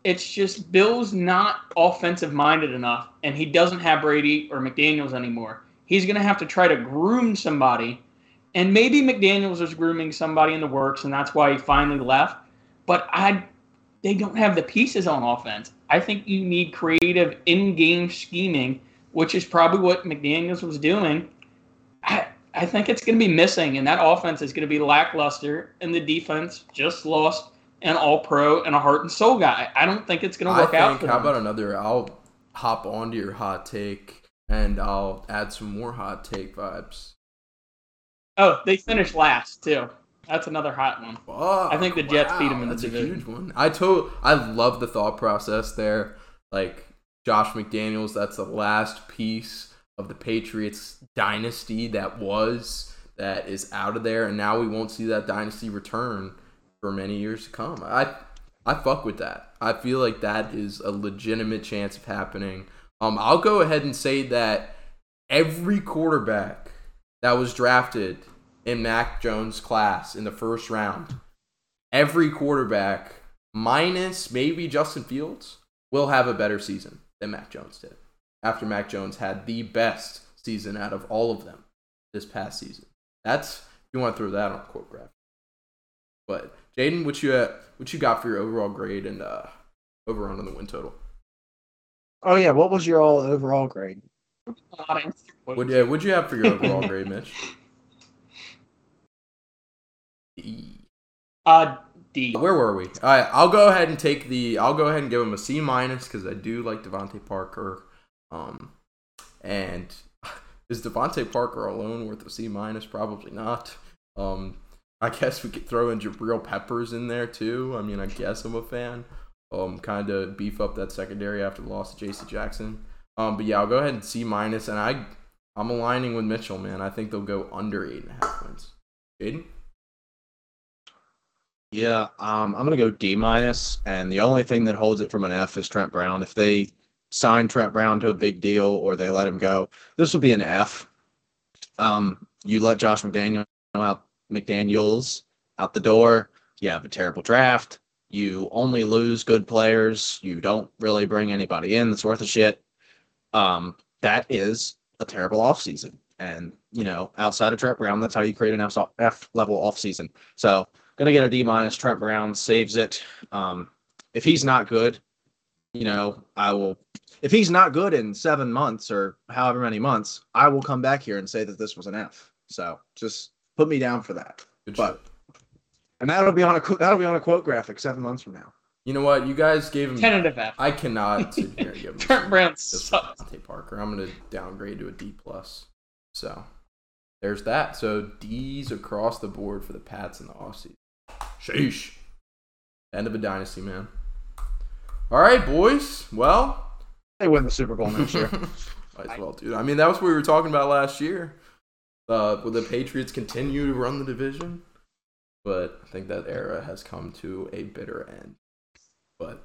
Speaker 4: It's just Bill's not offensive minded enough, and he doesn't have Brady or McDaniels anymore. He's going to have to try to groom somebody, and maybe McDaniels is grooming somebody in the works, and that's why he finally left. But I, they don't have the pieces on offense. I think you need creative in-game scheming, which is probably what McDaniels was doing. I, I think it's going to be missing, and that offense is going to be lackluster, and the defense just lost an all-pro and a heart and soul guy. I don't think it's going to work out
Speaker 1: think.
Speaker 4: for
Speaker 1: How
Speaker 4: them.
Speaker 1: about another? I'll hop onto your hot take and I'll add some more hot take vibes.
Speaker 4: Oh, they finished last too. That's another hot one.
Speaker 1: Fuck,
Speaker 4: I think the Jets beat 'em in the
Speaker 1: That's
Speaker 4: division.
Speaker 1: a huge one. I to I love the thought process there. Like Josh McDaniels, that's the last piece of the Patriots dynasty that was that is out of there, and now we won't see that dynasty return for many years to come. I I fuck with that. I feel like that is a legitimate chance of happening. Um, I'll go ahead and say that every quarterback that was drafted in Mac Jones' class in the first round, every quarterback, minus maybe Justin Fields, will have a better season than Mac Jones did. After Mac Jones had the best season out of all of them this past season. That's if you want to throw that on a quote graph. But Jaden, what you uh, what you got for your overall grade and uh, over on the win total?
Speaker 3: Oh yeah, what was your all overall grade?
Speaker 4: A lot of Instagram
Speaker 1: What uh, what'd you have for your overall grade, Mitch?
Speaker 4: Uh, D.
Speaker 1: Where were we? All right, I'll go ahead and take the. I'll go ahead and give him a C minus because I do like DeVante Parker. Um, and is DeVante Parker alone worth a C minus? Probably not. Um, I guess we could throw in Jabril Peppers in there too. I mean, I guess I'm a fan. Um, kind of beef up that secondary after the loss to J.C. Jackson. Um, but yeah, I'll go ahead and C minus, and I, I'm aligning with Mitchell, man. I think they'll go under eight and a half wins. Jaden.
Speaker 3: Yeah, um, I'm gonna go D minus, and the only thing that holds it from an F is Trent Brown. If they sign Trent Brown to a big deal or they let him go, this will be an F. Um, you let Josh McDaniel out, McDaniel's out the door. You have a terrible draft. You only lose good players. You don't really bring anybody in that's worth a shit. Um, that is a terrible offseason. And, you know, outside of Trent Brown, that's how you create an F level offseason. So, going to get a D minus. Trent Brown saves it. Um, if he's not good, you know, I will. If he's not good in seven months or however many months, I will come back here and say that this was an F. So just put me down for that.
Speaker 1: Good
Speaker 3: But
Speaker 1: shit.
Speaker 3: and that'll be on a that'll be on a quote graphic seven months from now.
Speaker 1: You know what? You guys gave him.
Speaker 4: Tentative F.
Speaker 1: I cannot sit here and give him
Speaker 4: Trent Brown sucks.
Speaker 1: DeVante Parker. I'm gonna downgrade to a D plus. So there's that. So D's across the board for the Pats in the offseason. Sheesh. End of a dynasty, man. All right, boys. Well,
Speaker 3: They win the Super Bowl next year.
Speaker 1: might as well, dude. I mean, that was what we were talking about last year. Uh, will the Patriots continue to run the division? But I think that era has come to a bitter end. But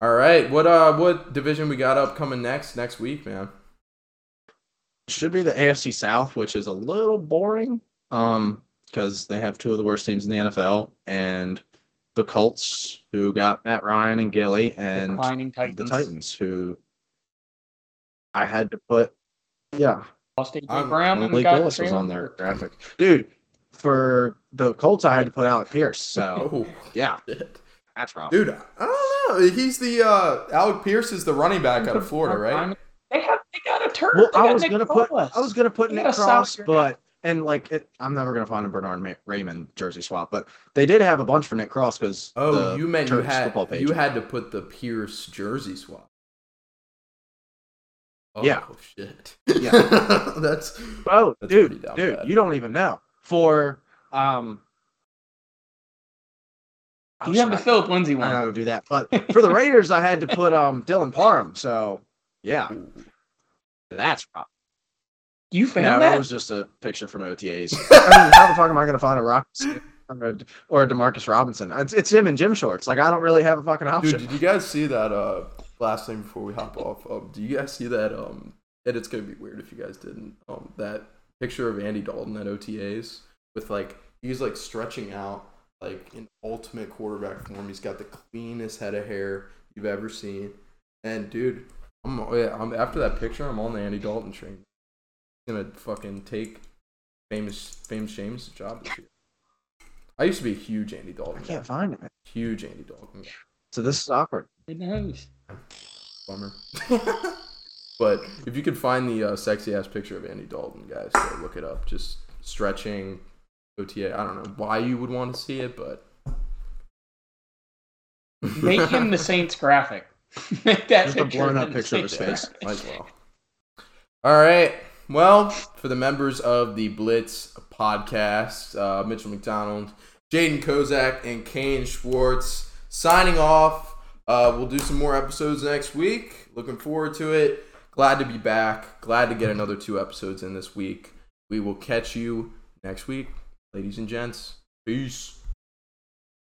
Speaker 1: all right, what uh, what division we got upcoming next next week, man?
Speaker 3: Should be the AFC South, which is a little boring, um, because they have two of the worst teams in the NFL, and the Colts, who got Matt Ryan and Gilly, and
Speaker 4: Declining
Speaker 3: the
Speaker 4: Titans.
Speaker 3: Titans, who I had to put, yeah,
Speaker 4: Lost AJ
Speaker 1: I'm-
Speaker 4: Brown and
Speaker 3: Malik
Speaker 4: got
Speaker 3: Willis was on their graphic, dude. For the Colts, I had to put Alec Pierce. So
Speaker 1: Oh,
Speaker 3: yeah,
Speaker 1: shit.
Speaker 3: that's rough.
Speaker 1: dude, I don't know. He's the uh, Alec Pierce is the running back out of Florida, right?
Speaker 4: They have they got a turd.
Speaker 3: Well, I was
Speaker 4: Nick
Speaker 3: gonna put
Speaker 4: Bolas.
Speaker 3: I was gonna put Nick
Speaker 4: got a
Speaker 3: Cross,
Speaker 4: year.
Speaker 3: but and like it, I'm never gonna find a Bernard Ma- Raymond jersey swap, but they did have a bunch for Nick Cross because
Speaker 1: Oh, you meant you had
Speaker 3: page.
Speaker 1: you had to put the Pierce jersey swap. Oh,
Speaker 3: Yeah.
Speaker 1: shit.
Speaker 3: Yeah.
Speaker 1: That's
Speaker 3: oh
Speaker 1: That's
Speaker 3: dude dude
Speaker 1: bad.
Speaker 3: you don't even know for um. oh,
Speaker 4: You have the
Speaker 3: shit,
Speaker 4: Philip Lindsay one.
Speaker 3: I
Speaker 4: one.
Speaker 3: gotta do that, but for the Raiders, I had to put um Dylan Parham. So yeah, that's rough.
Speaker 4: You found
Speaker 3: No,
Speaker 4: that?
Speaker 3: that was just a picture from OTAs. I mean, how the fuck am I going to find a Rock or a- or a Demarcus Robinson? It's, it's him in gym shorts. Like I don't really have a fucking option.
Speaker 1: Dude, did you guys see that? Uh, last thing before we hop off, um, do you guys see that? Um, and it's gonna be weird if you guys didn't. Um, that picture of Andy Dalton at OTAs with like he's like stretching out like in ultimate quarterback form. He's got the cleanest head of hair you've ever seen. And dude, I'm, yeah, I'm after that picture. I'm on the Andy Dalton train. Gonna fucking take famous famous James' job this year. I used to be a huge Andy Dalton.
Speaker 3: I can't find him.
Speaker 1: Huge Andy Dalton. guy.
Speaker 3: So this is awkward.
Speaker 4: Who knows?
Speaker 1: Bummer. but if you could find the uh, sexy ass picture of Andy Dalton, guys, go look it up. Just stretching OTA. I don't know why you would want to see it, but
Speaker 4: Make him the Saints graphic. Make that
Speaker 3: Just a
Speaker 4: picture
Speaker 3: blown up picture of his face.
Speaker 1: might as well. All right. Well, for the members of the Blitz podcast, uh, Mitchell McDonald, Jaden Kozak, and Kane Schwartz signing off. Uh, we'll do some more episodes next week. Looking forward to it. Glad to be back. Glad to get another two episodes in this week. We will catch you next week, ladies and gents. Peace.